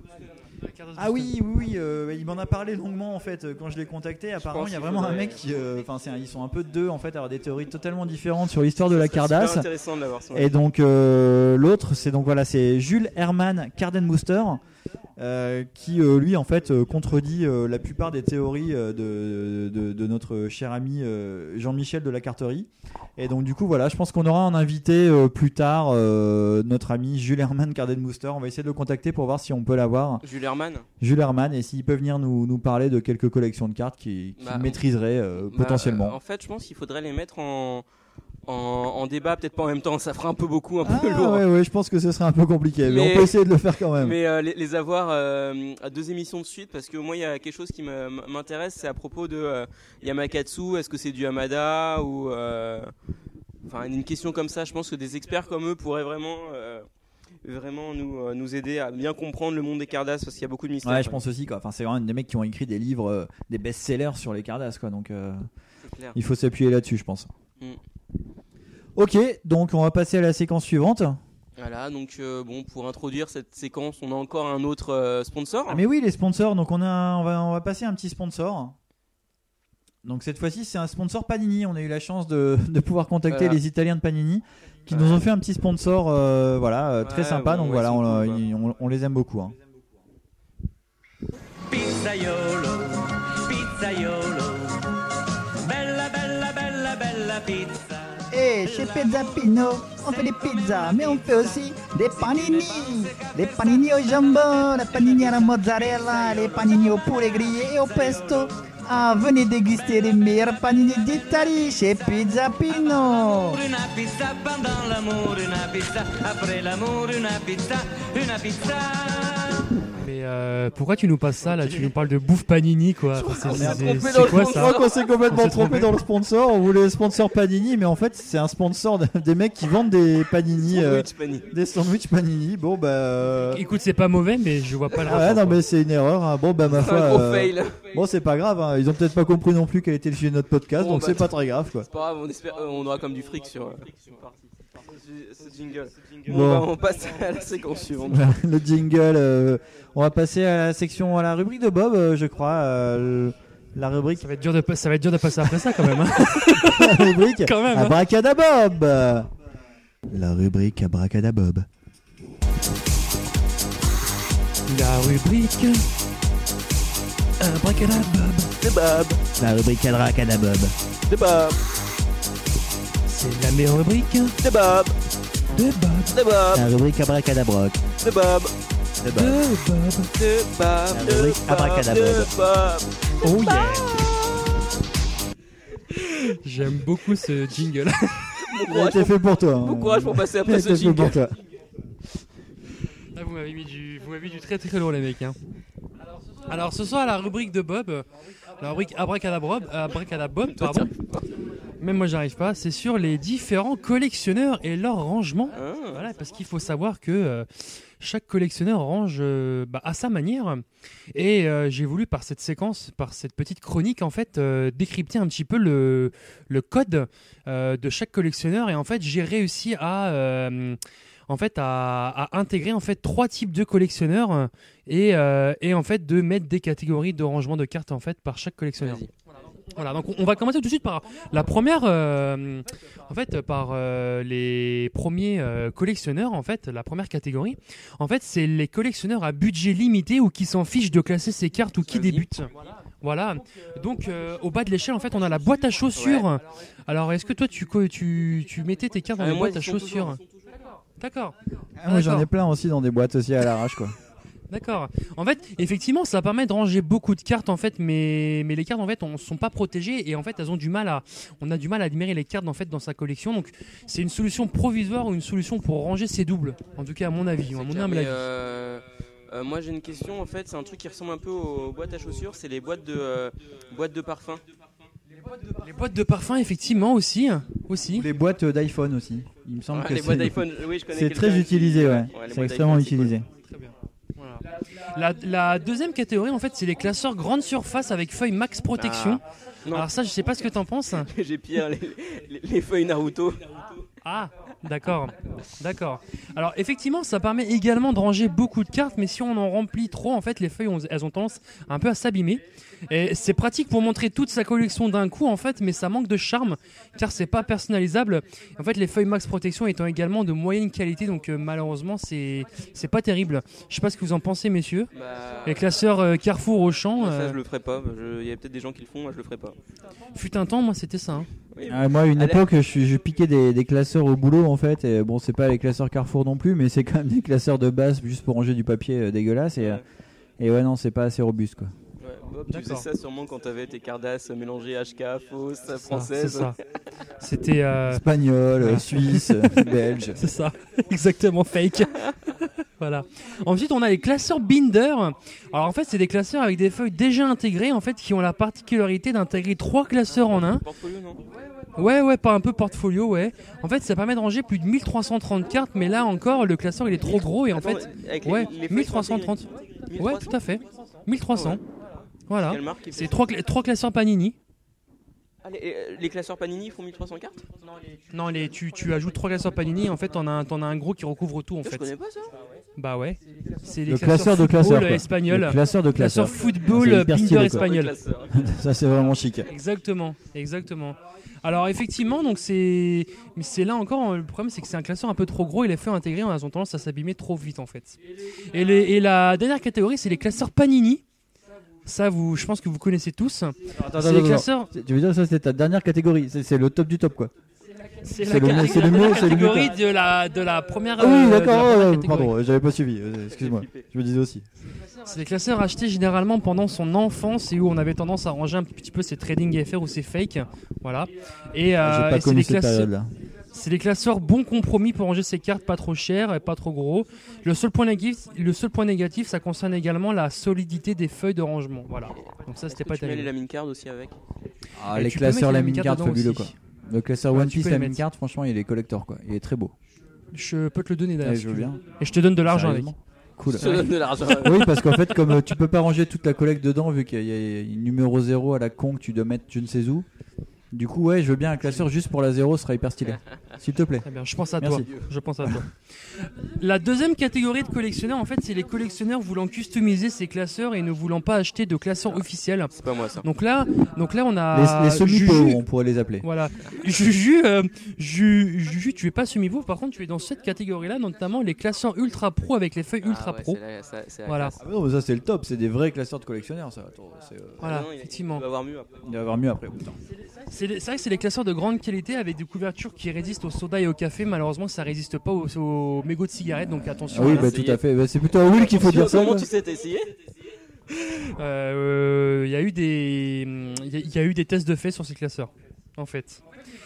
Ah oui, oui, oui, euh, il m'en a parlé longuement en fait quand je l'ai contacté. Apparemment, il y a vraiment un mec qui, euh, enfin, ils sont un peu deux en fait, à avoir des théories totalement différentes sur l'histoire de la Cardass. intéressant de l'avoir, Et donc euh, l'autre, c'est donc voilà, c'est Jules Hermann Cardenbooster. Euh, qui euh, lui en fait euh, contredit la plupart des théories de, de, de notre cher ami Jean-Michel de la Carterie. Et donc du coup voilà je pense qu'on aura un invité plus tard notre ami Jules Hermann Cardenbooster on va essayer de le contacter pour voir si on peut l'avoir. Jules Hermann Jules Hermann et s'il peut venir nous, nous parler de quelques collections de cartes qu'il Bah, maîtriserait Bah, potentiellement. en fait, je pense qu'il faudrait les mettre en, en, en débat, peut-être pas en même temps, ça fera un peu beaucoup, un peu Ah, lourd. ouais, ouais, je pense que ce serait un peu compliqué, mais, on peut essayer de le faire quand même. Mais euh, les, les avoir euh, à deux émissions de suite, parce que moi, il y a quelque chose qui m'intéresse, c'est à propos de euh, Yamakatsu, est-ce que c'est du Hamada ou. Enfin, une question comme ça, je pense que des experts comme eux pourraient vraiment. Vraiment nous, euh, nous aider à bien comprendre le monde des Cardass parce qu'il y a beaucoup de mystères. Ouais, je pense aussi quoi. Enfin, c'est vraiment des mecs qui ont écrit des livres, euh, des best-sellers sur les Cardass quoi. Donc, euh, il faut s'appuyer là-dessus, je pense. Mm. Ok, donc on va passer à la séquence suivante. Voilà, donc euh, bon, pour introduire cette séquence, on a encore un autre euh, sponsor. Ah, mais oui, les sponsors. Donc on a, on va, on va passer un petit sponsor. Donc cette fois-ci, c'est un sponsor Panini. On a eu la chance de, de pouvoir contacter Voilà. les Italiens de Panini qui nous ont fait un petit sponsor, euh, voilà, très sympa. bon, donc ouais, voilà, ils sont on, cool, ils- on- on les aime beaucoup. hein. Pizzaiolo, pizzaiolo, bella bella bella bella pizza. Et chez Pizza Pino, on fait des pizzas, mais on fait aussi des panini. Les panini au jambon, les panini à la mozzarella, les panini au poulet grillé et au pesto. Ah, venez déguster les meilleurs panini d'Italie chez Pizza Pino. Pizza pendant l'amour, una pizza après l'amour, una pizza, una pizza. Mais euh, pourquoi tu nous passes ça là? Tu nous parles de bouffe panini quoi. Enfin, trompé quoi ça? Je crois qu'on s'est complètement On trompé dans le sponsor. On voulait sponsor Panini, mais en fait, c'est un sponsor de- des mecs qui vendent des Panini. euh, Sandwich Panini. Des sandwichs Panini. Bon, bah. euh, Écoute, c'est pas mauvais, mais je vois pas le Ah ouais, rapport, non, mais c'est une erreur. hein. Bon, bah, ma C'est foi. un gros euh, fail. Bon, c'est pas grave. hein. Ils ont peut-être pas compris non plus quel était le sujet de notre podcast, Bon, donc bah, c'est pas très grave, quoi. C'est pas grave, on, espère, euh, on aura comme du fric sur, euh, ce, ce jingle. Bon, Bon. bah, on passe à la séquence suivante. Le jingle. euh, on va passer à la section, à la rubrique de Bob, euh, je crois. euh, le- la rubrique. Ça va, être dur de, pa- ça va être dur de passer après ça quand même. hein. la rubrique. Quand même, hein. Abracadabob. La rubrique Abracadabob. La rubrique. Abracadabob. C'est Bob. La rubrique Abracadabob. C'est Bob. C'est la meilleure rubrique. C'est Bob. De Bob. C'est Bob. La rubrique Abracadabroc. C'est Bob. De De Bob. Bob. C'est Bob. La rubrique Bob. Abracadabob. Bob. Oh yeah. J'aime beaucoup ce jingle. Bon pour... fait pour toi. hein. bon courage pour passer après ce fait pour jingle. toi. Ah, vous m'avez mis du, vous m'avez mis du très très lourd les mecs. Hein. Alors ce soir la rubrique de Bob, euh, la rubrique Abracadabob, Abracadabob, Toi, pardon. Même moi j'arrive pas. C'est sur les différents collectionneurs et leur rangement. Ah. Voilà, parce qu'il faut savoir que euh, chaque collectionneur range euh, bah, à sa manière. Et euh, j'ai voulu par cette séquence, par cette petite chronique en fait, décrypter un petit peu le, le code de chaque collectionneur. Et en fait j'ai réussi à en fait à, à intégrer en fait trois types de collectionneurs et, euh, et en fait de mettre des catégories de rangement de cartes en fait par chaque collectionneur. Voilà, donc on- va commencer tout de suite par la première, euh, en fait, par euh, les premiers euh, collectionneurs, en fait, la première catégorie. En fait, c'est les collectionneurs à budget limité ou qui s'en fichent de classer ses cartes ou qui débutent. Voilà. Donc, euh, au bas de l'échelle, en fait, on a la boîte à chaussures. Alors, est-ce que toi, tu, co- tu, tu mettais tes cartes dans les moi, boîtes à chaussures D'accord. Ah, moi j'en ai plein aussi dans des boîtes aussi à l'arrache quoi. D'accord. En fait, effectivement, ça permet de ranger beaucoup de cartes en fait, mais, mais les cartes en fait, on sont pas protégées et en fait, elles ont du mal à, on a du mal à admirer les cartes en fait dans sa collection. Donc, c'est une solution provisoire ou une solution pour ranger ses doubles. En tout cas, à mon avis, à mon humble avis. euh, euh, moi j'ai une question en fait, c'est un truc qui ressemble un peu aux boîtes à chaussures, c'est les boîtes de euh, boîtes de parfum. Les boîtes de parfum, effectivement aussi, aussi. Ou les boîtes d'iPhone aussi. Il me semble que les c'est- boîtes d'iPhone, oui, je connais C'est très utilisé, ouais. C'est extrêmement utilisé. Très bien. La, la deuxième catégorie, en fait, c'est les classeurs grande surface avec feuille max protection. Ah. Alors ça, je sais pas ce que t'en penses. J'ai pire les, les- les feuilles Naruto. Ah, d'accord, d'accord. Alors effectivement, ça permet également de ranger beaucoup de cartes, mais si on en remplit trop, en fait, les feuilles, elles ont tendance un peu à s'abîmer. Et c'est pratique pour montrer toute sa collection d'un coup, en fait, mais ça manque de charme, car c'est pas personnalisable. En fait, les feuilles Max Protection étant également de moyenne qualité, donc euh, malheureusement, c'est c'est pas terrible. Je sais pas ce que vous en pensez, messieurs. Bah, Les classeurs euh, Carrefour, Auchan, moi, ça euh, je le ferai pas. Je- Il y a peut-être des gens qui le font, moi je le ferai pas. fut un temps, moi, c'était ça. hein. Oui. Ah, moi, à une Allez. époque, je, piquais des, des classeurs au boulot en fait. Et bon, c'est pas les classeurs Carrefour non plus, mais c'est quand même des classeurs de base juste pour ranger du papier euh, dégueulasse. Et, euh, et ouais, non, c'est pas assez robuste quoi. Bob, tu faisais ça sûrement quand t'avais tes Cardass mélangées HK, fausses, Ça, françaises. C'est ça. C'était. euh, Espagnol, euh, Ouais. suisse, belge. C'est ça, exactement fake. voilà. Ensuite, on a les classeurs Binder. Alors en fait, c'est des classeurs avec des feuilles déjà intégrées, en fait, qui ont la particularité d'intégrer trois classeurs en un. Portfolio, non? Ouais, ouais, pas un peu portfolio, ouais. En fait, ça permet de ranger plus de 1330 cartes, mais là encore, le classeur il est trop gros et en Attends, fait, ouais, les feuilles sont 1330. intégrées. Ouais, 1300? tout à fait. 1300. Ouais. Voilà. C'est trois, cla- trois classeurs Panini. Ah, les, euh, les classeurs Panini font 1300 cartes Non, les, tu, tu ajoutes trois classeurs Panini, en fait, t'en as, un- t'en as un gros qui recouvre tout, en Je fait. connais pas ça. Bah ouais. C'est les Le classeurs classeur de football classeur. quoi. espagnol. Le classeur de classeur. Classeur football Binder espagnol. Ça, c'est vraiment chic. Exactement, exactement. Alors effectivement, donc c'est, mais c'est là encore le problème, c'est que c'est un classeur un peu trop gros et les feuilles intégrées elles ont tendance à s'abîmer trop vite en fait. Et, les- et la dernière catégorie, c'est les classeurs Panini. Ça, vous, je pense que vous connaissez tous. Attends, C'est attends, les attends. classeurs. Tu veux dire ça, c'était ta dernière catégorie C'est c'est le top du top quoi. C'est C'est la, c'est la c'est le catégorie de la, de la première. Ah oui, euh, la d'accord, pardon, j'avais pas suivi, euh, excuse-moi, je me disais aussi. C'est des classeurs achetés généralement pendant son enfance et où on avait tendance à ranger un petit peu ses trading FR ou ses fakes. Voilà. Et, euh, pas et c'est des cette classeurs. C'est des classeurs bons compromis pour ranger ses cartes pas trop chères et pas trop gros. Le seul point négatif, le seul point négatif, ça concerne également la solidité des feuilles de rangement. Voilà. Donc ça, c'était pas Tu mets les terrible. lamine card aussi avec? Ah, Et les classeurs les la mine mine cards card fabuleux quoi. Le classeur Ouais, One Piece peux la les mine mettre. card, franchement, il est collector quoi. Il est très beau. Je peux te le donner d'ailleurs. Si bien. Et je te donne de l'argent avec. Cool. Je te donne de l'argent. oui, parce qu'en fait, comme euh, tu peux pas ranger toute la collecte dedans, vu qu'il y a une numéro 0 à la con que tu dois mettre je ne sais où. Du coup, ouais, je veux bien un classeur juste pour la 0, ce sera hyper stylé. S'il te plaît. Très bien, je pense à Merci. toi. Je pense à toi. La deuxième catégorie de collectionneurs, en fait, c'est les collectionneurs voulant customiser ces classeurs et ne voulant pas acheter de classeurs officiels. C'est pas moi ça. Donc là, donc là, on a Les, les Juju. semi-pauvres, on pourrait les appeler. Voilà. Juju, euh, Ju- Juju, tu es pas semi-pauvre, par contre, tu es dans cette catégorie-là, notamment les classeurs ultra pro avec les feuilles ultra Ah ouais, pro. la- ça- Voilà. classe. Ah, mais non, mais ça, c'est le top, c'est des vrais classeurs de collectionneurs, ça. Attends, euh, Voilà, Ah non, il- effectivement. Il va avoir mieux après. Il va y avoir mieux après. putain. C'est vrai que c'est des classeurs de grande qualité avec des couvertures qui résistent au soda et au café. Malheureusement, ça résiste pas aux, aux mégots de cigarettes, donc attention. Ah oui, à la- bah, tout à fait. Bah, c'est plutôt à Will qu'il faut dire ça. Comment tu sais, t'as essayé Euh, Il y a eu des, il y a- il y a eu des tests de fait sur ces classeurs, en fait.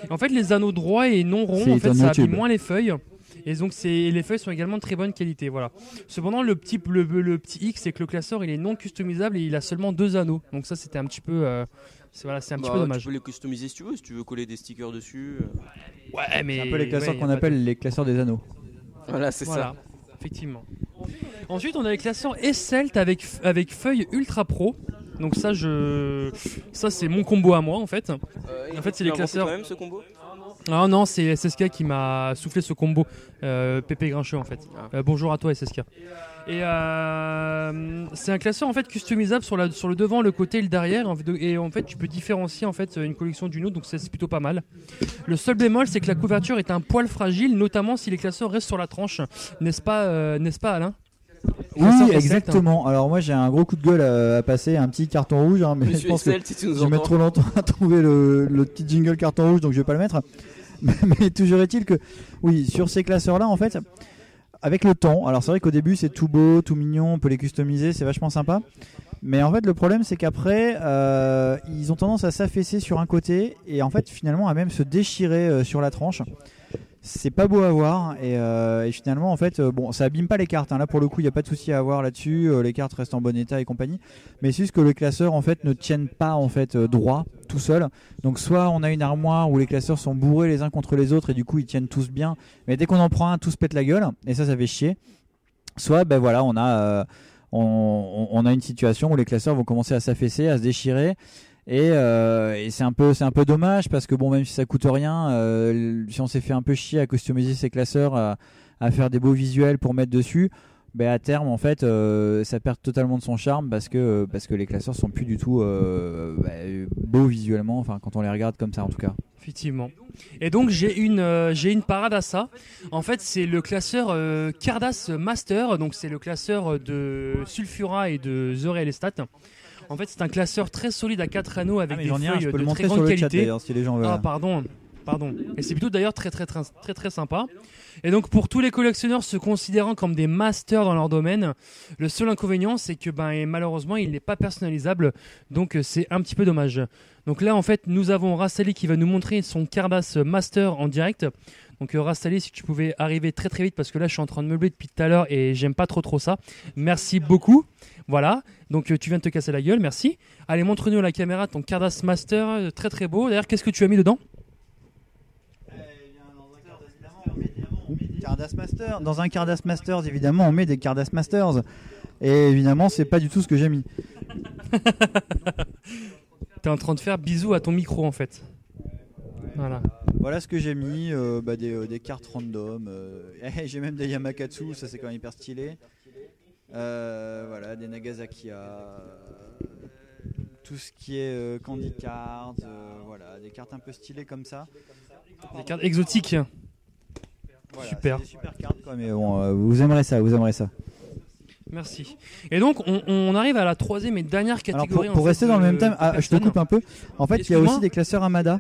En fait, les anneaux droits et non ronds, en fait, ça abîme moins les feuilles. Et donc, les feuilles sont également de très bonne qualité. Voilà. Cependant, le petit, le, le petit hic, c'est que le classeur, il est non customisable et il a seulement deux anneaux. Donc ça, c'était un petit peu, euh, c'est voilà, c'est un petit Bah, peu dommage. Tu peux les customiser si tu veux, si tu veux coller des stickers dessus. euh. Ouais, mais C'est un peu les classeurs ouais, qu'on de- appelle les classeurs des anneaux. Voilà, c'est Voilà, ça. effectivement. Ensuite, on a les classeurs S-Celt avec, avec feuilles ultra pro. Donc ça, je, ça c'est mon combo à moi en fait. Euh, en fait, c'est les classeurs. toi-même ce combo? Ah non, c'est SSK qui m'a soufflé ce combo. Euh, Pépé Grincheux en fait. Ah. Euh, bonjour à toi SSK. Et euh, c'est un classeur en fait customisable sur, la, sur le devant, le côté et le derrière. Et en fait, tu peux différencier en fait une collection d'une autre, donc ça, c'est plutôt pas mal. Le seul bémol, c'est que la couverture est un poil fragile, notamment si les classeurs restent sur la tranche. N'est-ce pas, euh, n'est-ce pas Alain? Oui, hein. exactement. Alors moi j'ai un gros coup de gueule à, à passer, un petit carton rouge, hein, mais Monsieur je pense que si tu nous je vais mettre trop longtemps à trouver le, le petit jingle carton rouge, donc je vais pas le mettre. Mais, mais toujours est-il que, oui, sur ces classeurs-là, en fait, avec le temps, alors c'est vrai qu'au début c'est tout beau, tout mignon, on peut les customiser, c'est vachement sympa. Mais en fait, le problème c'est qu'après, euh, ils ont tendance à s'affaisser sur un côté et en fait, finalement, à même se déchirer euh, sur la tranche. C'est pas beau à voir et, euh, finalement en fait euh, bon ça abîme pas les cartes hein. là pour le coup il n'y a pas de souci à avoir là-dessus euh, les cartes restent en bon état et compagnie. Mais c'est juste que les classeurs en fait ne tiennent pas en fait droit tout seul. Donc soit on a une armoire où les classeurs sont bourrés les uns contre les autres et du coup ils tiennent tous bien. Mais dès qu'on en prend un tous pètent la gueule. Et ça ça fait chier. Soit ben voilà on a on a une situation où les classeurs vont commencer à s'affaisser à se déchirer et, euh, et c'est un peu c'est un peu dommage parce que bon même si ça coûte rien euh, si on s'est fait un peu chier à customiser ces classeurs à, faire des beaux visuels pour mettre dessus ben à terme en fait euh, ça perd totalement de son charme parce que parce que les classeurs sont plus du tout ben, beaux visuellement enfin quand on les regarde comme ça en tout cas Effectivement. Et donc j'ai une j'ai une parade à ça. En fait, c'est le classeur Cardass Master, donc c'est le classeur de Sulfura et de The Real Estate. En fait, c'est un classeur très solide à 4 anneaux avec Ah, des un, feuilles je peux de le très grande chat, qualité. si les gens veulent. Ah pardon. Pardon. Et c'est plutôt d'ailleurs très très très très très sympa. Et donc pour tous les collectionneurs se considérant comme des masters dans leur domaine, le seul inconvénient c'est que ben malheureusement il n'est pas personnalisable, donc euh, c'est un petit peu dommage. Donc là en fait nous avons Rastali qui va nous montrer son Cardass Master en direct. Donc euh, Rastali si tu pouvais arriver très très vite parce que là je suis en train de meubler depuis tout à l'heure et j'aime pas trop trop ça. Merci beaucoup. Voilà, donc euh, tu viens de te casser la gueule, merci. Allez montre-nous à la caméra ton Cardass Master, euh, très très beau. D'ailleurs qu'est-ce que tu as mis dedans? Cardass Masters. Dans un Cardass Masters, évidemment, on met des Cardass Masters. Et évidemment, c'est pas du tout ce que j'ai mis. T'es en train de faire bisous à ton micro en fait. Voilà. Voilà ce que j'ai mis, euh, bah, des, euh, des cartes random. euh, j'ai même des Yamakatsu, ça c'est quand même hyper stylé. Voilà, des Nagasaki. euh, tout ce qui est Candy Cards, voilà, des cartes un peu stylées comme ça. Des cartes exotiques. Voilà, Super. des super cartes quoi, mais bon, vous aimerez ça, vous aimerez ça. Merci. Et donc on, on arrive à la troisième et dernière Alors catégorie. pour, pour en fait, rester dans le même thème, ah, je te coupe un peu. En fait, il y a aussi des classeurs Amada.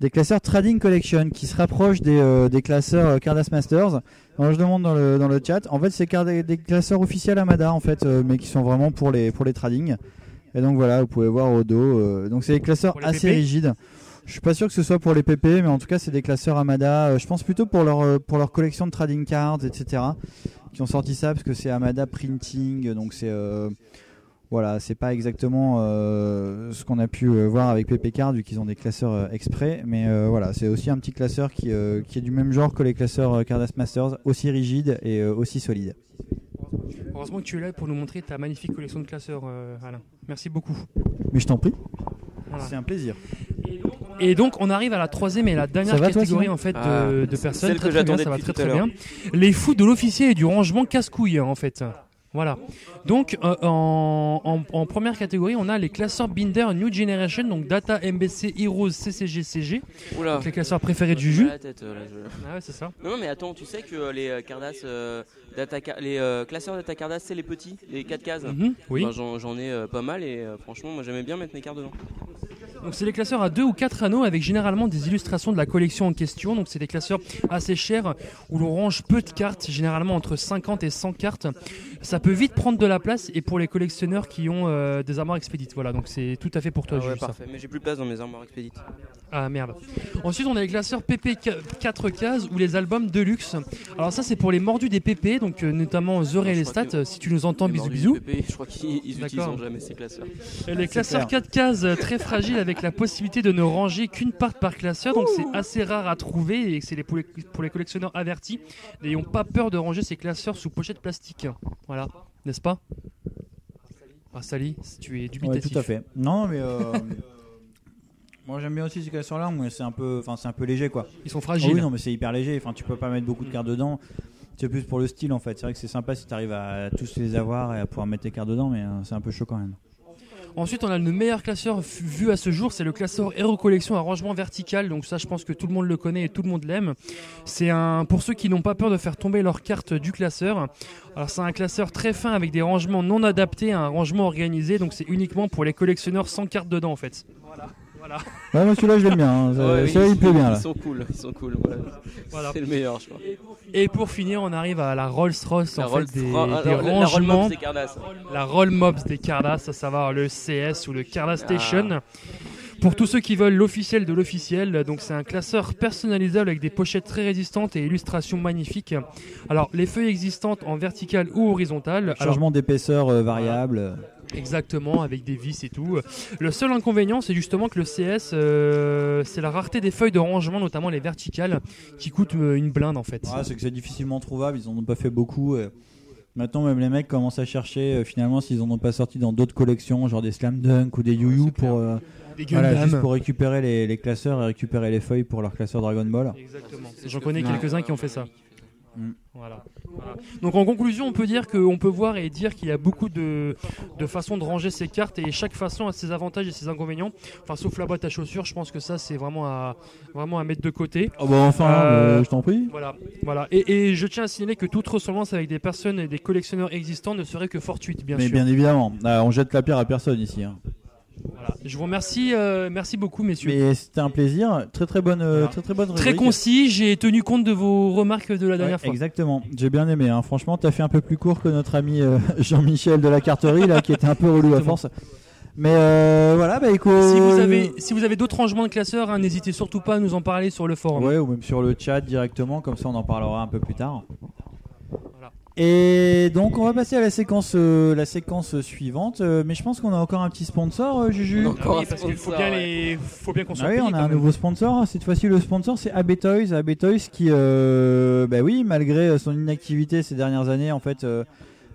Des classeurs Trading Collection qui se rapprochent des, euh, des classeurs euh, Cardass Masters. Alors je demande dans le, dans le chat. En fait, c'est des, classeurs officiels Amada en fait, euh, mais qui sont vraiment pour les pour les trading. Et donc voilà, vous pouvez voir au dos. euh, donc c'est des classeurs assez rigides. Je suis pas sûr que ce soit pour les PP, mais en tout cas c'est des classeurs Amada. Je pense plutôt pour leur pour leur collection de trading cards, etc. Qui ont sorti ça parce que c'est Amada Printing, donc c'est euh, voilà, c'est pas exactement euh, ce qu'on a pu euh, voir avec PP Card vu qu'ils ont des classeurs euh, exprès, mais euh, voilà, c'est aussi un petit classeur qui, euh, qui est du même genre que les classeurs euh, Cardass Masters, aussi rigide et euh, aussi solide. Heureusement que tu es là pour nous montrer ta magnifique collection de classeurs, euh, Alain. Merci beaucoup. Mais je t'en prie, Voilà. c'est un plaisir. Et donc on arrive à la troisième et la dernière va, catégorie en fait de, Ah, de personnes. celle Très, que très bien, ça va très très. Les fous de l'officier et du rangement casse-couille en fait. Voilà. Donc euh, en, en- en première catégorie, on a les classeurs Binder New Generation, donc Data, MBC, Heroes, CCG, CG. Oula. Donc les classeurs préférés de Je me Juju. prends la tête, euh, là, je- Ah ouais, c'est ça. Non, non, mais attends, tu sais que euh, les euh, data, les euh, classeurs data Cardass, c'est les petits, les 4 cases. Mhm, oui. Bah, J'en ai pas mal et franchement, moi j'aimais bien mettre mes cartes dedans. Donc c'est des classeurs à deux ou quatre anneaux avec généralement des illustrations de la collection en question. Donc c'est des classeurs assez chers où l'on range peu de cartes, généralement entre 50 et 100 cartes. Ça peut vite prendre de la place et pour les collectionneurs qui ont euh, des armoires expédites. Voilà, donc c'est tout à fait pour toi. Ah ouais, Juju, ça. parfait, mais j'ai plus de place dans mes armoires expédites. Ah merde. Ensuite, on a les classeurs PP 4 cases ou les albums Deluxe. Alors ça, c'est pour les mordus des PP, donc euh, notamment The Real Estate. euh, Si tu nous entends, Les bisous bisous. PP, je crois qu'ils jamais ces classeurs. Et Les classeurs 4 cases très fragiles avec la possibilité de ne ranger qu'une part par classeur, donc c'est assez rare à trouver et c'est les- pour les, pour les collectionneurs avertis n'ayons pas peur de ranger ces classeurs sous pochette plastique. Voilà, n'est-ce pas? Sally, tu es Ouais, dubitatif. tout à fait. Non, mais euh, moi j'aime bien aussi ces classeurs-là, mais c'est un peu, enfin c'est un peu léger quoi. Ils sont fragiles. Ah oui, non, mais c'est hyper léger. Enfin, tu peux pas mettre beaucoup de cartes dedans. C'est plus pour le style en fait. C'est vrai que c'est sympa si tu arrives à tous les avoir et à pouvoir mettre tes cartes dedans, mais euh, c'est un peu chaud quand même. Ensuite, on a le meilleur classeur vu à ce jour, c'est le classeur Hero Collection à rangement vertical. Donc ça, je pense que tout le monde le connaît et tout le monde l'aime. C'est un pour ceux qui n'ont pas peur de faire tomber leurs cartes du classeur. Alors c'est un classeur très fin avec des rangements non adaptés à un rangement organisé. Donc c'est uniquement pour les collectionneurs sans cartes dedans en fait. Voilà. Ouais, moi celui-là je l'aime bien. hein. Ça- Ouais, oui, celui-là il plaît bien là. Ils sont cool, ils sont cool. voilà. Voilà. C'est le meilleur, je crois. Et pour finir, on arrive à la Rolls Royce La en Rolls- fait des, Ro- des la- la Roll rangements. Mobs des Cardass. La Roll Mobs des Cardass, à savoir le CS ou le Cardass Ah. Station. Pour tous ceux qui veulent l'officiel de l'officiel, donc c'est un classeur personnalisable avec des pochettes très résistantes et illustrations magnifiques. Alors les feuilles existantes en verticale ou horizontale. Changement d'épaisseur euh, variable. Exactement, avec des vis et tout. Le seul inconvénient, c'est justement que le CS, euh, c'est la rareté des feuilles de rangement, notamment les verticales, qui coûtent euh, une blinde en fait. Ouais, c'est que c'est difficilement trouvable. Ils en ont pas fait beaucoup. euh. Maintenant, même les mecs commencent à chercher euh, finalement s'ils en ont pas sorti dans d'autres collections, genre des Slam Dunk ou des Yu Yu pour, euh, Des voilà, Gundam. juste pour récupérer les, les classeurs et récupérer les feuilles pour leur classeur Dragon Ball. Exactement. J'en connais quelques-uns qui ont fait ça. Mm. Voilà. Voilà. Donc en conclusion, on peut dire qu'on peut voir et dire qu'il y a beaucoup de, de façons de ranger ses cartes et chaque façon a ses avantages et ses inconvénients. Enfin, sauf la boîte à chaussures, je pense que ça c'est vraiment à, vraiment à mettre de côté. Oh bah enfin, euh, je t'en prie. Voilà, voilà. Et, et je tiens à signaler que toute ressemblance avec des personnes et des collectionneurs existants ne serait que fortuite, bien Mais sûr. bien évidemment, Ah, on jette la pierre à personne ici. hein. Voilà. Je vous remercie, euh, merci beaucoup, messieurs. Mais c'était un plaisir. Très très bonne, euh, très très bonne. Très concis, j'ai tenu compte de vos remarques de la dernière Ouais, fois. Exactement, j'ai bien aimé. hein. Franchement, t'as fait un peu plus court que notre ami euh, Jean-Michel de la carterie là, qui était un peu relou à force. Mais euh, voilà, bah écoute. Si vous avez, si vous avez d'autres rangements de classeurs, hein, n'hésitez surtout pas à nous en parler sur le forum. Ouais, ou même sur le chat directement, comme ça on en parlera un peu plus tard. Et donc on va passer à la séquence, euh, la séquence suivante. Euh, mais je pense qu'on a encore un petit sponsor, euh, Juju. Ah oui, parce qu'il faut bien, les... faut bien qu'on soit Ah oui, payé on a quand un même. nouveau sponsor. Cette fois-ci, le sponsor, c'est AB Toys. AB Toys qui, euh, bah oui, malgré euh, son inactivité ces dernières années, en fait, euh,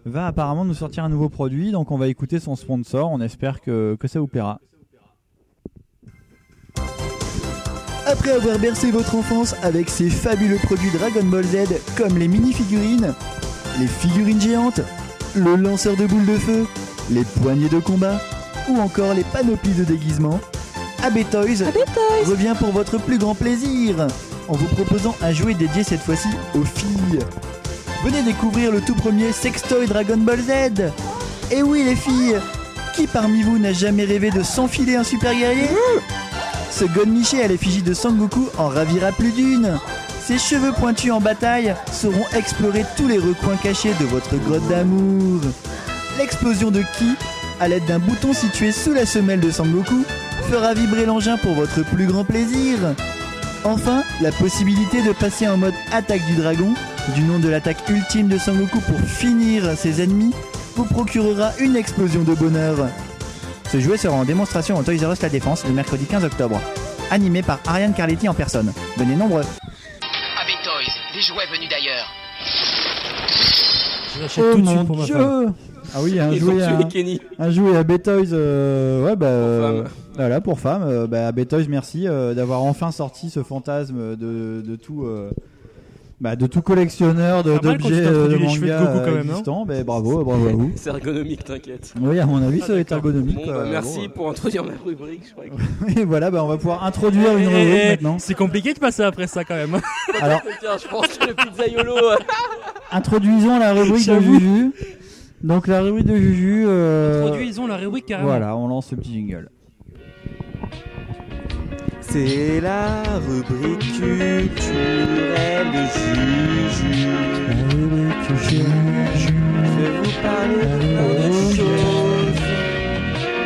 va apparemment nous sortir un nouveau produit. Donc, on va écouter son sponsor. On espère que, que ça vous plaira. Après avoir bercé votre enfance avec ces fabuleux produits Dragon Ball Z comme les mini-figurines, les figurines géantes, le lanceur de boules de feu, les poignées de combat ou encore les panoplies de déguisement, AB Toys revient pour votre plus grand plaisir en vous proposant un jouet dédié cette fois-ci aux filles. Venez découvrir le tout premier sextoy Dragon Ball Z. Et oui les filles, qui parmi vous n'a jamais rêvé de s'enfiler un super guerrier? Ce Gonmiché à l'effigie de Sangoku en ravira plus d'une. Ses cheveux pointus en bataille sauront explorer tous les recoins cachés de votre grotte d'amour. L'explosion de Ki, à l'aide d'un bouton situé sous la semelle de Sangoku, fera vibrer l'engin pour votre plus grand plaisir. Enfin, la possibilité de passer en mode attaque du dragon, du nom de l'attaque ultime de Sangoku pour finir ses ennemis, vous procurera une explosion de bonheur. Ce jouet sera en démonstration au Toys R Us La Défense le mercredi 15 octobre. Animé par Ariane Carletti en personne. Venez nombreux. Des jouets venus d'ailleurs. Je l'achète Oh tout de mon suite pour ma dieu femme. Ah oui, un Ils jouet, à, Kenny. un jouet à Betoys, euh, ouais bah euh, femmes. voilà pour femmes. Euh, bah, à Betoys, merci euh, d'avoir enfin sorti ce fantasme de, de tout, euh, bah, de tout collectionneur de- Pas mal quand tu d'objets euh, de introduit les cheveux de manga Goku quand euh, même, hein. existants. Bah, bravo, bravo à vous. C'est ergonomique, t'inquiète. Oui, à mon avis, ça va être ergonomique. Bon, quoi. bah, merci Bon, pour introduire ma rubrique. Je crois que... Et voilà, bah, on va pouvoir introduire une Eh, rubrique eh, maintenant. C'est compliqué de passer après ça quand même. Alors, Tiens, je pense que le pizzaiolo. introduisons la rubrique de J'avoue. Juju. Donc la rubrique de Juju. euh, Introduisons la rubrique carrément. Voilà, on lance ce petit jingle. C'est la rubrique culturelle de Juju. Je vais vous parler de choses.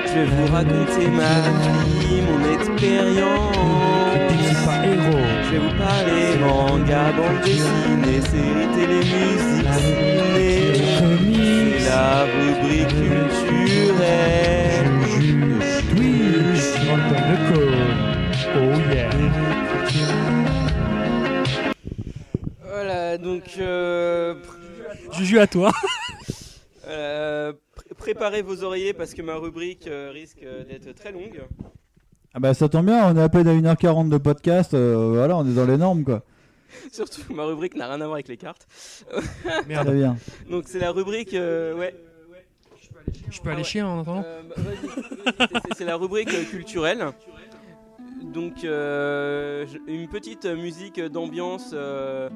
Je vais vous raconter ma vie, mon expérience. Je vais vous parler manga, bande dessinée, séries télé, musique, ciné. C'est la rubrique culturelle. Voilà, donc euh, Juju à toi. euh, pr- préparez vos oreillers parce que ma rubrique euh, risque d'être très longue. Ah bah ça tombe bien, on est à peine à 1h40 de podcast, euh, voilà, on est dans les normes quoi. Surtout, ma rubrique n'a rien à voir avec les cartes. Merde. Bien. Donc c'est la rubrique, euh, ouais. Je peux aller chier en attendant Euh, bah, c'est- la rubrique euh, culturelle. Donc euh, une petite musique d'ambiance, euh,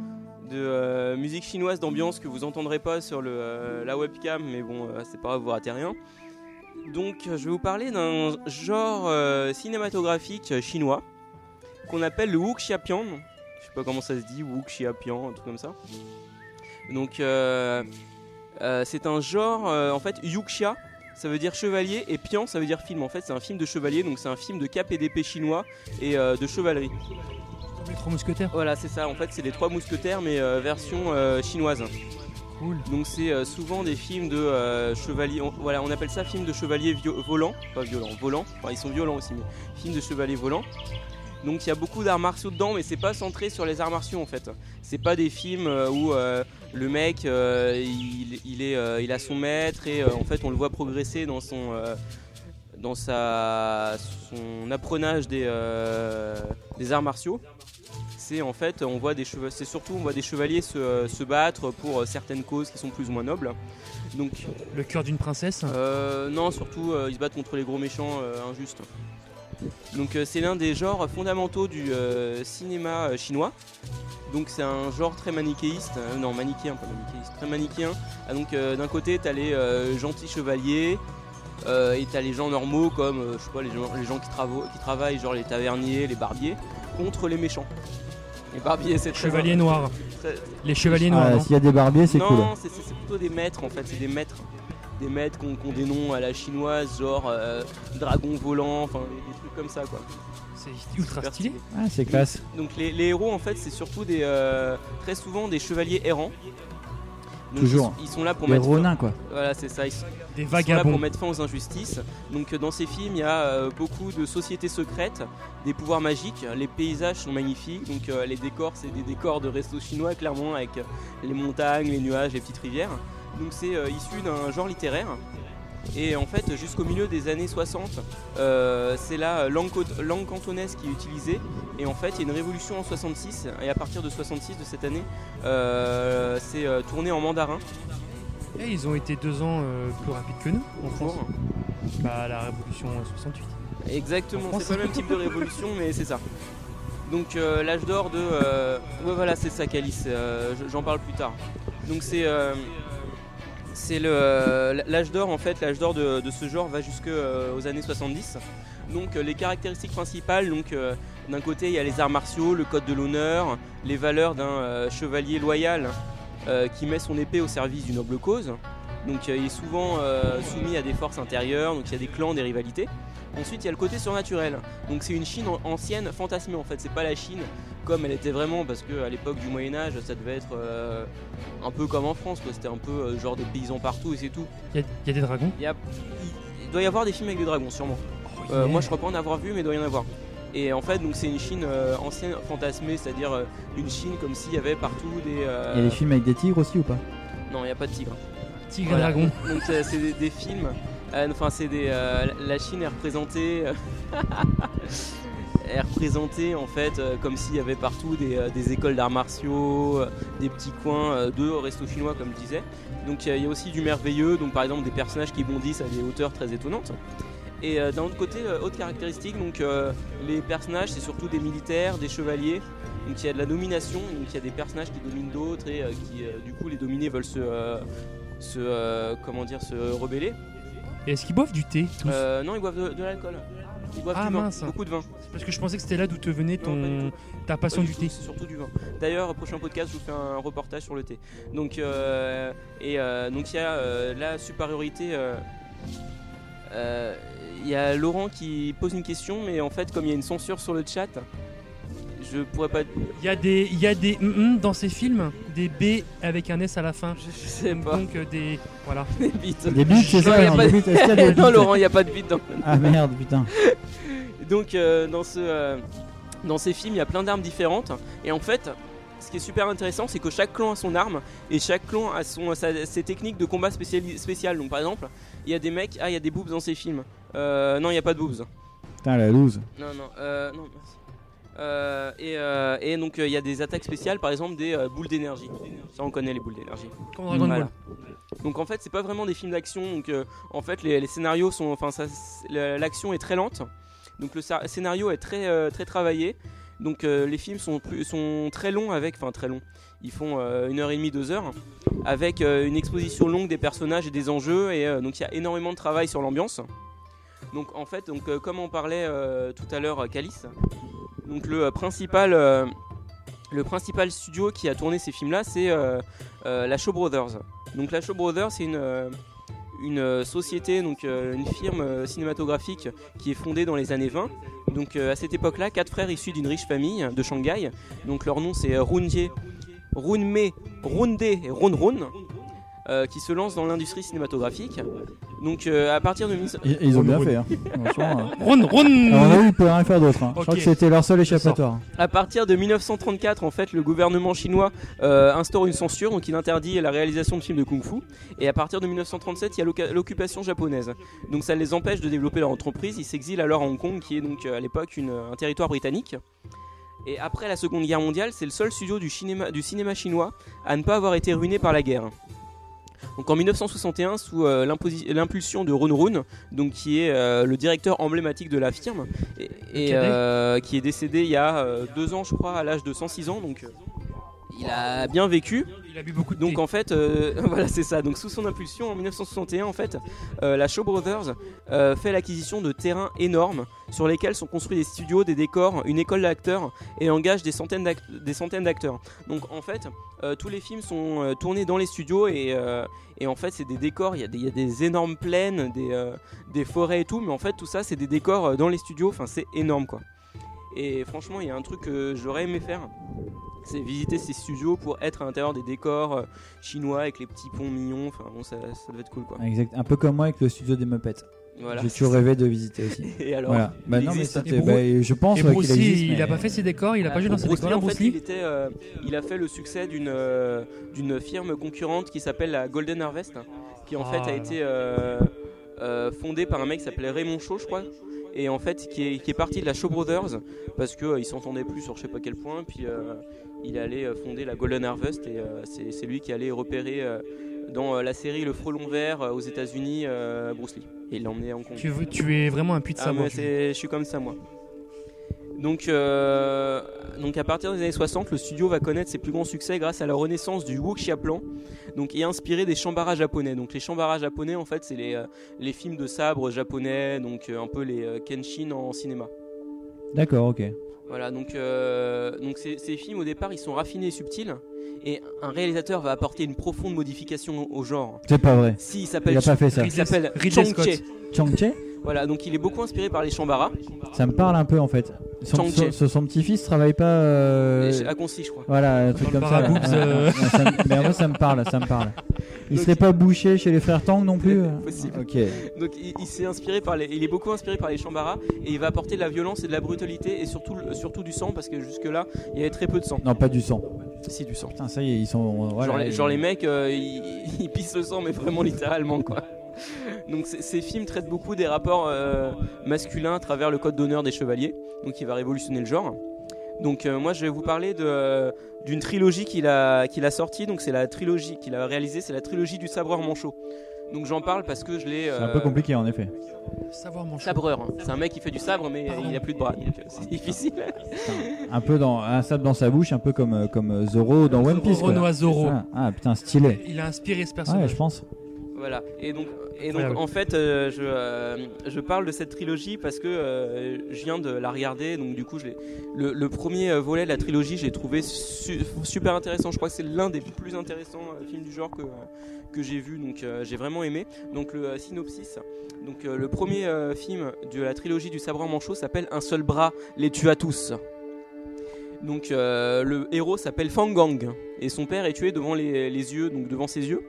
de euh, musique chinoise d'ambiance que vous entendrez pas sur euh, la webcam, mais bon, euh, c'est pas grave, vous ratez rien. Donc je vais vous parler d'un genre cinématographique chinois qu'on appelle le wuxiapian. Je sais pas comment ça se dit, wuxiapian, un truc comme ça. Donc c'est un genre, en fait, yuxia, ça veut dire chevalier, et pian, ça veut dire film. En fait, c'est un film de chevalier, donc c'est un film de cap et d'épée chinois et de chevalerie. Les trois mousquetaires. Voilà, c'est ça. En fait, c'est les trois mousquetaires, mais euh, version euh, chinoise. Cool. Donc c'est euh, souvent des films de chevalier. on- voilà, on appelle ça film de chevalier vio- volant, pas violent, volant. Enfin, ils sont violents aussi, mais film de chevalier volant. Donc il y a beaucoup d'arts martiaux dedans, mais c'est pas centré sur les arts martiaux en fait. C'est pas des films où euh, le mec euh, il, il est, euh, il a son maître et en fait on le voit progresser dans son dans sa son apprenage des, des arts martiaux. C'est en fait on voit des c'est surtout on voit des chevaliers se, se battre pour euh, certaines causes qui sont plus ou moins nobles. Donc Le cœur d'une princesse? euh, non, surtout euh, ils se battent contre les gros méchants euh, injustes. Donc c'est l'un des genres fondamentaux du cinéma chinois. Donc c'est un genre très manichéiste, non manichéen pas manichéiste, très manichéen. Ah, donc d'un côté t'as les gentils chevaliers euh, et t'as les gens normaux comme euh, je sais pas les gens, les gens qui, travo- qui travaillent genre les taverniers, les barbiers contre les méchants. Les barbiers c'est très Chevaliers noirs. très- Les chevaliers noirs, Ah, non S'il y a des barbiers, c'est non, cool. c'est c'est- plutôt des maîtres en fait, c'est des maîtres. Des maîtres qui ont, qui ont des noms à la chinoise, genre euh, dragon volant, enfin des, des trucs comme ça quoi. C'est ultra stylé. Ah, c'est classe. Donc les, les héros en fait c'est surtout des euh, très souvent des chevaliers errants. Donc, Toujours. Ils, ils sont là pour Des mettre fin- ronins, quoi. Voilà c'est ça. Ils, sont- Des ils sont là vagabonds. pour mettre fin aux injustices. Donc euh, dans ces films il y a euh, beaucoup de sociétés secrètes, des pouvoirs magiques. Les paysages sont magnifiques. Donc euh, les décors c'est des décors de resto chinois clairement avec les montagnes, les nuages, les petites rivières. Donc c'est euh, issu d'un genre littéraire. Et en fait, jusqu'au milieu des années 60, euh, c'est la langue, cantonaise qui est utilisée. Et en fait, il y a une révolution en 66. Et à partir de 66 de cette année, euh, c'est euh, tourné en mandarin. Et ils ont été deux ans euh, plus rapides que nous en France. Bah la révolution euh, 68. Exactement, c'est pas le même type de révolution, mais c'est ça. Donc euh, l'âge d'or de... euh, Ouais voilà, c'est ça Calice, euh, j'en parle plus tard. Donc c'est... c'est euh, l'âge d'or en fait, l'âge d'or de, ce genre va jusque euh, années 70. Donc euh, les caractéristiques principales, donc d'un côté il y a les arts martiaux, le code de l'honneur, les valeurs d'un chevalier loyal qui met son épée au service d'une noble cause. Donc il est souvent soumis à des forces intérieures, donc il y a des clans, des rivalités. Ensuite il y a le côté surnaturel. Donc c'est une Chine an- ancienne fantasmée en fait, c'est pas la Chine comme elle était vraiment parce qu'à l'époque du Moyen Âge ça devait être euh, un peu comme en France, quoi. c'était un peu euh, genre des paysans partout et c'est tout. Il y, a- il y a des dragons? Il, y a- il- doit y avoir des films avec des dragons sûrement. Euh, yeah. moi je crois pas en avoir vu mais il doit y en avoir. Et en fait donc c'est une Chine euh, ancienne fantasmée, c'est-à-dire euh, une Chine comme s'il y avait partout des... euh, Il y a des films avec des tigres aussi ou pas? Non, il n'y a pas de tigre. Tigre et dragon. Donc euh, c'est des, des films. Euh, Enfin, c'est euh, la Chine est représentée. euh, est représentée en fait comme s'il y avait partout des, écoles d'arts martiaux, des petits coins de resto chinois comme je disais. Donc il y a aussi du merveilleux, donc par exemple des personnages qui bondissent à des hauteurs très étonnantes. Et d'un autre côté, autre caractéristique, donc les personnages c'est surtout des militaires, des chevaliers. Donc il y a de la domination, donc il y a des personnages qui dominent d'autres et qui du coup les dominés veulent se, se se rebeller. Et est-ce qu'ils boivent du thé tous Euh, non, ils boivent de, de l'alcool. Ils boivent Ah du vin, mince. beaucoup de vin. Parce que je pensais que c'était là d'où te venait Non, pas du ton ta passion Pas du thé. C'est surtout du vin. D'ailleurs, prochain podcast, je vous fais un reportage sur le thé. Donc, euh, et euh, donc il y a euh, la supériorité. euh, euh, Il y a Laurent qui pose une question, mais en fait, comme il y a une censure sur le chat, je pourrais pas. Il y a des il y a des mm, mm dans ces films, des B avec un S à la fin. Je sais pas. Donc euh, des voilà. Des bites. Des bites, c'est Non, ça il y a non, de- non, Laurent, il n'y a pas de bite dans. Ah merde, putain. Donc euh, dans, ce, euh, dans ces films, il y a plein d'armes différentes. Et en fait, ce qui est super intéressant, c'est que chaque clan a son arme et chaque clan a son, sa- ses techniques de combat spéciales. Donc par exemple, il y a des mecs, ah il y a des boobs dans ces films. Euh, non, il n'y a pas de boobs. Putain, la loose. Non, non, euh, non, merci. Euh, et, euh, et donc euh, il y a des attaques spéciales, par exemple des boules d'énergie. Ça on connaît les boules d'énergie. Comme Dragon Ball. Donc en fait c'est pas vraiment des films d'action. Donc en fait les, les scénarios sont, enfin l'action est très lente. Donc le scénario est très très travaillé. Donc euh, les films sont plus, sont très longs avec, enfin très longs. Ils font euh, une heure et demie, deux heures, avec euh, une exposition longue des personnages et des enjeux. Et donc il y a énormément de travail sur l'ambiance. Donc en fait, donc euh, comme on parlait euh, tout à l'heure, euh, Calice, le principal, studio qui a tourné ces films-là, c'est la Shaw Brothers. Donc la Shaw Brothers, c'est une une société, donc une firme cinématographique qui est fondée dans les années 20. Donc à cette époque-là, quatre frères issus d'une riche famille de Shanghai. Donc leur nom c'est Runjie, Runme, Runde et Runrun. Euh, qui se lancent dans l'industrie cinématographique. Donc euh, à partir de 1900 Ils, ils ont bien fait. Hein. Franchement, euh. Run, run Alors là, ils peuvent rien faire d'autre. hein. Je crois que c'était leur seul échappatoire. À partir de 1934, en fait, le gouvernement chinois euh, instaure une censure, donc il interdit la réalisation de films de kung-fu. Et à partir de 1937, il y a l'occupation japonaise. Donc ça les empêche de développer leur entreprise. Ils s'exilent alors à Hong Kong, qui est donc à l'époque un territoire britannique. Et après la Seconde Guerre mondiale, c'est le seul studio du cinéma, du cinéma chinois à ne pas avoir été ruiné par la guerre. Donc en 1961, sous euh, l'impulsion de Ron Run, donc qui est euh, le directeur emblématique de la firme, et, euh, qui est décédé il y a deux ans, je crois, à l'âge de 106 ans, donc il a bien vécu. Il a bu beaucoup de Donc thé. en fait, euh, voilà, c'est ça. Donc sous son impulsion, en 1961, en fait, euh, la Shaw Brothers euh, fait l'acquisition de terrains énormes sur lesquels sont construits des studios, des décors, une école d'acteurs et engage des centaines d'acteurs. Donc en fait, tous les films sont tournés dans les studios et, et en fait, c'est des décors. Il y, a des- il y a des énormes plaines, des, des forêts et tout, mais en fait, tout ça, c'est des décors dans les studios. Enfin, c'est énorme quoi. Et franchement, il y a un truc que j'aurais aimé faire c'est visiter ces studios pour être à l'intérieur des décors euh, chinois avec les petits ponts mignons. Enfin bon, ça, ça devait être cool quoi. Exact. Un peu comme moi avec le studio des Muppets. Voilà, J'ai toujours rêvé de visiter aussi. Et alors Voilà. Bah non, mais c'était- bah, je pense ouais, qu'il existe. il mais- a pas fait ses décors, il a pas joué dans ses décors en fait, Lee il, était, euh, il a fait le succès d'une euh, d'une firme concurrente qui s'appelle la Golden Harvest, qui en Ah fait a là été euh, euh, fondée par un mec qui s'appelait Raymond Shaw, je crois, et en fait qui est, qui est parti de la Shaw Brothers parce que euh, il s'entendait plus sur je sais pas quel point, puis euh, il allait euh, fonder la Golden Harvest et euh, c'est lui qui allait repérer dans la série Le Frelon Vert aux États-Unis Bruce Lee et il l'a emmené à Hong Kong. tu, veux- tu es vraiment un puits de Ah, savoir. je suis comme ça moi. Donc, euh, donc à partir des années 60, le studio va connaître ses plus grands succès grâce à la renaissance du wuxia-plan, donc et inspiré des shambara japonais. Donc les shambara japonais, en fait, c'est les, euh, les films de sabre japonais, donc euh, un peu les kenshin en cinéma. D'accord, ok. Voilà, donc, euh, donc ces, ces films au départ ils sont raffinés et subtils, et un réalisateur va apporter une profonde modification au genre. C'est pas vrai. Si, il s'appelle Il a pas fait ça. Il s'appelle Ridley Chong Che. Voilà, donc il est beaucoup inspiré par les Shambara. Ça me parle un peu en fait. Son, Chang-Che. son- son petit-fils travaille pas. euh, à Concy, je crois. Voilà, un truc comme ça. euh. Ouais, ouais, ça me- Mais en vrai, ça me parle, ça me parle. Il serait pas bouché chez les frères Tang non plus euh Possible. Ok. Donc il, il s'est inspiré par les, il est beaucoup inspiré par les Shambara et il va apporter de la violence et de la brutalité et surtout surtout du sang parce que jusque là il y avait très peu de sang. Non, pas du sang. Si du sang. Putain, ça y est, ils sont. voilà, genre, les, ils- genre les mecs euh, ils, ils pissent le sang mais vraiment littéralement quoi. Donc ces films traitent beaucoup des rapports euh, masculins à travers le code d'honneur des chevaliers, donc il va révolutionner le genre. Donc euh, moi je vais vous parler de- d'une trilogie qu'il a, qu'il a sortie, donc c'est la trilogie qu'il a réalisée, c'est la trilogie du sabreur manchot. Donc j'en parle parce que je l'ai... C'est un peu euh, compliqué en effet. Savoir mon Sabreur, hein. c'est un mec qui fait du sabre mais Pardon. il a plus de bras donc c'est difficile. Un peu dans un sabre dans sa bouche, un peu comme comme Zoro dans One Piece. quoi. Renoir Zoro. Ah putain, stylé. Il a inspiré ce Ouais, personnage. je pense. Voilà, et donc, et donc Incroyable. en fait, euh, je, euh, je parle de cette trilogie parce que euh, je viens de la regarder, donc du coup, je le, le premier volet de la trilogie, j'ai trouvé su- super intéressant. Je crois que c'est l'un des plus intéressants films du genre que, que j'ai vu, donc j'ai vraiment aimé. Donc le synopsis, donc le premier film de la trilogie du sabre manchot s'appelle Un seul bras les tue à tous. Donc euh, le héros s'appelle Fangang et son père est tué devant les, les yeux, donc devant ses yeux.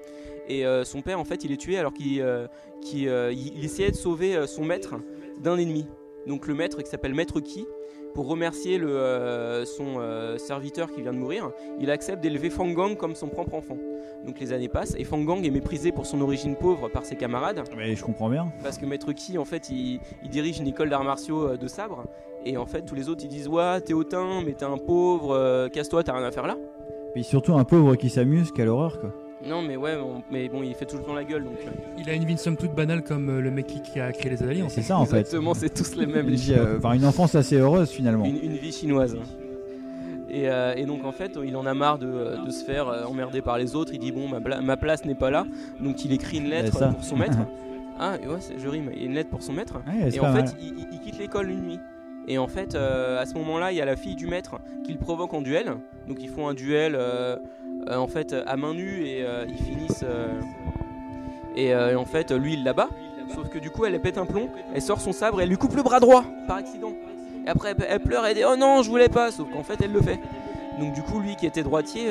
Et euh, son père en fait il est tué alors qu'il euh, qu'il, euh, il, il essayait de sauver son maître d'un ennemi. Donc le maître qui s'appelle Maître Ki, pour remercier le, euh, son euh, serviteur qui vient de mourir, il accepte d'élever Fangang comme son propre enfant. Donc les années passent et Fangang est méprisé pour son origine pauvre par ses camarades. Mais je comprends bien. Parce que Maître Ki, en fait, il, il dirige une école d'arts martiaux de sabre. Et en fait, tous les autres, ils disent Ouais, t'es hautain, mais t'es un pauvre, euh, casse-toi, t'as rien à faire là. Puis surtout un pauvre qui s'amuse, quelle horreur quoi. Non, mais ouais, bon, mais bon, il fait toujours dans la gueule. Donc, euh, Il a une vie somme toute banale comme euh, le mec qui, a créé les Adaliens. C'est ça en fait. Exactement, c'est tous les mêmes. Une vie, euh, Enfin, une enfance assez heureuse finalement. une, une vie chinoise. Et, euh, et donc en fait, il en a marre de, de se faire emmerder par les autres. Il dit bon, ma, place n'est pas là. Donc il écrit une lettre pour son maître. ah, et ouais, je rime. Il y a une lettre pour son maître. Ouais, et en fait, mal. il, il- il quitte l'école une nuit. Et en fait, euh, à ce moment-là, il y a la fille du maître qui le provoque en duel. Donc ils font un duel euh, euh, en fait à main nue et ils finissent. et en fait, lui, il la bat. Sauf que du coup, elle pète un plomb, elle sort son sabre et elle lui coupe le bras droit par accident. Et après, elle- pleure et dit Oh non, je voulais pas. Sauf qu'en fait, elle le fait. Donc, du coup, lui qui était droitier,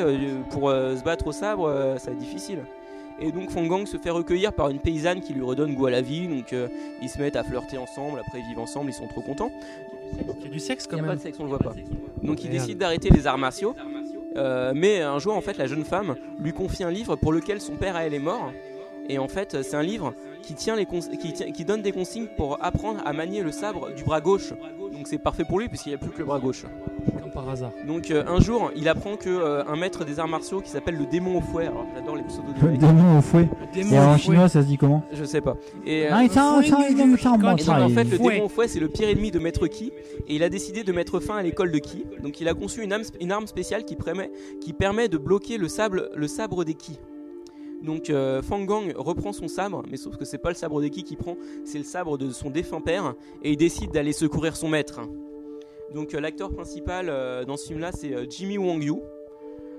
pour se battre au sabre, ça va être difficile. Et donc, Fangang se fait recueillir par une paysanne qui lui redonne goût à la vie. Donc, euh, ils se mettent à flirter ensemble. Après, ils vivent ensemble, ils sont trop contents. Il y a du sexe quand Il n'y a même. pas de sexe, on le voit pas. Donc, il décide d'arrêter les arts martiaux. Euh, mais un jour, en fait, la jeune femme lui confie un livre pour lequel son père à elle est mort. Et en fait, c'est un livre qui, tient les cons- qui, tient- qui donne des consignes pour apprendre à manier le sabre du bras gauche. Donc c'est parfait pour lui puisqu'il n'y a plus que le bras gauche. Comme par hasard. Donc euh, un jour, il apprend que euh, un maître des arts martiaux qui s'appelle le démon au fouet. Alors j'adore les pseudos de Le démon au fouet. démon Et au en chinois, ça se dit comment Je sais pas. Et, euh, Ah, et donc, en fait, le démon au fouet, c'est le pire ennemi de Maître Ki, et il a décidé de mettre fin à l'école de Ki. Donc, il a conçu une arme, une arme spéciale qui permet, qui permet de bloquer le, sable, le sabre des Ki. Donc, euh, Fangang reprend son sabre, mais sauf que c'est pas le sabre des Ki qu'il prend, c'est le sabre de son défunt père, et il décide d'aller secourir son maître. Donc, euh, l'acteur principal euh, dans ce film-là, c'est euh, Jimmy Wang Yu.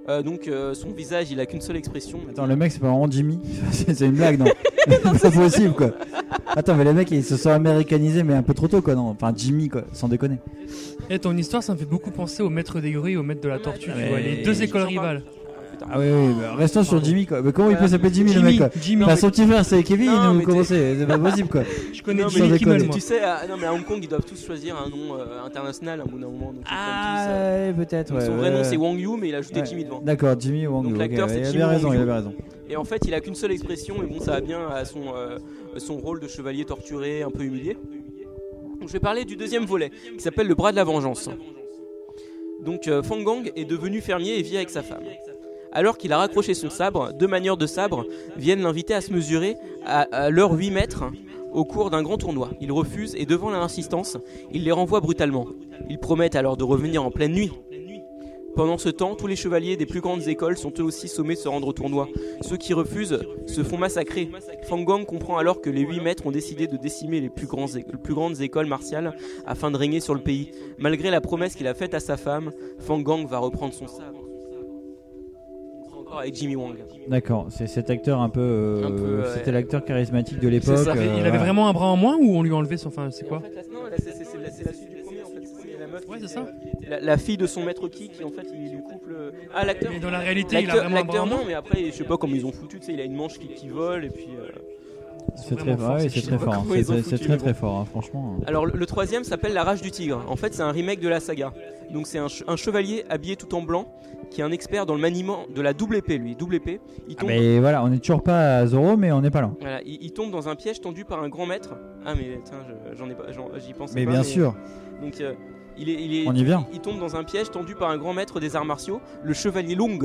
Euh, donc, euh, son visage, il a qu'une seule expression. Attends, le mec, c'est pas vraiment Jimmy C'est une blague, non C'est pas possible, quoi. Attends, mais les mecs, ils se sont américanisés, mais un peu trop tôt, quoi, non Enfin, Jimmy, quoi, sans déconner. Et ton histoire, ça me fait beaucoup penser au maître des grues et au maître de la tortue. Tu vois, les deux écoles rivales. Ah oui, oui, bah, restons sur Jimmy, quoi. Mais comment il peut s'appeler Jimmy, le Jimmy, mec, quoi Jimmy. Son petit frère, c'est Kevin, Non, mais comment t'es- c'est C'est pas possible, quoi. Je connais Non, Jimmy mais- Kimmel, moi. Tu sais, à, non, mais à Hong Kong, ils doivent tous choisir un nom euh, international à un moment. Donc, Ah, euh, ouais, peut-être, donc ouais. son ouais, vrai nom, c'est Wang Yu, mais il a ajouté Ouais. Jimmy devant. D'accord, Jimmy Wang Donc, Yu, l'acteur, ok, c'est Il Jimmy avait raison, il avait raison. Et en fait, il a qu'une seule expression, et bon, ça va bien à son, euh, son rôle de chevalier torturé, un peu humilié. Donc, je vais parler du deuxième volet, qui s'appelle le bras de la vengeance. Donc, euh, Fangang est devenu fermier et vit avec sa femme. Alors qu'il a raccroché son sabre, deux manieurs de sabre viennent l'inviter à se mesurer à, à leurs 8 mètres au cours d'un grand tournoi. Ils refusent et devant leur insistance, ils les renvoient brutalement. Ils promettent alors de revenir en pleine nuit. Pendant ce temps, tous les chevaliers des plus grandes écoles sont eux aussi sommés de se rendre au tournoi. Ceux qui refusent se font massacrer. Fang Gong comprend alors que les huit maîtres ont décidé de décimer les plus grandes écoles martiales afin de régner sur le pays. Malgré la promesse qu'il a faite à sa femme, Fang Gong va reprendre son sabre. Encore avec Jimmy Wang. D'accord, c'est cet acteur un peu. euh, peu. C'était l'acteur charismatique de l'époque. ça. euh, Il avait vraiment un bras en moins ou on lui a enlevé son. Enfin, c'est quoi Non, là, c'est- c'est c'est la, c'est la suite du premier en fait. C'est la meuf. Ouais, c'est ça. La, la fille de son maître qui, qui en fait, il lui coupe le. Ah, l'acteur. Mais dans la réalité, il a L'acteur- vraiment un bras L'acteur, en non, moins mais après, je sais pas comment ils ont foutu. Tu sais, il a une manche qui, qui vole et puis. euh, C'est très, ouais, ces c'est très fort. C'est très très fort, hein, franchement. Alors le, le troisième s'appelle La Rage du Tigre. En fait, c'est un remake de la saga. Donc c'est un, che- un chevalier habillé tout en blanc qui est un expert dans le maniement de la double épée, lui. Double épée. Il tombe, Mais voilà, on est toujours pas à Zoro, mais on n'est pas loin. voilà, il, il tombe dans un piège tendu par un grand maître. Ah mais tiens, je- j'en ai pas, j'en- j'y pensais Mais pas. bien sûr. Donc euh, il est, il est, On y vient. Il, tombe dans un piège tendu par un grand maître des arts martiaux, le chevalier Long,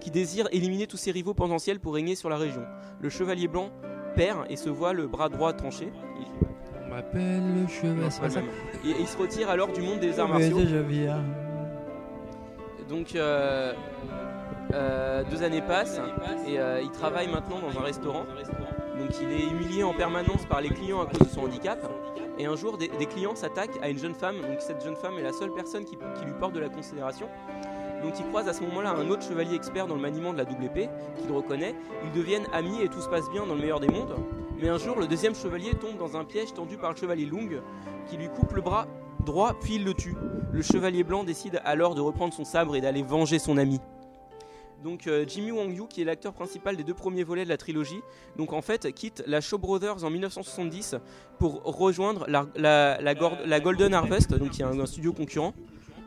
qui désire éliminer tous ses rivaux potentiels pour régner sur la région. Le chevalier blanc perd et se voit le bras droit tranché. Il- On m'appelle le cheval, c'est pas ça Et, et il se retire alors du monde des arts martiaux. Donc euh, euh, deux années passent et euh, il travaille maintenant dans un restaurant. Donc il est humilié en permanence par les clients à cause de son handicap. Et un jour, des, des clients s'attaquent à une jeune femme. Donc cette jeune femme est la seule personne qui, qui lui porte de la considération. Donc il croise à ce moment-là un autre chevalier expert dans le maniement de la double épée, qui le reconnaît. Ils deviennent amis et tout se passe bien dans le meilleur des mondes. Mais un jour, le deuxième chevalier tombe dans un piège tendu par le chevalier Lung, qui lui coupe le bras droit puis il le tue. Le chevalier blanc décide alors de reprendre son sabre et d'aller venger son ami. Donc euh, Jimmy Wang Yu, qui est l'acteur principal des deux premiers volets de la trilogie, donc en fait quitte la Shaw Brothers en 1970 pour rejoindre la, la- Golden Harvest, donc qui est un studio concurrent.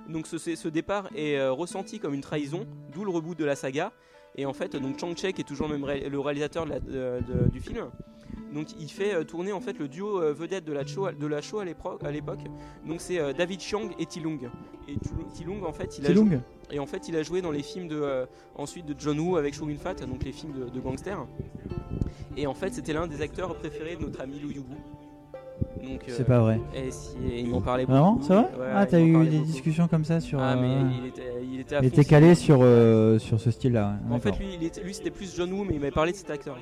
Donc ce, départ est euh, ressenti comme une trahison, d'où le reboot de la saga. Et en fait, donc Chang Chek est toujours le même ré- le réalisateur de la- de- de- du film. Donc il fait euh, tourner en fait le duo euh, vedette de la show de la show à l'époque. Donc c'est euh, David Chiang et Tilung. Et Tilung en fait il a Tilung jou- et en fait il a joué dans les films de euh, ensuite de John Woo avec Shogun Fat, donc les films de, de gangsters. Et en fait c'était l'un des acteurs préférés de notre ami Lou Yubu. Euh, C'est pas vrai. Et si, et il m'en parlait beaucoup. Vraiment C'est vrai Ouais, Ah, t'as eu des beaucoup. discussions comme ça sur. Ah, mais euh, il était, il était à Il était calé sur, euh, sur ce style-là. ouais. En fait, lui, il était- lui, c'était plus John Woo, mais il m'avait parlé de cet acteur.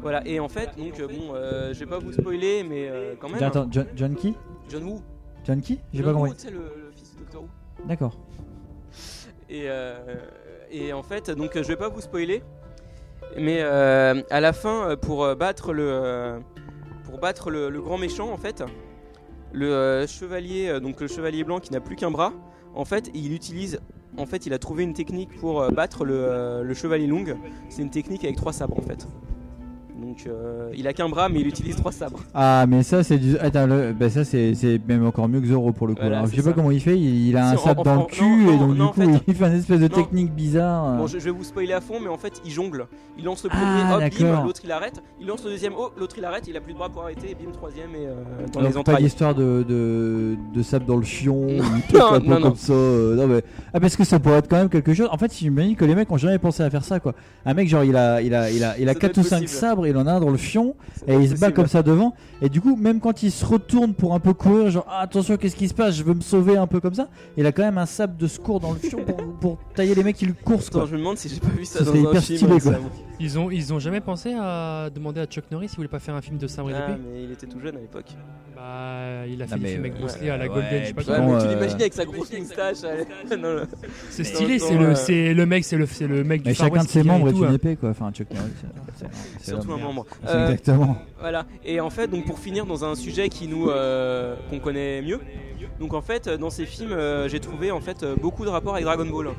Voilà, et en fait, donc, euh, bon, euh, je vais pas vous spoiler, mais euh, quand même. Attends, John, John qui? John Woo. John qui? J'ai pas compris. sais, le, le fils du Docteur Who. D'accord. Et, euh, et en fait, donc, euh, je vais pas vous spoiler, mais euh, à la fin, euh, pour euh, battre le, euh, pour battre le, grand méchant, en fait, le euh, chevalier, euh, donc le chevalier blanc qui n'a plus qu'un bras, en fait, il utilise, en fait, il a trouvé une technique pour euh, battre le chevalier long. C'est une technique avec trois sabres, en fait. Donc, euh, il a qu'un bras, mais il utilise trois sabres. Ah, mais ça, c'est du. Attends, le- bah, ça, c'est c'est même encore mieux que Zoro pour le coup. Voilà, Alors, je sais pas comment il fait, il, il a un Si, sabre dans en- le cul non, et donc non, du coup, fait- il fait une espèce de Non. technique bizarre. Bon, je, je vais vous spoiler à fond, mais en fait, il jongle. Il lance le Ah, premier, hop, d'accord. bim, l'autre il arrête. Il lance le deuxième, oh, l'autre il arrête. Il a plus de bras pour arrêter, et bim, troisième, et euh, dans les pas d'histoire de, de, de sable dans le fion, Non, non, comme ça. euh, non, mais... Ah, parce que ça pourrait être quand même quelque chose. En fait, si dis que les mecs ont jamais pensé à faire ça, quoi. Un mec, genre, il a, il a, il a, il a Ça 4 doit ou être 5 possible. sabres, il en a un dans le fion, et il se bat comme ça devant. Et du coup, même quand il se retourne pour un peu courir, genre, ah, attention, qu'est-ce qui se passe, je veux me sauver un peu comme ça, il a quand même un sabre de secours dans le fion pour, pour tailler les mecs qui le Attends, quoi. je me demande si j'ai pas vu ça, Ça dans un hyper film. stylé, quoi. Ils ont, ils ont jamais pensé à demander à Chuck Norris s'il voulait pas faire un film de sabre et Ah, mais il était tout jeune à l'époque. Bah, il a fait des films avec euh, Bruce Lee à la ouais, Golden, je sais pas mais tu euh, l'imagines avec sa grosse moustache. C'est stylé, c'est le, c'est le mec, c'est le, c'est le mec du chacun de ses membres est une hein. épée, quoi. Enfin, Chuck Norris, Surtout un membre. Euh, Exactement. Voilà. Et en fait, donc pour finir dans un sujet qui nous euh, qu'on connaît mieux. Donc en fait, dans ces films, euh, j'ai trouvé en fait euh, beaucoup de rapports avec Dragon Ball.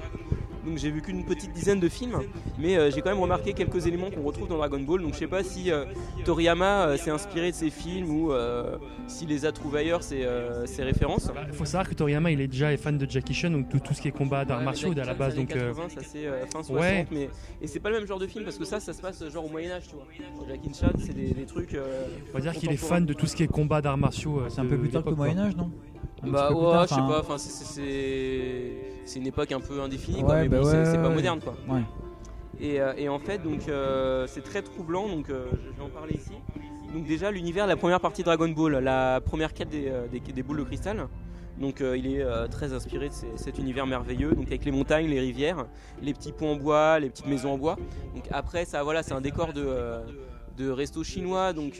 Donc j'ai vu qu'une petite dizaine de films, mais euh, j'ai quand même remarqué quelques éléments qu'on retrouve dans Dragon Ball. Donc je sais pas si euh, Toriyama euh, s'est inspiré de ces films ou euh, s'il les a trouvés ailleurs ces, euh, ces références. Il Bah, faut savoir que Toriyama il est déjà fan de Jackie Chan donc tout, tout ce qui est combat d'arts Ouais, martiaux à la base donc années euh, 80, ça c'est euh, fin 60 ouais. mais et c'est pas le même genre de film parce que ça ça se passe genre au Moyen Âge tu vois. Jackie Chan c'est des, des trucs euh, on va dire qu'il est fan de tout ce qui est combat d'arts martiaux. euh, C'est un peu plus tard que le quoi. Moyen-Âge, non? Bah ouais, tard, je sais pas, enfin c'est- c'est c'est- c'est une époque un peu indéfinie quoi, mais bah bon, c'est ouais, c'est pas moderne quoi. Et, euh, et en fait donc euh, c'est très troublant donc euh, je vais en parler ici. Donc déjà l'univers, la première partie Dragon Ball, la première quête des, des- des boules de cristal. Donc euh, il est euh, très inspiré de ces- cet univers merveilleux, donc avec les montagnes, les rivières, les petits ponts en bois, les petites maisons en bois. Donc après ça voilà, c'est un décor de, euh, de resto chinois, donc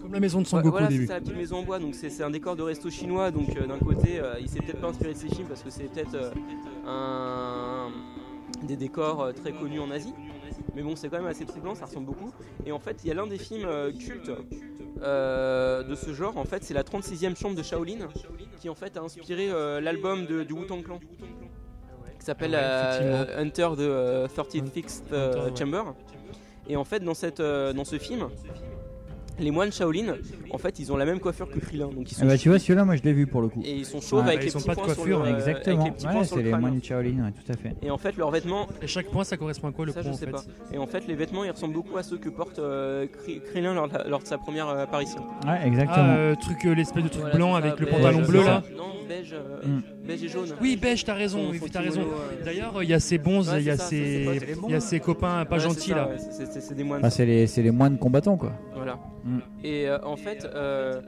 Comme la maison de Son Ouais, Goku voilà, au c'est début. la petite maison en bois, donc c'est un décor de resto chinois, donc euh, d'un côté, euh, il s'est peut-être pas inspiré de ces films parce que c'est peut-être euh, un des décors euh, très connus en Asie. Mais bon, c'est quand même assez troublant, ça ressemble beaucoup. Et en fait, il y a l'un des films cultes de ce genre, en fait, c'est la 36e chambre de Shaolin, qui en fait a inspiré l'album du Wu-Tang Clan, qui s'appelle Ah. Hunter de euh, 36th euh, Hunter, ouais. Chamber. Et en fait, dans, cette, dans ce film, les moines Shaolin, en fait, ils ont la même coiffure que Krillin. Donc ils sont Ah bah tu vois celui-là moi je l'ai vu pour le coup. Et ils sont chauves Ouais. avec Bah, les ils ont petits pas de points sur coiffure, le, Exactement. avec les petits Ouais, points sur c'est le les moines Shaolin, ouais, tout à fait. Et en fait, leurs vêtements. Et chaque point, ça correspond à quoi le Ça, point je en sais fait pas. Et en fait, les vêtements, ils ressemblent beaucoup à ceux que porte euh, Kri- Krillin lors, de la- lors de sa première euh, apparition. Ouais, exactement. Ah, euh, truc, euh, l'espèce de truc Voilà, blanc avec le beige, pantalon bleu là. Non, beige, euh, Mm. beige et jaune. Oui, beige, t'as raison, Son- oui, t'as raison. D'ailleurs, il y a ces bons, il y a ces, les copains pas gentils là. c'est- des moines. Ah, c'est les, c'est les moines combattants quoi. Voilà. Mm. Et euh, en fait, euh,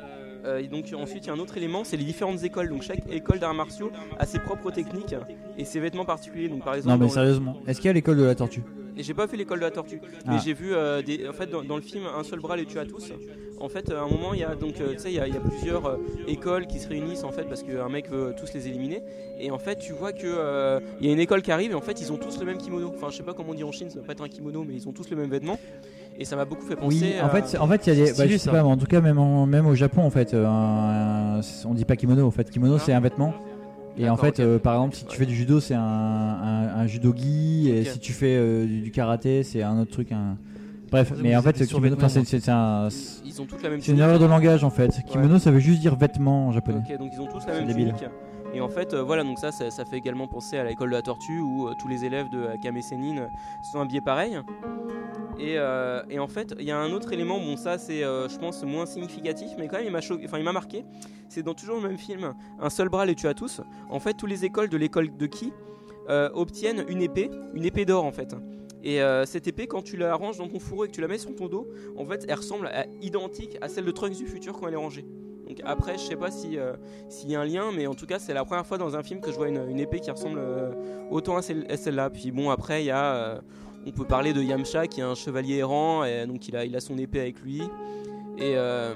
euh, et donc ensuite il y a un autre élément, c'est les différentes écoles. Donc chaque école d'arts martiaux a ses propres techniques et ses vêtements particuliers. Donc par exemple, Non mais sérieusement, est-ce qu'il y a l'école de la tortue? J'ai pas vu l'école de la tortue, Ah. mais j'ai vu euh, des, en fait dans, dans le film Un seul bras les tue à tous. En fait, à un moment il y a donc euh, tu sais il y, a- il y a plusieurs euh, écoles qui se réunissent en fait parce qu'un mec veut tous les éliminer. Et en fait tu vois que il y a une école qui arrive et en fait ils ont tous le même kimono. Enfin je sais pas comment on dit en Chine, ça doit pas être un kimono, mais ils ont tous le même vêtement. Et ça m'a beaucoup fait penser. Oui, en fait, en fait, il y a des, bah, je sais pas, mais en tout cas même, en- même au Japon en fait, euh, un- on dit pas kimono. En fait, kimono c'est un vêtement. Et en fait, ok. euh, par exemple, si tu fais du judo, c'est un, un, un judogi, et Ok. si tu fais euh, du, du karaté, c'est un autre truc. Un... Bref, Vous mais en fait, kimono, enfin, c'est un, Ils ont toutes la même c'est une erreur de langage en fait. Kimono, Ouais. ça veut juste dire vêtement en japonais. Ok, donc ils ont tous la même débile. tunique. Et en fait, euh, voilà, donc ça, ça, fait également penser à l'école de la tortue où euh, tous les élèves de Sennin sont habillés pareil. Et, euh, et en fait, il y a un autre élément, bon, ça c'est, je pense, moins significatif, mais quand même, il m'a marqué. C'est dans toujours le même film, Un seul bras les tue à tous. En fait, tous les écoles de l'école de euh, obtiennent une épée, une épée d'or en fait. Et cette épée, quand tu la ranges dans ton fourreau et que tu la mets sur ton dos, en fait, elle ressemble à- identique à celle de Trunks du futur quand elle est rangée. Donc après, je sais pas si euh, s'il y a un lien, mais en tout cas, c'est la première fois dans un film que je vois une, épée qui ressemble euh, autant à celle- à celle-là. Puis bon, après, il y a, euh, on peut parler de Yamcha qui est un chevalier errant, et donc il a, il a son épée avec lui. Et euh,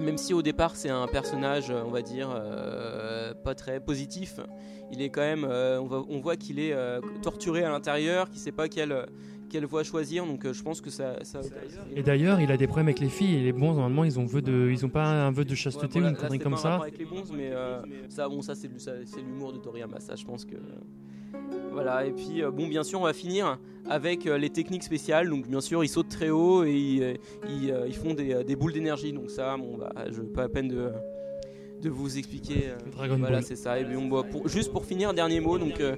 même si au départ c'est un personnage, on va dire, pas très positif, il est quand même, on, voit qu'il est torturé à l'intérieur, qu'il sait pas quelle, quelle voie choisir. Donc euh, je pense que ça. ça Et d'ailleurs, il a des problèmes avec les filles et les bons normalement ils ont vœu de, ils ont pas un vœu de chasteté Ouais, ou une connerie comme pas un ça. avec les bons, mais euh, ça, bon, ça c'est du- ça, c'est l'humour de Toriyama, ça, je pense que. Voilà, et puis euh, bon, bien sûr, on va finir avec les techniques spéciales. Donc, bien sûr, ils sautent très haut et ils, ils, ils font des, des boules d'énergie. Donc, ça, bon, bah, je pas la peine de, de vous expliquer. Dragon voilà, Ball. c'est ça. Et puis, on, va- pour, juste pour finir, dernier mot. Donc, euh,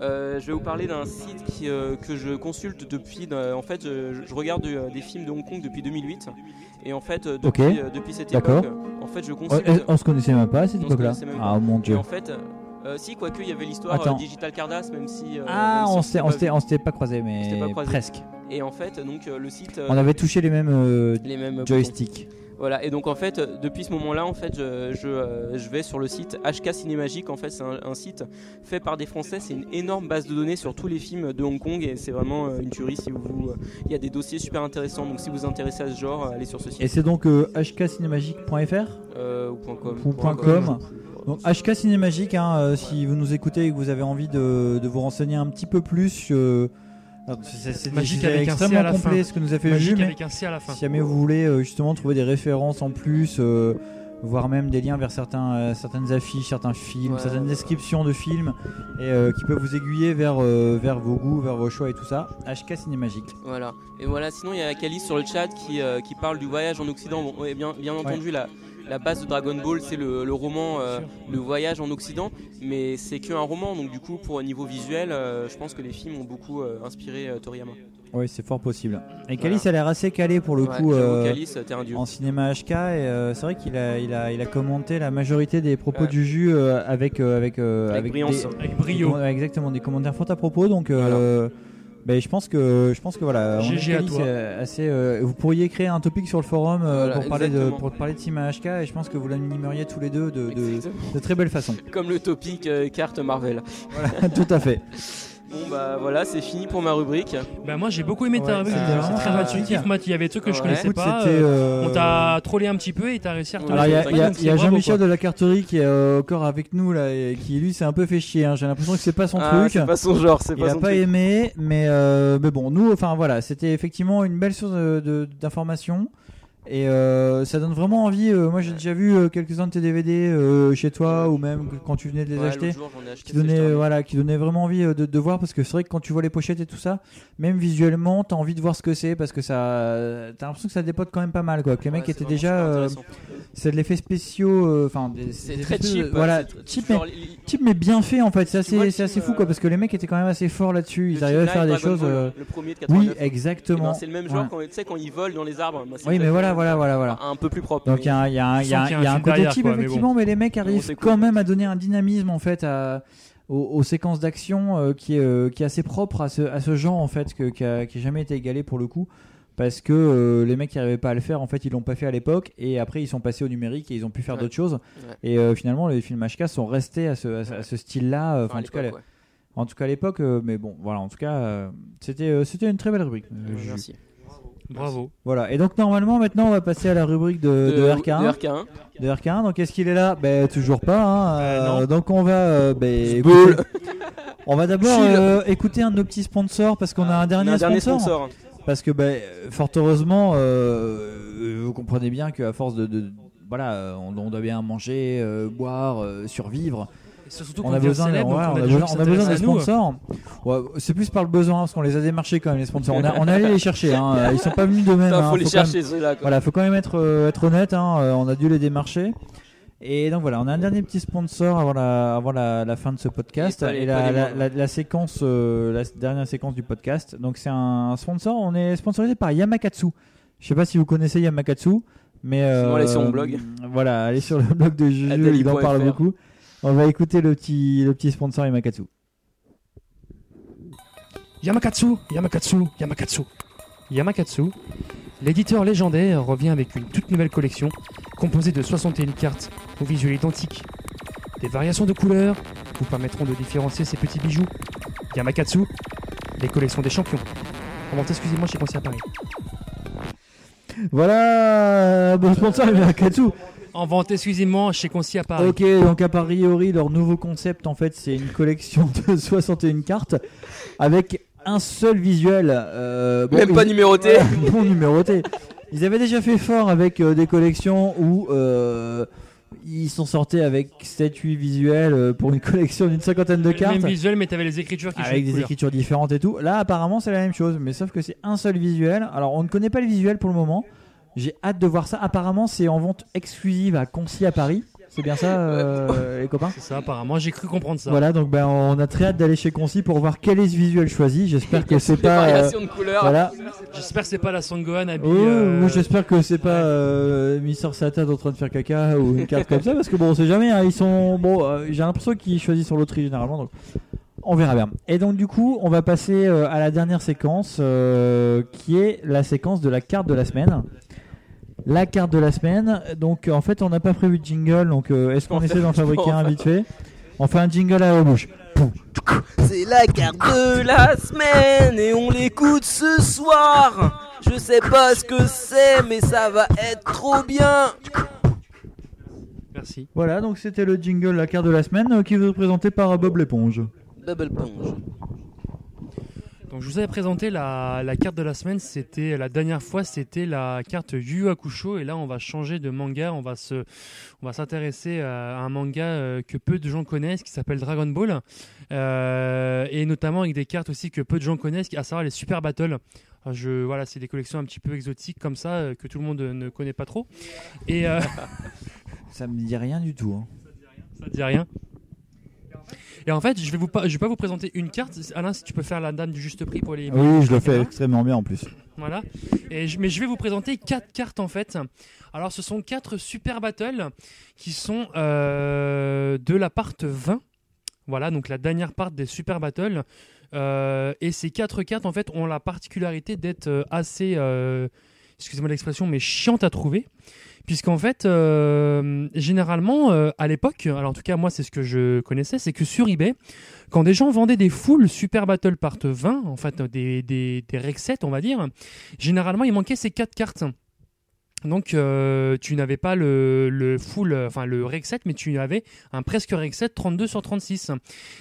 euh, je vais vous parler d'un site qui, euh, que je consulte depuis. euh, en fait, je, je regarde des films de Hong Kong depuis 2008. Et en fait, depuis, depuis cette époque, en fait, je consulte. on se connaissait même pas à cette époque-là. pas. Ah mon Et dieu. en fait, euh, si, quoique, il y avait l'histoire euh, Digital Cardass, même si. euh, Ah, même si on s'était pas pas croisé, mais pas presque. Et en fait, donc le site. On avait touché les mêmes, les mêmes joysticks. boutons. Voilà, et donc en fait, euh, depuis ce moment-là, en fait, je, je, euh, je vais sur le site HK Cinémagique. En fait, c'est un, un site fait par des Français. C'est une énorme base de données sur tous les films de Hong Kong et c'est vraiment euh, une tuerie. Si vous, il y a des dossiers super intéressants. Donc si vous vous intéressez à ce genre, allez sur ce site. Et c'est donc euh, hkcinémagique.fr Euh, ou .com. ou .com. .com. Donc HK Cinémagique, hein, euh, si vous nous écoutez et que vous avez envie de, de vous renseigner un petit peu plus, euh, c'est Magique avec un C extrêmement à la complet fin. ce que nous a fait Magique Jules, avec un C à la fin. Si jamais vous voulez euh, justement trouver des références en plus, euh, voire même des liens vers certains, euh, certaines affiches, certains films, Ouais. certaines descriptions de films, et euh, qui peuvent vous aiguiller vers, euh, vers vos goûts, vers vos choix et tout ça, HK Cinémagique. Voilà. Et voilà, sinon il y a Calice sur le chat qui, euh, qui parle du voyage en Occident. Bon, ouais, bien, bien entendu, la, la base de Dragon Ball, c'est le, le roman euh, Le voyage en Occident, mais c'est qu'un roman, donc du coup, pour un niveau visuel, euh, je pense que les films ont beaucoup euh, inspiré euh, Toriyama. Oui, c'est fort possible. Et Voilà. Calice a l'air assez calé pour le Ouais, coup j'avoue, euh, Calice, t'es un dieu. en cinéma HK. Et euh, c'est vrai qu'il a, il a, il a commenté la majorité des propos Ouais. du jus euh, avec, euh, avec, euh, Avec brillance. des- Avec brio. des- exactement, des commentaires forts à propos. Donc, euh, Ben, je pense que je pense que voilà, on GG est toi. assez. euh, vous pourriez créer un topic sur le forum euh, Voilà, pour parler de pour parler de Team HK et je pense que vous l'animeriez tous les deux de, de, très belle façon. Comme le topic euh, carte Marvel. Voilà, tout à fait. Bon bah voilà, c'est fini pour ma rubrique. Bah moi j'ai beaucoup aimé ta Ouais, rubrique, c'était c'est vraiment très intuitif. Moi il y avait des trucs que je Ouais. connaissais Écoute, pas. euh, euh, On t'a trollé un petit peu et t'as réussi à Alors il y a, il a- il a Jean-Michel de la carterie qui est euh, encore avec nous là et qui lui s'est un peu fait chier. hein. J'ai l'impression que c'est pas son Ah, truc. c'est pas son genre, c'est il pas a son pas truc. aimé, mais euh, mais bon nous, enfin voilà, c'était effectivement une belle source de- de- d'informations. Et euh, ça donne vraiment envie. euh, moi, j'ai déjà vu euh, quelques-uns de tes DVD chez toi, ou même quand tu venais de les Ouais, acheter, jour, acheté, qui ramène. voilà, qui vraiment envie de, de voir, parce que c'est vrai que quand tu vois les pochettes et tout ça, même visuellement, t'as envie de voir ce que c'est, parce que ça, t'as l'impression que ça dépote quand même pas mal, quoi. Que les mecs étaient déjà, c'est de l'effet spéciaux, enfin, C'est très cheap, voilà, cheap, genre, mais, cheap mais bien fait en fait. C'est vois assez, c'est fou, quoi, parce que les mecs étaient quand même assez forts là-dessus. Ils arrivaient à faire des choses. Ball, euh, le premier de oui, 89. exactement. Eh ben, c'est le même genre Ouais. quand tu sais quand ils volent dans les arbres. C'est Oui, mais voilà, euh, voilà, voilà, voilà. Un peu plus propre. Donc il y a, un- il y a un- il y a un- y a côté type quoi, mais effectivement, bon. mais les mecs arrivent cool. quand même à donner un dynamisme en fait à, aux, aux séquences d'action euh, qui, est, euh, qui est assez propre à ce, à ce genre en fait, que, qui, a, qui a jamais été égalé pour le coup. Parce que euh, les mecs qui n'arrivaient pas à le faire, en fait, ils l'ont pas fait à l'époque, et après ils sont passés au numérique et ils ont pu faire Ouais. d'autres choses. Ouais. Et euh, finalement, les films HK sont restés à ce, à ce- à ce style-là. euh, Enfin, en tout cas, ouais. en tout cas à l'époque. euh, mais bon, voilà, en tout cas, euh, c'était euh, c'était une très belle rubrique. euh. Merci. Bravo. Voilà, et donc normalement maintenant on va passer à la rubrique de, de De- RK1. de RK1. De RK1, donc est-ce qu'il est là? Ben toujours pas. hein, euh, donc on va, euh, ben, écouter- on va d'abord euh, écouter un de nos petits sponsors parce qu'on a un dernier, un dernier sponsor. Parce que euh, fort heureusement, euh, vous comprenez bien qu'à force de, de- voilà, on, on doit bien manger, euh, boire, euh, survivre. Surtout On a besoin, célèbre, ouais, on a besoin, on a besoin des sponsors. Ouais, c'est plus par le besoin parce qu'on les a démarchés quand même les sponsors. On, a- on est allé les chercher. Hein. Ils sont pas venus d'eux-mêmes. Putain, hein. faut les même- chercher, quoi. Voilà, faut quand même être, euh, être honnête. hein. On a dû les démarcher. Et donc voilà, on a un dernier petit sponsor avant la, avant la, la fin de ce podcast Et la, la, moindres. la- la séquence, euh, la dernière séquence du podcast. Donc c'est un sponsor. On est sponsorisé par Yamakatsu. Je sais pas si vous connaissez Yamakatsu, mais Sinon, allez sur euh, mon blog. Voilà, allez sur le blog de Juju, il en parle beaucoup. On va écouter le petit, le petit sponsor Yamakatsu. Yamakatsu, Yamakatsu, Yamakatsu. Yamakatsu, l'éditeur légendaire revient avec une toute nouvelle collection composée de 61 cartes au visuel identique. Des variations de couleurs vous permettront de différencier ces petits bijoux. Yamakatsu, les collections des champions. En vente exclusivement chez Conseil à Paris. Voilà, bon sponsor Yamakatsu. En vente exclusivement chez Concy à Paris. Ok, donc a priori, leur nouveau concept, en fait, c'est une collection de 61 cartes avec un seul visuel. euh, bon, Même pas numéroté. Voilà, non numéroté. Ils avaient déjà fait fort avec euh, des collections où euh, ils sont sortis avec 7-8 visuels euh, pour une collection d'une cinquantaine de cartes. même visuel, mais t'avais les écritures qui Avec de des couleur. écritures différentes et tout. Là, apparemment, c'est la même chose, mais sauf que c'est un seul visuel. Alors, on ne connaît pas le visuel pour le moment. J'ai hâte de voir ça. Apparemment, c'est en vente exclusive à Concy à Paris. C'est bien ça, euh, les copains C'est ça, apparemment, j'ai cru comprendre ça. Voilà, donc ben, on a très hâte d'aller chez Concy pour voir quel est ce visuel choisi. J'espère que c'est pas. euh, variations de couleurs. Voilà. J'espère que c'est pas la Sangohan habillée. Oh, euh, ou j'espère que c'est pas euh, Mister Satan en train de faire caca ou une carte comme ça parce que bon on sait jamais hein, ils sont bon euh, j'ai l'impression qu'ils choisissent sur loterie généralement donc on verra bien et donc du coup on va passer euh, à la dernière séquence euh, qui est la séquence de la carte de la semaine la carte de la semaine donc en fait on n'a pas prévu de jingle donc euh, est-ce qu'on On essaie d'en fabriquer un vite fait? On fait un jingle à la bouche C'est la carte de la semaine et on l'écoute ce soir. Je sais pas ce que c'est, mais ça va être trop bien. Merci. voilà donc c'était le jingle la carte de la semaine euh, qui vous est présenté par Bob l'éponge Double Ponge. Donc je vous avais présenté la, la carte de la semaine, c'était la dernière fois c'était la carte Yu Hakusho et là on va changer de manga, on va se on va s'intéresser à un manga euh, que peu de gens connaissent qui s'appelle Dragon Ball Euh, et notamment avec des cartes aussi que peu de gens connaissent, à savoir les Super Battle. Je voilà, c'est des collections un petit peu exotiques comme ça euh, que tout le monde euh, ne connaît pas trop. Et euh, ça me dit rien du tout hein. ça te dit rien. Et en fait, je vais vous pas, je vais pas vous présenter une carte. Alain, si tu peux faire la dame du juste prix pour les. oui je le fais extrêmement bien en plus Voilà. Et je- mais je vais vous présenter quatre cartes en fait. Alors ce sont quatre super battles qui sont euh, de la part 20. Voilà, donc la dernière part des super battles. Euh, et ces quatre cartes, en fait, ont la particularité d'être euh, assez, euh, excusez-moi l'expression, mais chiantes à trouver. Puisqu'en fait, euh, généralement, euh, à l'époque, alors en tout cas, moi, c'est ce que je connaissais, c'est que sur eBay, quand des gens vendaient des full Super Battle Part 20, en fait, des, des, des on va dire, généralement, il manquait ces quatre cartes. Donc, euh, tu n'avais pas le, le full, euh, enfin le rec set, mais tu avais un presque rec set 32 sur 36.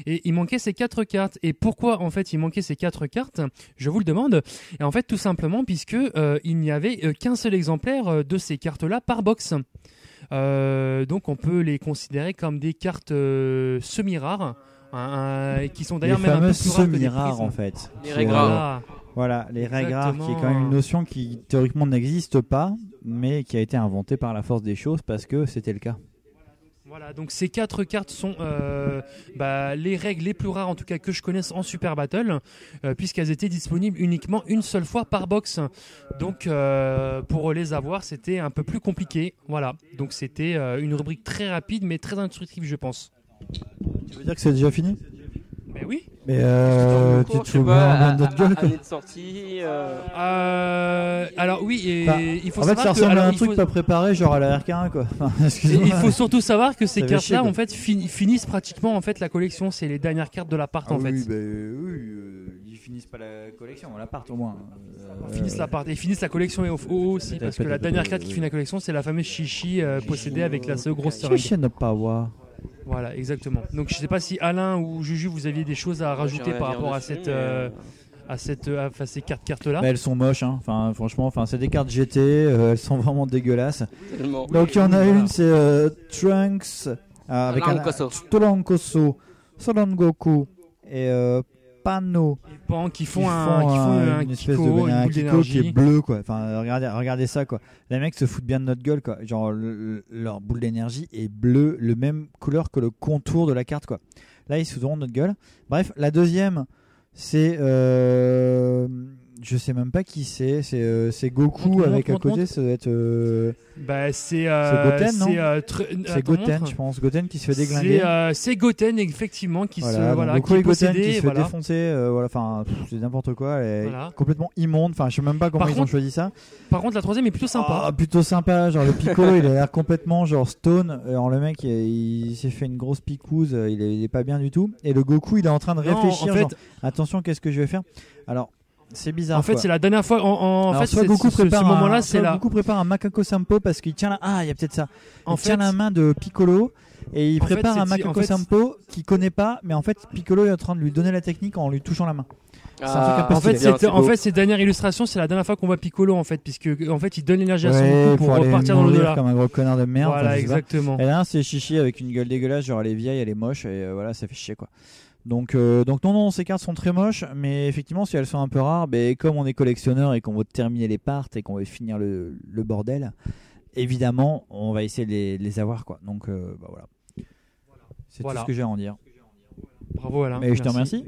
Et il manquait ces quatre cartes. Et pourquoi, en fait, il manquait ces quatre cartes? Je vous le demande. Et en fait, tout simplement, puisque euh, il n'y avait qu'un seul exemplaire de ces cartes-là par box. Euh, donc, on peut les considérer comme des cartes euh, semi-rares. hein, euh, qui sont d'ailleurs même un peu plus rares que des en fait. Les règles euh, rares. Voilà, les règles rares, qui est quand même une notion qui théoriquement n'existe pas, mais qui a été inventée par la force des choses parce que c'était le cas. Voilà, donc ces quatre cartes sont euh, bah, les règles les plus rares en tout cas que je connaisse en Super Battle, euh, puisqu'elles étaient disponibles uniquement une seule fois par box. Donc euh, pour les avoir, c'était un peu plus compliqué. Voilà, donc c'était une rubrique très rapide mais très instructive, je pense. Tu veux dire que c'est déjà fini? Mais oui. Mais euh, tu te à- de notre à- gueule quoi. année de sortie. euh, Euh, alors oui, et Enfin, il faut en fait, savoir ça que ressemble alors, à un il truc faut- pas préparé, genre à la RK1 quoi. Enfin, il faut surtout savoir que ces Ça fait cartes-là, quoi. en fait, fin- finissent pratiquement en fait la collection. C'est les dernières cartes de l'appart, Ah en fait. oui, bah, oui, euh, ils finissent pas la collection, l'appart au moins. Euh, finissent la part et finissent la collection et au- au- aussi parce que la dernière carte qui finit la collection c'est la fameuse chichi possédée avec la seule grosse seringue. Chichi ne pas voir. Voilà, exactement. Donc je sais pas si Alain ou Juju vous aviez des choses à rajouter par rapport à cette euh, euh, à cette euh, à ces quatre cartes là. Mais elles sont moches, hein. enfin, franchement, enfin, c'est des cartes GT, euh, elles sont vraiment dégueulasses. Tellement. Donc il y en a une, c'est euh, Trunks euh, avec un Lankoso. Tolankoso, Solongoku et euh, Pano. Pan qui font Qui un, qui font un une espèce Kiko, de une un Kiko qui est bleu quoi. Enfin regardez regardez ça quoi. Les mecs se foutent bien de notre gueule quoi. Genre le- le- leur boule d'énergie est bleu, le même couleur que le contour de la carte quoi. Là ils se foutent de notre gueule. Bref, la deuxième c'est euh, je sais même pas qui c'est, c'est euh, Goku Montre, avec montre, à côté, montre. ça doit être euh, Bah c'est c'est euh, Goten non c'est euh, Goten je pense, Goten qui se fait déglinguer. C'est euh, Goten effectivement qui Voilà, se voilà Goku qui est Goten possédé qui se fait voilà. défoncer, euh, voilà, enfin c'est n'importe quoi, elle est Voilà. complètement immonde. Enfin, je sais même pas comment Par ils ont choisi ça. Par contre la troisième est plutôt sympa. Ah, plutôt sympa, genre le Piccolo, il a l'air complètement genre stone. Alors le mec, il, il s'est fait une grosse picouse, euh, il est, il est pas bien du tout. Et le Goku, il est en train de Non, réfléchir. en fait- genre, attention, qu'est-ce que je vais faire? Alors, c'est bizarre. En fait, c'est la dernière fois. En, en Alors, fait, soit Goku ce, ce prépare moment-là, un, c'est la. Goku prépare un Makako Sampo parce qu'il tient la. Ah, il y a peut-être ça. En il tient fait- la main de Piccolo et il En fait, prépare un Makako en fait- Sampo qu'il connaît pas, mais en fait, Piccolo est en train de lui donner la technique en lui touchant la main. Peu en fait, c'est- en fait, cette dernière illustration, c'est la dernière fois qu'on voit Piccolo en fait, puisque en fait, il donne l'énergie à son Ouais, Goku pour, repartir dans mourir l'au-delà. comme un gros connard de merde. Voilà, exactement. Et là, c'est Chichi avec une gueule dégueulasse, genre elle est vieille, elle est moche, et euh, voilà, ça fait chier quoi. Donc, euh, donc non, non, ces cartes sont très moches, mais effectivement, si elles sont un peu rares, ben, comme on est collectionneur et qu'on veut terminer les parts et qu'on veut finir le, le bordel, évidemment, on va essayer de les, avoir quoi. Donc, euh, bah, voilà. C'est Voilà. tout ce que j'ai à en dire. Bravo Alain. Mais je te merci. remercie.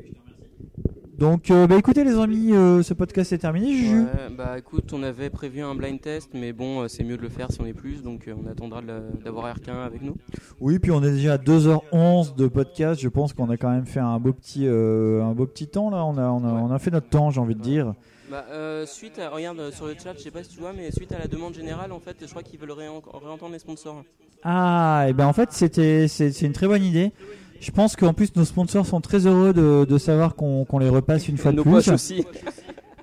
Donc, euh, bah écoutez les amis, euh, ce podcast est terminé. Juju. Ouais, bah écoute, on avait prévu un blind test, mais bon, euh, c'est mieux de le faire si on est plus, donc on attendra d'avoir RK1 avec nous. Oui, puis on est déjà à 2h11 de podcast. Je pense qu'on a quand même fait un beau petit, un beau petit temps là. On a, on a, on a fait notre temps, j'ai envie de dire. Bah, euh, suite à, regarde sur le chat, je sais pas si tu vois, mais suite à la demande générale, en fait, je crois qu'ils veulent réen- réentendre les sponsors. Ah, et ben en fait, c'était, c'est une très bonne idée. Je pense qu'en plus nos sponsors sont très heureux de, de savoir qu'on, les repasse une fois nos de plus. poches aussi.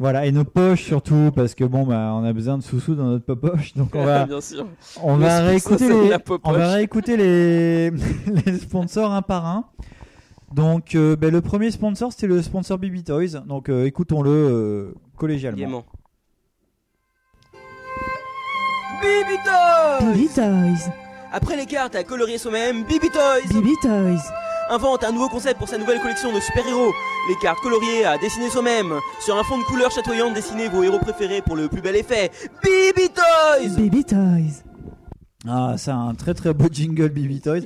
Voilà, et nos poches surtout, parce que bon, bah, on a besoin de sous-sous dans notre poche, donc on va, Bien sûr. on va réécouter les, on popoche. va réécouter les, les sponsors un par un. Donc, euh, ben, le premier sponsor, c'était le sponsor Baby Toys. Donc, euh, écoutons-le euh, collégialement. Gaiement. Bibi Toys Bibi Toys Après les cartes à colorier soi-même, Bibi Toys Bibi Toys invente un nouveau concept pour sa nouvelle collection de super-héros. Les cartes coloriées à dessiner soi-même. Sur un fond de couleur chatoyante, dessinez vos héros préférés pour le plus bel effet. Bibi Toys Baby Toys. Ah, ça, un très très beau jingle Baby Toys.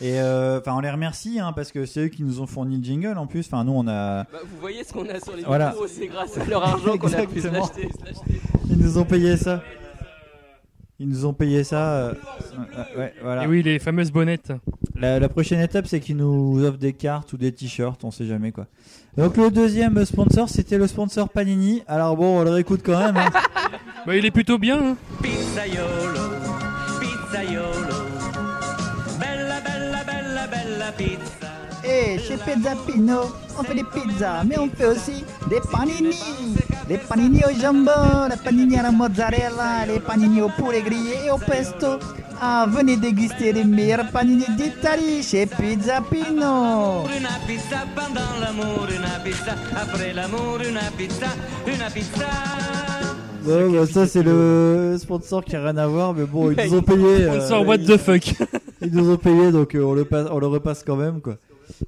Et euh, enfin, on les remercie hein, parce que c'est eux qui nous ont fourni le jingle en plus. Enfin, nous, on a. Bah, vous voyez ce qu'on a sur les Voilà. c'est grâce à leur argent qu'on a pu l'acheter. Ils nous ont payé ça. Ils nous ont payé ça. euh, euh, ouais, voilà. Et oui, les fameuses bonnettes. La, la prochaine étape, c'est qu'ils nous offrent des cartes ou des t-shirts, on sait jamais quoi. Donc le deuxième sponsor, c'était le sponsor Panini. Alors bon, on le réécoute quand même. hein. Bah, il est plutôt bien. hein. Pizzaiolo, pizzaiolo, bella bella bella bella pizza. Et chez Pizza Pino, on fait des pizzas, mais on fait aussi des panini. Des panini au jambon, des panini à la mozzarella, des panini au poulet grillé et au pesto. Ah, venez déguster les meilleurs panini d'Italie chez Pizza Pino. Una pizza pendant l'amour, una pizza après l'amour, una pizza, una pizza. Bon, bah, ça c'est le sponsor qui a rien à voir, mais bon, ils nous ont payé. euh, Sponsor what the fuck. Ils nous ont payé, donc euh, on, le passe, on le repasse quand même, quoi.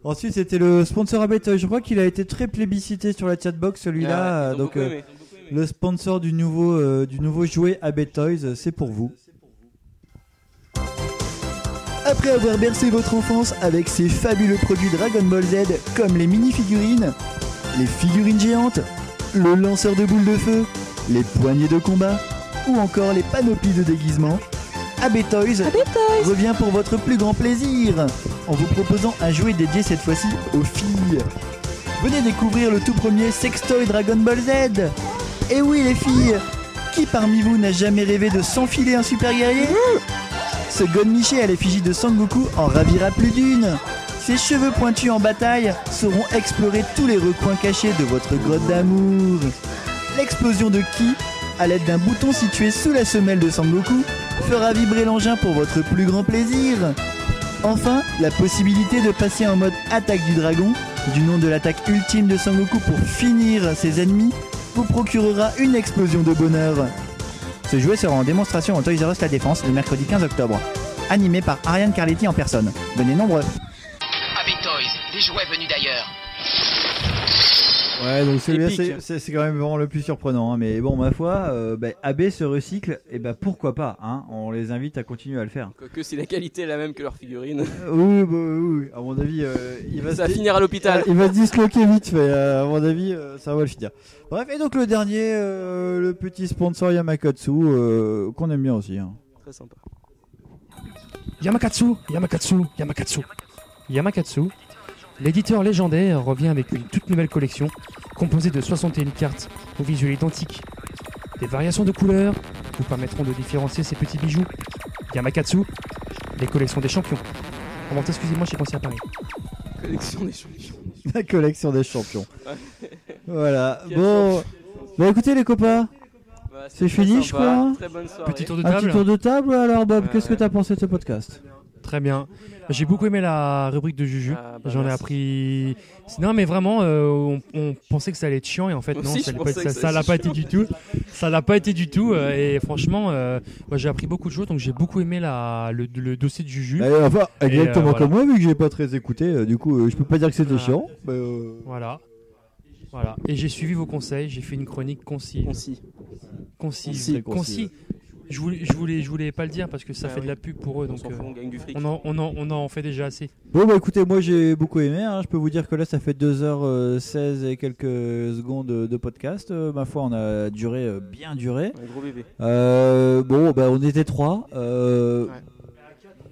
Ensuite, c'était le sponsor Abetoy. Je crois qu'il a été très plébiscité sur la chatbox, celui-là. Ah euh, donc, euh, le sponsor du nouveau, euh, du nouveau jouet Abetoys, euh, c'est pour vous. Après avoir bercé votre enfance avec ces fabuleux produits Dragon Ball Z comme les mini-figurines, les figurines géantes, le lanceur de boules de feu, les poignées de combat ou encore les panoplies de déguisement, AB Toys revient pour votre plus grand plaisir en vous proposant un jouet dédié cette fois-ci aux filles. Venez découvrir le tout premier sextoy Dragon Ball Z. Et oui les filles, qui parmi vous n'a jamais rêvé de s'enfiler un super guerrier? Ce Gonmiché à l'effigie de Sangoku en ravira plus d'une. Ses cheveux pointus en bataille sauront explorer tous les recoins cachés de votre grotte d'amour. L'explosion de Ki, à l'aide d'un bouton situé sous la semelle de Sangoku, fera vibrer l'engin pour votre plus grand plaisir. Enfin, la possibilité de passer en mode attaque du dragon, du nom de l'attaque ultime de Sangoku pour finir ses ennemis, vous procurera une explosion de bonheur. Ce jouet sera en démonstration au Toys R Us La Défense le mercredi 15 octobre. Animé par Ariane Carletti en personne. Venez nombreux. Toys, des jouets venus d'ailleurs. Ouais, donc celui-là, c'est- quand même vraiment le plus surprenant. hein. Mais bon, ma foi, euh, bah, AB se recycle, et bah pourquoi pas hein On les invite à continuer à le faire. Quoique si la qualité est la même que leur figurine. Euh, Oui, bah, oui, oui. à mon avis, euh, il va Ça se va finir à l'hôpital. Il va se disloquer vite, mais euh, à mon avis, euh, ça va le finir. Bref, et donc le dernier, euh, le petit sponsor Yamakatsu, euh, qu'on aime bien aussi. hein. Très sympa. Yamakatsu, Yamakatsu, Yamakatsu. Yamakatsu, l'éditeur légendaire revient avec une toute nouvelle collection composée de 61 cartes au visuel identique. Des variations de couleurs vous permettront de différencier ces petits bijoux. Yamakatsu, les collections des champions. Comment excusez-moi, j'ai pensé à Paris. Collection des champions. La collection des champions. Voilà. Bon, bah écoutez les copains, Bah, c'est fini, je crois. Très bonne soirée. Petit tour de Un table. petit tour de table. Alors Bob, Ouais, qu'est-ce que t'as pensé de ce podcast? Très bien. J'ai beaucoup aimé la rubrique de Juju. Ah, bah, J'en ai appris. Non, mais vraiment, euh, on, on pensait que ça allait être chiant et en fait, Moi non, aussi, ça l'a pas, ça, ça l'a pas été du tout. Ça l'a pas été du tout. euh, et franchement, euh, moi, j'ai appris beaucoup de choses. Donc, j'ai beaucoup aimé la, le, le dossier de Juju. Enfin, Et, exactement euh, voilà. comme moi, vu que j'ai pas très écouté, euh, du coup, euh, je peux pas dire que c'était Voilà. chiant. mais, euh, Voilà. Voilà. Et j'ai suivi vos conseils. J'ai fait une chronique concise. Concis. Concise. Concis, Concis. Je voulais, je voulais, je voulais pas le dire parce que ça Ah fait oui. de la pub pour eux. On Donc, fout, euh, on gagne du fric. on en, on en, on en fait déjà assez. Bon bah écoutez, moi j'ai beaucoup aimé, hein. je peux vous dire que là ça fait 2h16 et quelques secondes de podcast, Euh, ma foi on a duré, euh, bien duré. Un gros bébé. Euh, bon bah on était trois. Euh,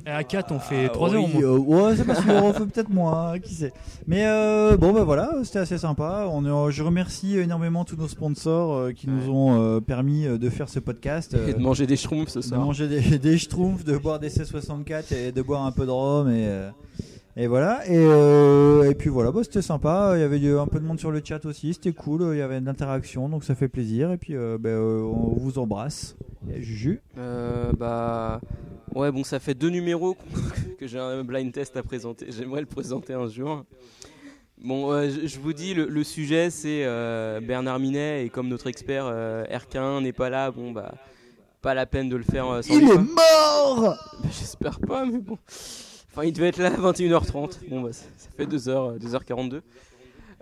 Et à 4, on fait ah, 3 heures au oui, euh, ouais c'est pas sûr, on fait peut-être moins, hein, qui sait. Mais euh, bon bah voilà, c'était assez sympa. On, est- je remercie énormément tous nos sponsors euh, qui nous ont euh, permis euh, de faire ce podcast. Et euh, de manger des schtroumpfs ce de soir. manger des, des schtroumpfs, de boire des C64 et de boire un peu de rhum et, euh, et voilà. Et, euh, et puis voilà, bah, c'était sympa. Il y avait un peu de monde sur le chat aussi, c'était cool. Il y avait de l'interaction, donc ça fait plaisir. Et puis euh, bah, euh, on vous embrasse. Et Juju? Euh, bah. Ouais, bon, ça fait deux numéros que j'ai un blind test à présenter. J'aimerais le présenter un jour. Bon, euh, je, je vous dis, le, le sujet c'est euh, Bernard Minet et comme notre expert euh, RK1 n'est pas là, bon bah pas la peine de le faire euh, sans Il est mort Bah, J'espère pas, mais bon. Enfin, il devait être là à 21h30. Bon, bah ça, ça fait 2h, 2h42.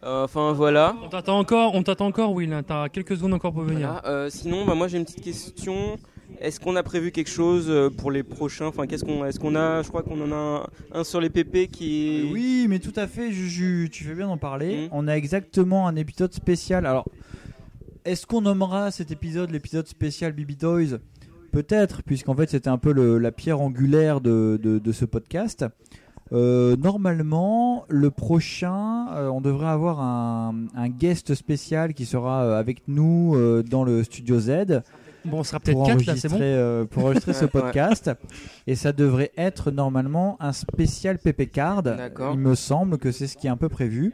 Euh, enfin voilà. On t'attend encore, on t'attend encore, Will. hein. T'as quelques secondes encore pour venir. Voilà, euh, sinon, bah, moi j'ai une petite question. Est-ce qu'on a prévu quelque chose euh, pour les prochains? Enfin, qu'est-ce qu'on, est-ce qu'on a Je crois qu'on en a un, un sur les PP qui. est- Oui, mais tout à fait, Juju, tu fais bien d'en parler. Mhm. On a exactement un épisode spécial. Alors, est-ce qu'on nommera cet épisode l'épisode spécial Bibi Toys? Peut-être, puisqu'en fait c'était un peu le- la pierre angulaire de, de- de ce podcast. Euh, normalement, le prochain, euh, on devrait avoir un, un guest spécial qui sera euh, avec nous euh, dans le studio Z. Bon, on sera peut-être pour quatre, là, c'est bon enregistrer, euh, Pour enregistrer ce Ouais. podcast. Et ça devrait être normalement un spécial PP Card. D'accord. Il me semble que c'est ce qui est un peu prévu.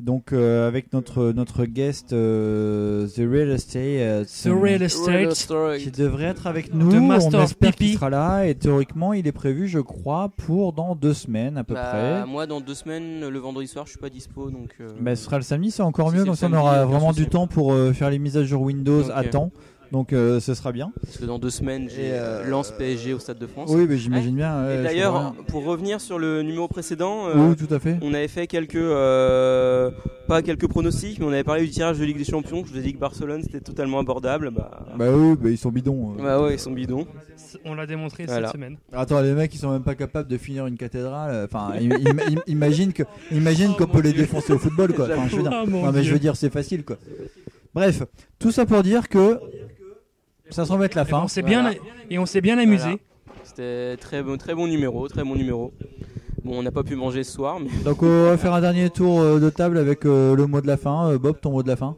Donc euh, avec notre notre guest euh, The Real Estate, euh, The Real Estate. qui devrait être avec nous. The Master On espère qu'il sera là et théoriquement il est prévu, je crois, pour dans deux semaines à peu Bah, près. Moi, dans deux semaines, le vendredi soir, je suis pas dispo, donc. euh, Bah, ce sera le samedi, c'est encore Si mieux, comme ça on aura vraiment du temps pour euh, faire les mises à jour Windows à temps. Donc euh, ce sera bien. Parce que dans deux semaines, j'ai euh, Lance PSG au Stade de France. Oui, mais j'imagine bien, ouais, Et d'ailleurs, pour revenir sur le numéro précédent, euh, Oui, tout à fait. on avait fait quelques, euh, pas quelques pronostics, mais on avait parlé du tirage de Ligue des Champions. Je vous ai dit que Barcelone c'était totalement abordable. Bah, Bah oui, bah, ils sont bidons. euh. bah ouais, ils sont bidons. On l'a démontré Voilà. cette semaine. Attends, les mecs ils sont même pas capables de finir une cathédrale. Enfin, im- im- im- imagine que, imagine qu'on peut les défoncer au football, quoi. Enfin, je veux dire, Oh, non, mais je veux dire, c'est facile, quoi. Bref, tout ça pour dire que ça semble être la Et fin. on s'est bien, et on s'est bien amusé. Voilà. C'était très bon, très bon numéro, très bon numéro. Bon, on n'a pas pu manger ce soir, mais Donc on va faire un dernier tour euh, de table avec euh, le mot de la fin. Euh, Bob, ton mot de la fin.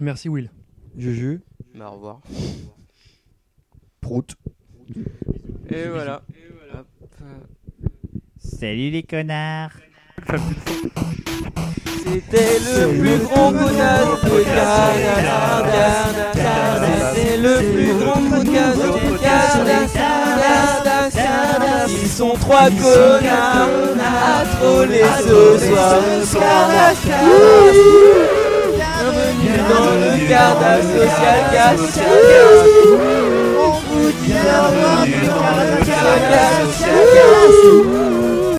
Merci Will. Juju. Bah, au revoir. Prout. Et voilà. Salut les connards. C'était le plus grand podcast de. C'était le plus grand podcast de. Ils sont trois connards à troller ce soir. Bienvenue dans le Cardas Social Cast. On vous dit bienvenue dans le.